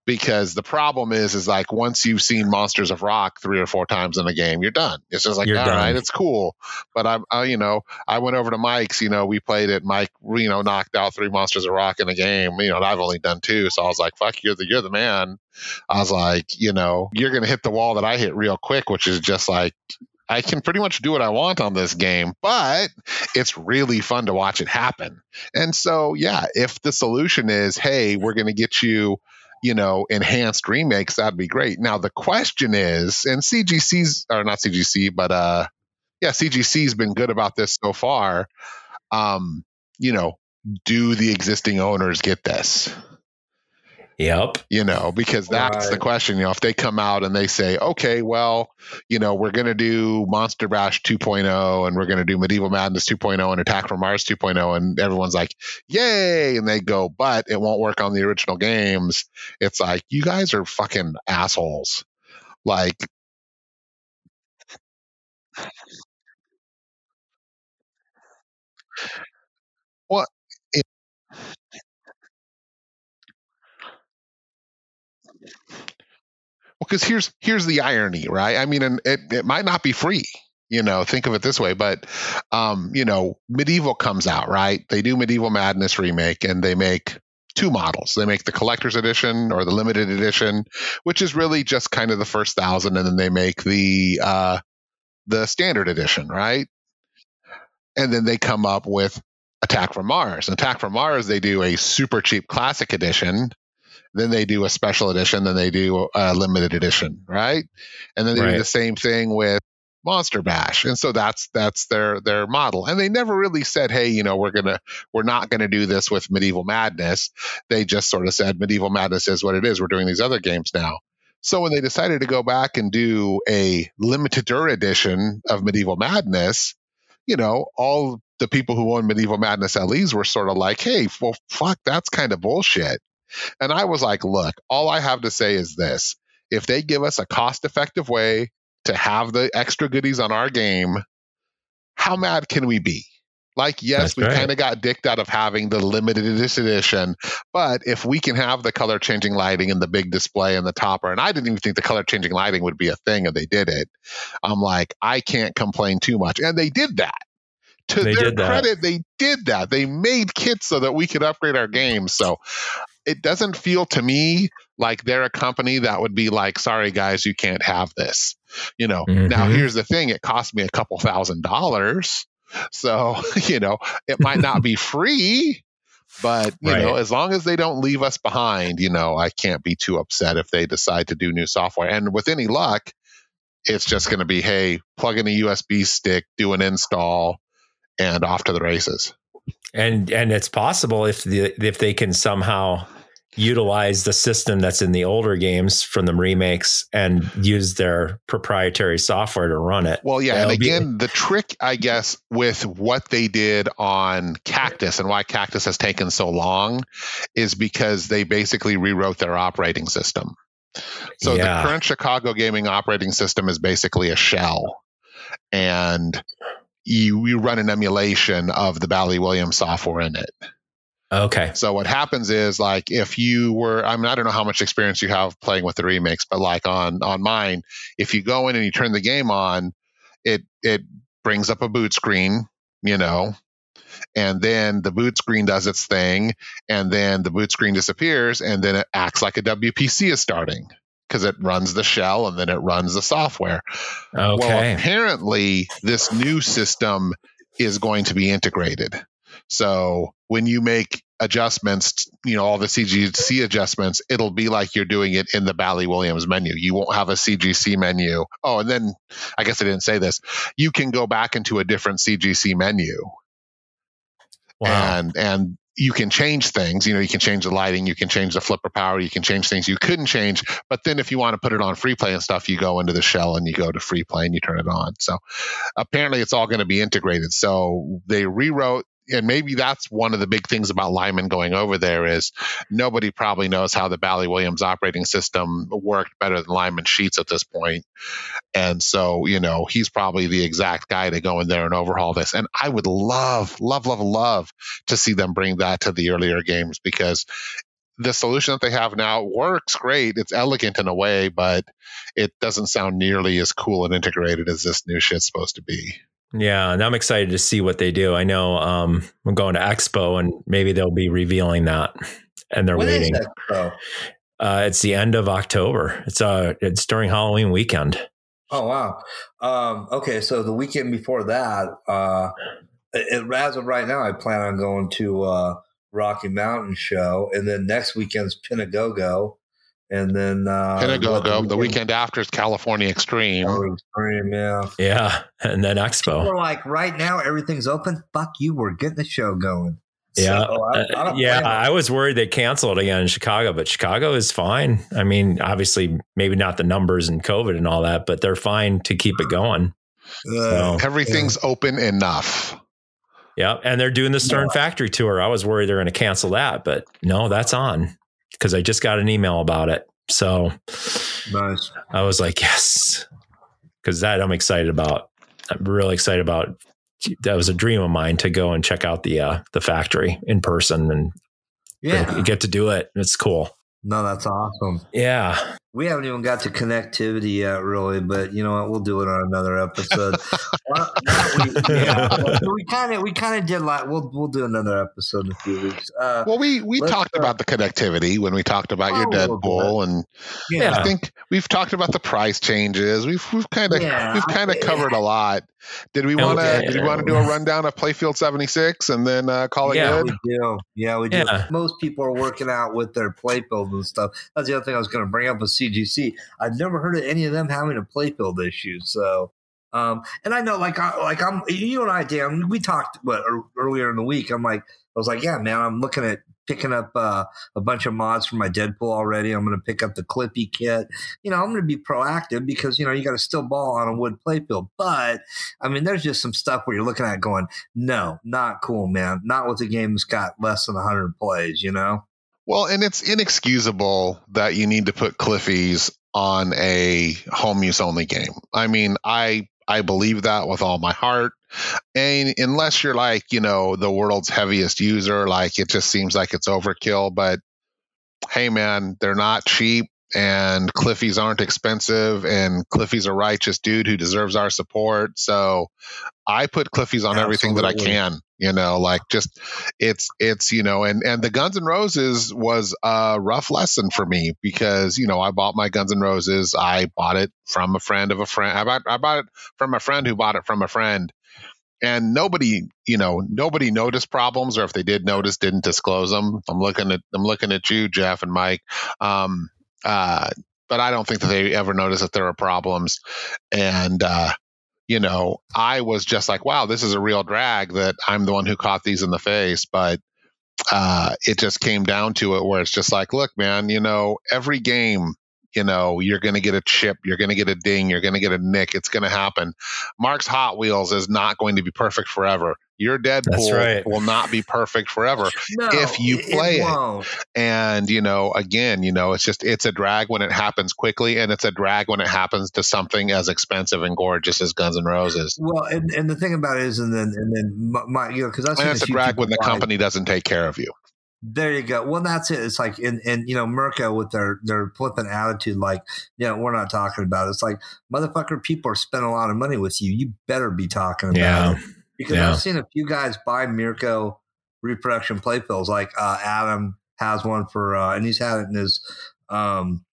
because the problem is is like once you've seen monsters of rock three or four times in a game you're done it's just like You're all done. right it's cool but i'm I, you know i went over to mike's you know we played it mike you know knocked out three monsters of rock in a game you know and i've only done two so i was like fuck you're the you're the man i was like you know you're gonna hit the wall that i hit real quick which is just like I can pretty much do what I want on this game, but it's really fun to watch it happen. And so, yeah, if the solution is, hey, we're going to get you you know, enhanced remakes, that'd be great. Now the question is, and CGC's or not CGC, but uh yeah, CGC's been good about this so far. Um, you know, do the existing owners get this? Yep. You know, because that's the question. You know, if they come out and they say, okay, well, you know, we're going to do Monster Bash 2.0 and we're going to do Medieval Madness 2.0 and Attack from Mars 2.0, and everyone's like, yay. And they go, but it won't work on the original games. It's like, you guys are fucking assholes. Like, what? Because here's here's the irony, right? I mean, and it, it might not be free. You know, think of it this way, but um, you know, medieval comes out, right? They do Medieval Madness remake, and they make two models. They make the collector's edition or the limited edition, which is really just kind of the first thousand, and then they make the uh, the standard edition, right? And then they come up with Attack from Mars. Attack from Mars, they do a super cheap classic edition. Then they do a special edition. Then they do a limited edition, right? And then they Right. do the same thing with Monster Bash. And so that's that's their their model. And they never really said, "Hey, you know, we're gonna we're not gonna do this with Medieval Madness." They just sort of said, "Medieval Madness is what it is. We're doing these other games now." So when they decided to go back and do a limited edition of Medieval Madness, you know, all the people who own Medieval Madness LEs were sort of like, hey, well, fuck, that's kind of bullshit. And I was like, look, all I have to say is this if they give us a cost effective way to have the extra goodies on our game, how mad can we be? Like, yes, That's we kind of got dicked out of having the limited edition, but if we can have the color changing lighting and the big display and the topper, and I didn't even think the color changing lighting would be a thing, and they did it. I'm like, I can't complain too much. And they did that. To They their credit, they did that. They made kits so that we could upgrade our games. So it doesn't feel to me like they're a company that would be like, sorry guys, you can't have this. You know, now Mhm. here's the thing, it cost me a couple thousand dollars. So, you know, it might not be free, but you know, as long as they don't leave us behind, you know, I can't be too upset if they decide to do new software. And with any luck, it's just going to be, hey, plug in a USB stick, do an install, and off to the races. And and it's possible if the if they can somehow utilize the system that's in the older games from the remakes and use their proprietary software to run it. Well, yeah, That'll and again, be- the trick, I guess, with what they did on Cactus and why Cactus has taken so long is because they basically rewrote their operating system. So yeah. the current Chicago gaming operating system is basically a shell, and you you run an emulation of the Bally Williams software in it. Okay. So what happens is like if you were I mean I don't know how much experience you have playing with the remakes, but like on on mine, if you go in and you turn the game on, it it brings up a boot screen, you know, and then the boot screen does its thing, and then the boot screen disappears, and then it acts like a WPC is starting because it runs the shell and then it runs the software. Okay. Well, apparently this new system is going to be integrated. So when you make adjustments, you know, all the CGC adjustments, it'll be like you're doing it in the Bally Williams menu. You won't have a CGC menu. Oh, and then I guess I didn't say this. You can go back into a different CGC menu. Wow. And and you can change things. You know, you can change the lighting, you can change the flipper power, you can change things you couldn't change. But then if you want to put it on free play and stuff, you go into the shell and you go to free play and you turn it on. So apparently it's all going to be integrated. So they rewrote and maybe that's one of the big things about Lyman going over there is nobody probably knows how the Bally Williams operating system worked better than Lyman Sheats at this point. And so, you know, he's probably the exact guy to go in there and overhaul this. And I would love, love, love, love to see them bring that to the earlier games because the solution that they have now works great. It's elegant in a way, but it doesn't sound nearly as cool and integrated as this new shit's supposed to be. Yeah, and I'm excited to see what they do. I know um, I'm going to Expo, and maybe they'll be revealing that, and they're when waiting. Uh, it's the end of October. It's uh, it's during Halloween weekend. Oh wow. Um, okay, so the weekend before that, uh, it, as of right now, I plan on going to uh, Rocky Mountain Show, and then next weekend's Pinagogo, and then uh, Pinagogo. The weekend after is California Extreme. Oh, Extreme, yeah, yeah, and then Expo. We're like right now, everything's open. Fuck you, we're getting the show going. Yeah, so, I, I uh, yeah. I was worried they canceled again in Chicago, but Chicago is fine. I mean, obviously, maybe not the numbers and COVID and all that, but they're fine to keep it going. Uh, so, Everything's yeah. open enough. Yeah, and they're doing the Stern yeah. Factory tour. I was worried they're going to cancel that, but no, that's on because I just got an email about it. So nice. I was like, yes, because that I'm excited about. I'm really excited about. That was a dream of mine to go and check out the uh, the factory in person and yeah, get to do it. It's cool. No, that's awesome. Yeah. We haven't even got to connectivity yet, really, but you know what? We'll do it on another episode. we, yeah, we kind of we kind of did like we'll we'll do another episode in a few weeks. Uh, well, we we talked uh, about the connectivity when we talked about your Deadpool, and yeah. I think we've talked about the price changes. We've we've kind of yeah, we've kind of covered a lot. Did we want to? Okay. Did we want to do a rundown of Playfield seventy six and then uh, call it yeah, good? We do. Yeah, we do. Yeah. Most people are working out with their Playfield and stuff. That's the other thing I was going to bring up with CGC. I've never heard of any of them having a Playfield issue. So, um, and I know, like, I, like I'm, you and I, Dan, we talked what earlier in the week. I'm like, I was like, yeah, man, I'm looking at picking up uh, a bunch of mods for my Deadpool already. I'm going to pick up the Cliffy kit. You know, I'm going to be proactive because you know you got to still ball on a wood playfield. But I mean, there's just some stuff where you're looking at going, no, not cool, man. Not with the game's got less than 100 plays. You know. Well, and it's inexcusable that you need to put Cliffies on a home use only game. I mean, I I believe that with all my heart. And unless you're like, you know, the world's heaviest user, like it just seems like it's overkill. But hey, man, they're not cheap and Cliffies aren't expensive and Cliffy's a righteous dude who deserves our support. So I put Cliffies on Absolutely. everything that I can, you know, like just it's it's you know, and and the Guns N' Roses was a rough lesson for me because you know I bought my Guns N' Roses. I bought it from a friend of a friend. I bought I bought it from a friend who bought it from a friend, and nobody you know nobody noticed problems or if they did notice didn't disclose them. I'm looking at I'm looking at you, Jeff and Mike. Um, uh, but I don't think that they ever noticed that there were problems. And, uh, you know, I was just like, wow, this is a real drag that I'm the one who caught these in the face. But uh, it just came down to it where it's just like, look, man, you know, every game you know, you're going to get a chip, you're going to get a ding, you're going to get a nick. It's going to happen. Mark's Hot Wheels is not going to be perfect forever. Your Deadpool right. will not be perfect forever No, if you play it. it. And, you know, again, you know, it's just, it's a drag when it happens quickly and it's a drag when it happens to something as expensive and gorgeous as Guns N' Roses. Well, and, and the thing about it is, and then and then my, my you know, because that's And it's a drag when the company doesn't take care of you. There you go. Well, that's it. It's like, and, and you know, Mirco with their their flippant attitude, like, you know, we're not talking about. It. It's like, motherfucker, people are spending a lot of money with you. You better be talking about Yeah. it because Yeah. I've seen a few guys buy Mirco reproduction playfields. Like uh, Adam has one for, uh, and he's had it in his um,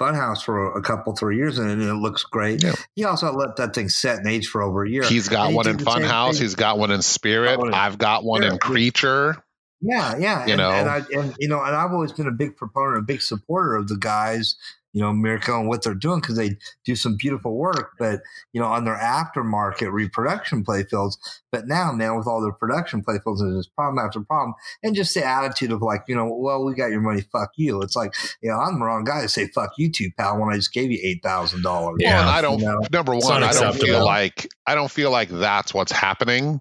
funhouse for a couple, three years, and it looks great. Yeah. He also let that thing set and age for over a year. He's got And one did in the same Funhouse. thing. He's got one in Spirit. Got one in I've got one in Creature. Yeah, yeah, You and, know? and I and you know, and I've always been a big proponent, a big supporter of the guys, you know, Mirco and what they're doing because they do some beautiful work. But you know, on their aftermarket reproduction playfields. But now, man, with all their production playfields, there's just problem after problem, and just the attitude of like, you know, well, we got your money, fuck you. It's like, you know, I'm the wrong guy to say fuck you, too, pal, when I just gave you eight thousand dollars. Yeah. Well, and I don't. You know? Number one, I don't feel like I don't feel like that's what's happening.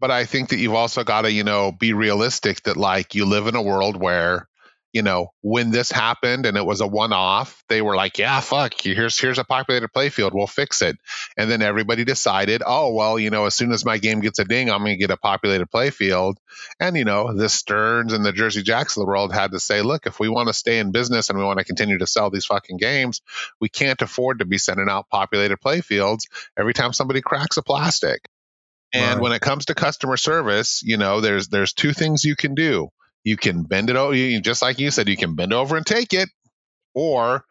But I think that you've also got to, you know, be realistic that like you live in a world where, you know, when this happened and it was a one-off, they were like, "Yeah, fuck, here's here's a populated playfield, we'll fix it." And then everybody decided, "Oh, well, you know, as soon as my game gets a ding, I'm going to get a populated playfield." And you know, the Sterns and the Jersey Jacks of the world had to say, "Look, if we want to stay in business and we want to continue to sell these fucking games, we can't afford to be sending out populated playfields every time somebody cracks a plastic. And Right. when it comes to customer service, you know, there's there's two things you can do. You can bend it over, you, just like you said, you can bend over and take it, or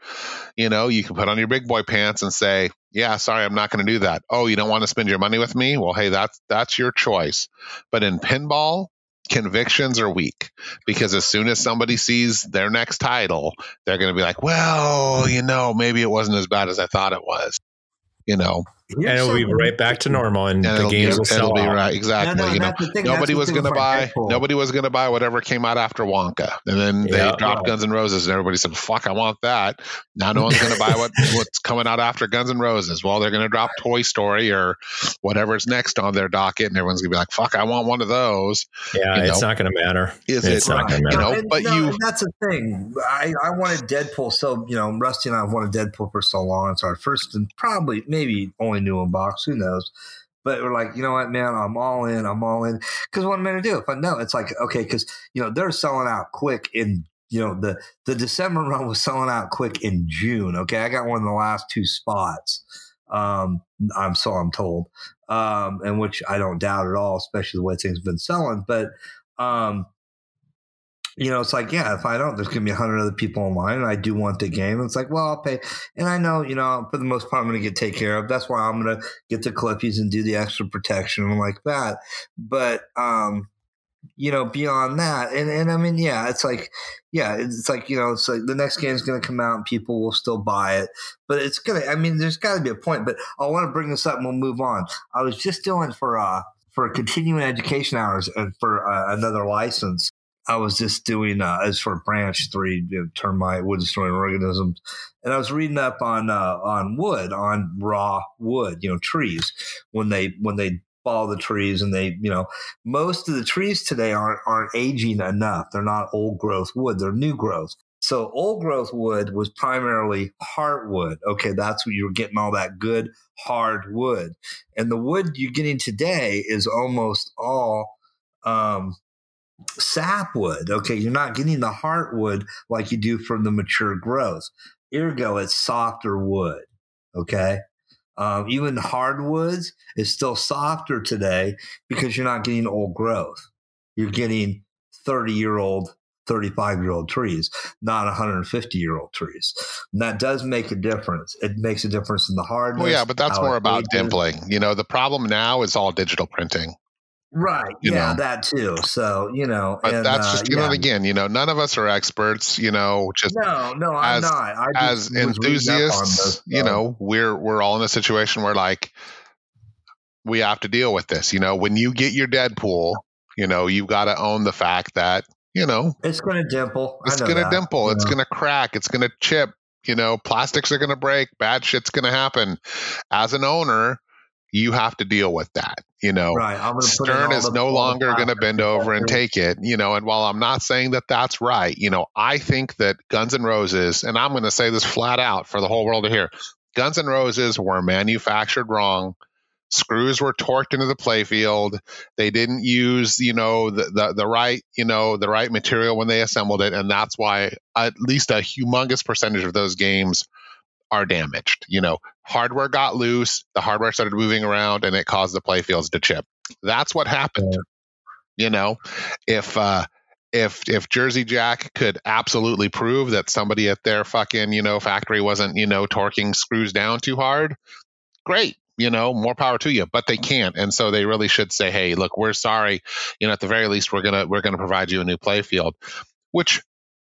you know, you can put on your big boy pants and say, "Yeah, sorry, I'm not going to do that." Oh, you don't want to spend your money with me? Well, hey, that's that's your choice. But in pinball, convictions are weak because as soon as somebody sees their next title, they're going to be like, "Well, you know, maybe it wasn't as bad as I thought it was." You know, and it'll be right back to normal, and, and the it'll, games it'll, sell it'll be out. right exactly. No, no, you know, thing. nobody was going to buy Deadpool. nobody was going to buy whatever came out after Wonka, and then they Yeah. dropped Guns and Roses, and everybody said, "Fuck, I want that." Now no one's going to buy what what's coming out after Guns and Roses. Well, they're going to drop Toy Story or whatever's next on their docket, and everyone's going to be like, "Fuck, I want one of those." Yeah, you it's not going to matter. Is It's it? not gonna You matter. know, and, but no, you. That's the thing. I, I wanted Deadpool so you know Rusty and I have wanted Deadpool for so long. It's our first and probably maybe only new box. Who knows? But we're like, you know what, man? I'm all in. I'm all in. Because what am I going to do? If I know, it's like okay, because you know they're selling out quick in you know the the December run was selling out quick in June. Okay, I got one of the last two spots. Um, I'm so I'm told, um, and which I don't doubt at all, especially the way things have been selling. But um, you know, it's like, yeah, if I don't, there's going to be a hundred other people online, and I do want the game. It's like, well, I'll pay, and I know, you know, for the most part, I'm going to get taken care of. That's why I'm going to get the Cliffies and do the extra protection and like that. But, um, you know, beyond that, and and I mean, yeah, it's like, yeah, it's like you know, it's like the next game is going to come out and people will still buy it, but it's gonna. I mean, there's got to be a point. But I want to bring this up and we'll move on. I was just doing for uh for continuing education hours and for uh, another license. I was just doing uh, as for branch three you know, termite wood destroying organisms, and I was reading up on uh, on wood on raw wood, you know, trees when they when they fall the trees and they you know most of the trees today aren't aren't aging enough. They're not old growth wood; they're new growth. So old growth wood was primarily heartwood. Okay, that's where you were getting all that good hard wood, and the wood you're getting today is almost all um, sapwood. Okay, you're not getting the heartwood like you do from the mature growth. Ergo, it's softer wood. Okay. Um, even hardwoods is still softer today because you're not getting old growth. You're getting 30 year old, 35 year old trees, not 150 year old trees. And that does make a difference. It makes a difference in the hardness. well, yeah, but that's more about dimpling. You know, the problem now is all digital printing. Right. you yeah, know. that too. So, you know, But and, that's uh, just you know, yeah. and again, you know, none of us are experts. You know, just No, no, I'm as- not. I as just was reading up on enthusiasts, this, you know, we're we're all in a situation where like we have to deal with this. You know, when you get your Deadpool You know, you've got to own the fact that you know It's going to dimple. It's going to dimple, it's going to crack, it's going to chip. You know, plastics are going to break, bad shit's going to happen. As an owner, you have to deal with that. You know, Right. I'm gonna put in Stern is no longer going to bend over and take it, you know. And while I'm not saying that that's right, you know, I think that Guns N' Roses, and I'm going to say this flat out for the whole world to hear Guns N' Roses were manufactured wrong. Screws were torqued into the playfield. They didn't use, you know, the, the the right, you know, the right material when they assembled it, and that's why at least a humongous percentage of those games are damaged. You know, hardware got loose, the hardware started moving around, and it caused the playfields to chip. That's what happened. You know, if uh, if if Jersey Jack could absolutely prove that somebody at their fucking you know factory wasn't you know torquing screws down too hard, great. You know, more power to you, but they can't, and so they really should say, "Hey, look, we're sorry. You know, at the very least, we're gonna we're gonna provide you a new playfield," which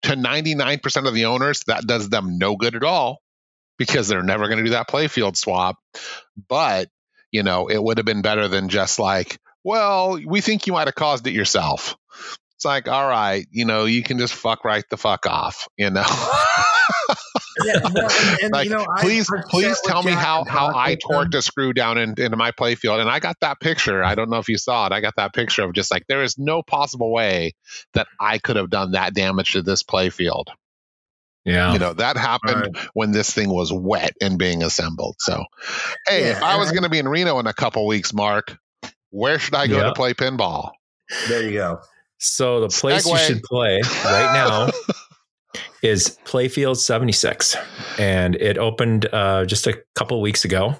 to 99% of the owners that does them no good at all because they're never going to do that playfield swap. But, you know, it would have been better than just like, well, we think you might have caused it yourself. It's like, all right, you know, you can just fuck right the fuck off, you know. Yeah, no, and- and, like, you know, please, I've please tell me Jack how how I torqued a screw down in, into my playfield, and I got that picture. I don't know if you saw it. I got that picture of just like there is no possible way that I could have done that damage to this playfield. Yeah. You know, that happened when this thing was wet and being assembled. So, hey, Yeah, if I was going to be in Reno in a couple weeks, Mark, where should I go Yeah. to play pinball? There you go. So the place you should play right now is Playfield 76, and it opened uh, just a couple weeks ago.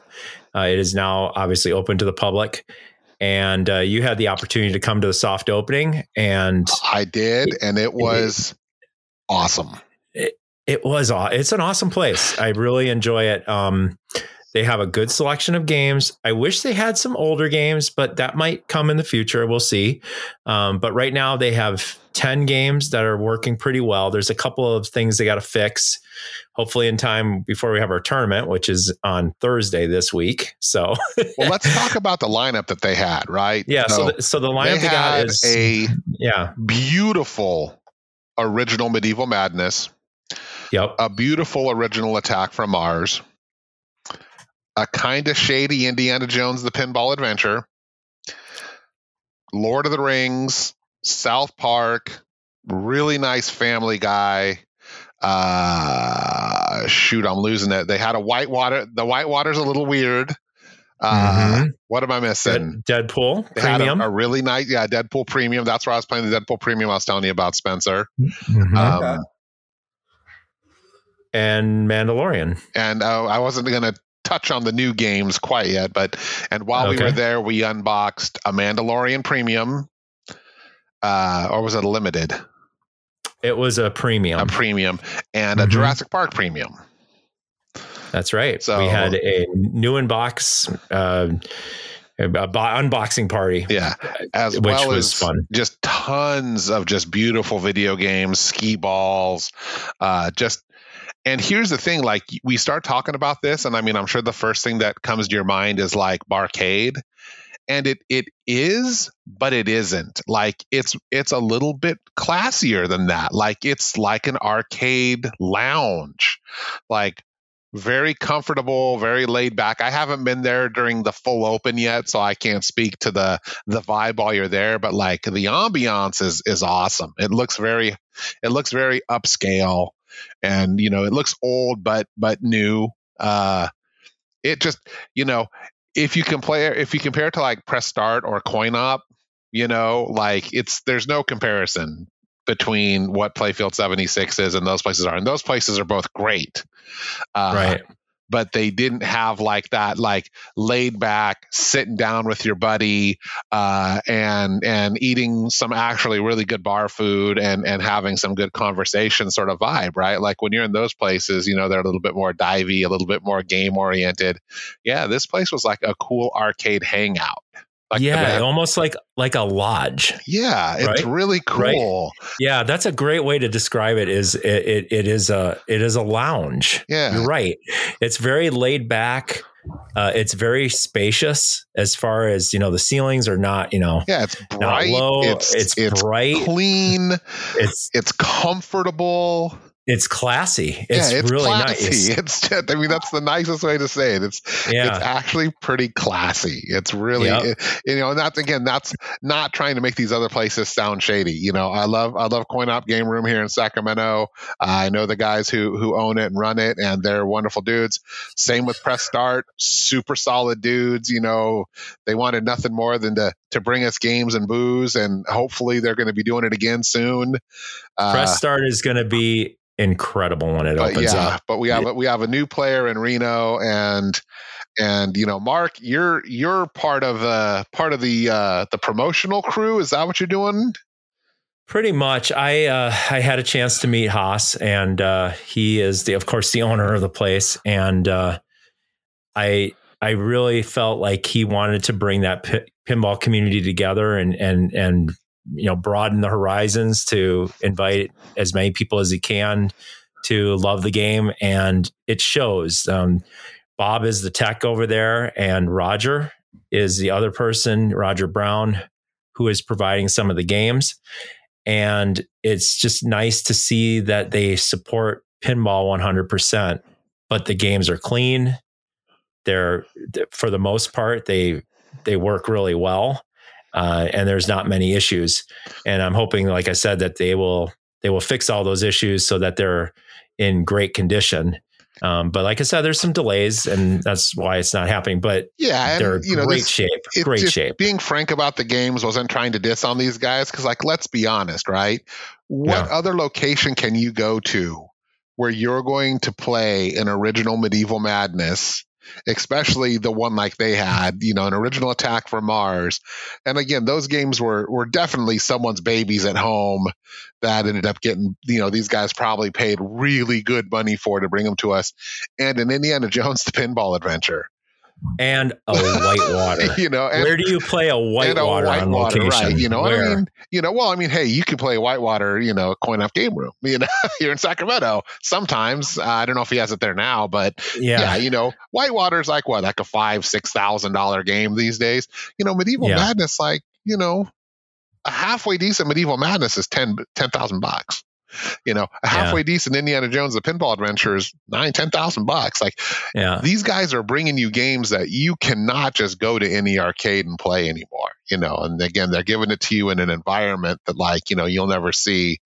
Uh, it is now obviously open to the public, and uh, you had the opportunity to come to the soft opening, and I did, and it was awesome. it was aw- it's an awesome place. I really enjoy it. Um, they have a good selection of games. I wish they had some older games, but that might come in the future. We'll see. Um, but right now they have 10 games that are working pretty well. There's a couple of things they got to fix, hopefully in time before we have our tournament, which is on Thursday this week. So Well, let's talk about the lineup that they had, right? yeah, so the, so the lineup they they, got is a yeah, beautiful original medieval madness, yep, a beautiful original attack from Mars, a kind of shady Indiana Jones the Pinball Adventure, Lord of the Rings, South Park, really nice Family Guy. Uh, shoot, I'm losing it. They had a Whitewater. The Whitewater's a little weird. Uh, Mhm. What am I missing? Dead- Deadpool They had premium. a, a really nice, yeah, Deadpool Premium. That's where I was playing the Deadpool Premium. I was telling you about Spencer. Mhm. Um, Okay. And Mandalorian. and uh, I wasn't going to touch on the new games quite yet, but and while we were there, we unboxed a Mandalorian Premium, uh, or was it a limited? It was a premium. A premium and a Mhm. Jurassic Park Premium. That's right. So- we had a new inbox, uh, a bo- unboxing party. Yeah, as Which well was as fun. just tons of just beautiful video games, ski balls, uh, just. And here's the thing: like we start talking about this, and I mean, I'm sure the first thing that comes to your mind is like barcade, and it it is, but it isn't. Like it's it's a little bit classier than that. Like it's like an arcade lounge, like very comfortable, very laid back. I haven't been there during the full open yet, so I can't speak to the the vibe while you're there. But like the ambiance is is awesome. It looks very it looks very upscale, and you know it looks old but but new. Uh, it just you know if you compare if you compare it to like press start or coin op, you know like it's there's no comparison between what Playfield 76 is and those places are. And those places are both great. Uh, right. But they didn't have like that, like laid back, sitting down with your buddy, uh, and and eating some actually really good bar food and and having some good conversation sort of vibe, right? Like when you're in those places, you know, they're a little bit more divey, a little bit more game oriented. Yeah, this place was like a cool arcade hangout. Like yeah, almost like like a lodge. yeah, it's Right? really Right. cool. Yeah, that's a great way to describe it. Is it, it, it is a it is a lounge. Yeah. You're right. It's very laid back. Uh, it's very spacious as far as you know. The ceilings are not you know. Yeah, it's bright. low. It's, It's it's bright. clean. It's It's comfortable. It's classy. It's, yeah, it's really classy. nice. It's just, I mean, that's the nicest way to say it. It's it's actually pretty classy. It's really, Yep. it- you know, and that's again, that's not trying to make these other places sound shady. You know, I love, I love Coin Op Game Room here in Sacramento. I know the guys who who own it and run it, and they're wonderful dudes. Same with Press Start, super solid dudes. You know, they wanted nothing more than to to bring us games and booze, and hopefully they're going to be doing it again soon. Uh, press start is going to be incredible when it opens yeah, up. but we have a, we have a new player in Reno, and and you know, Mark, you're you're part of uh part of the uh the promotional crew. Is that what you're doing? Pretty much. I uh, I had a chance to meet Haas, and uh, he is the, of course, the owner of the place, and uh, I I really felt like he wanted to bring that pi- pinball community together and and and you know broaden the horizons to invite as many people as he can to love the game, and it shows. Um, Bob is the tech over there, and Roger is the other person, Roger Brown, who is providing some of the games. And it's just nice to see that they support pinball 100% but the games are clean. They're for the most part they they work really well uh, and there's not many issues and i'm hoping like i said that they will they will fix all those issues so that they're in great condition um, but like i said there's some delays and that's why it's not happening but Yeah, they're you know, great this, shape great just shape being frank about the games wasn't trying to diss on these guys because, like, let's be honest, right? What Yeah. other location can you go to where you're going to play an original Medieval Madness? Especially the one like they had, you know, an original attack from Mars. And again, those games were were definitely someone's babies at home that ended up getting, you know, these guys probably paid really good money for to bring them to us. And an Indiana Jones the pinball adventure. And a whitewater you know, and, where do you play a whitewater on whitewater, location? right? You know, Where? I mean, you know, well, I mean, hey, you can play whitewater, you know, Coin Op Game Room, you know, here in Sacramento. Sometimes uh, I don't know if he has it there now, but yeah, yeah, you know, whitewater is like what, like a five, six thousand dollar game these days. You know, medieval Yeah. madness, like you know, a halfway decent medieval madness is ten ten thousand bucks. You know, a halfway decent Indiana Jones the Pinball Adventure is nine, ten thousand bucks. Like yeah, these guys are bringing you games that you cannot just go to any arcade and play anymore you know and again they're giving it to you in an environment that like you know you'll never see.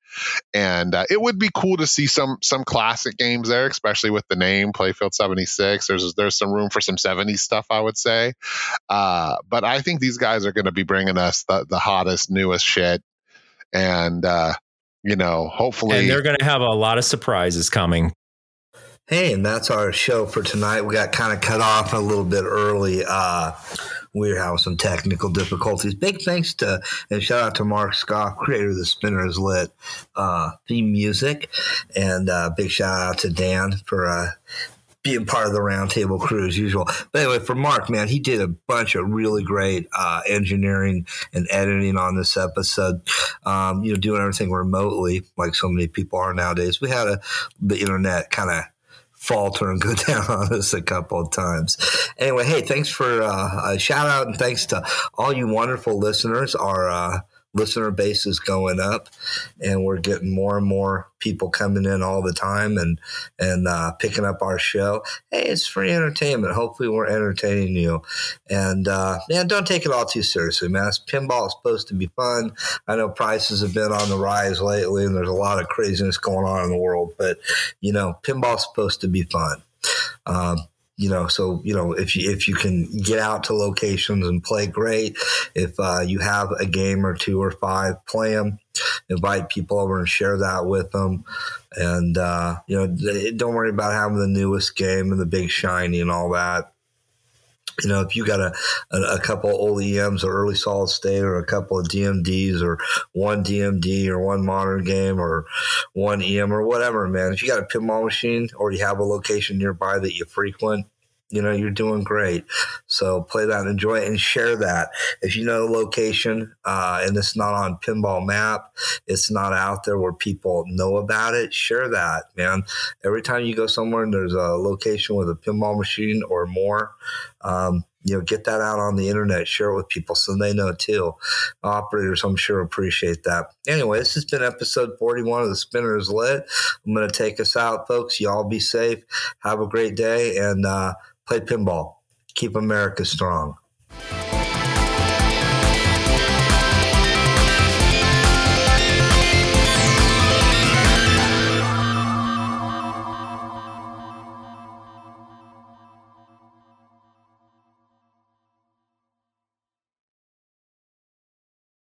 And uh, it would be cool to see some some classic games there especially with the name playfield 76 there's there's some room for some 70s stuff i would say. Uh, but i think these guys are going to be bringing us the, the hottest newest shit. And uh, you know hopefully and they're going to have a lot of surprises coming. Hey, and that's our show for tonight. We got kind of cut off a little bit early. Uh, we were having some technical difficulties. Big thanks to and shout out to Mark Skoff, creator of the Spinner Is Lit uh, theme music, and uh, big shout out to Dan for uh, being part of the roundtable crew as usual. But anyway, for Mark, man, he did a bunch of really great uh, engineering and editing on this episode. Um, you know, doing everything remotely, like so many people are nowadays. We had a the internet kind of falter and go down on us a couple of times. Anyway, hey, thanks for uh, a shout out and thanks to all you wonderful listeners. Our uh, listener base is going up, and we're getting more and more people coming in all the time and and uh, picking up our show. Hey, it's free entertainment. Hopefully, we're entertaining you. And uh, man, don't take it all too seriously, man. It's- Pinball is supposed to be fun. I know prices have been on the rise lately, and there's a lot of craziness going on in the world. But you know, pinball's supposed to be fun. Um, you know, so you know if you if you can get out to locations and play, great. If uh, you have a game or two or five, play them. Invite people over and share that with them. And uh, you know, don't worry about having the newest game and the big shiny and all that you know, if you got a, a, a couple old EMs or early solid state or a couple of DMDs or one DMD or one modern game or one EM or whatever, man, if you got a pinball machine or you have a location nearby that you frequent, you know, you're doing great. So play that and enjoy it and share that. If you know the location uh, and it's not on Pinball Map, it's not out there where people know about it, share that, man. Every time you go somewhere and there's a location with a pinball machine or more, um, you know, get that out on the internet, share it with people so they know too. Operators, I'm sure, appreciate that. Anyway, this has been episode 41 of the Spinner Is Lit. I'm going to take us out, folks. Y'all be safe. Have a great day and uh, play pinball. Keep America strong.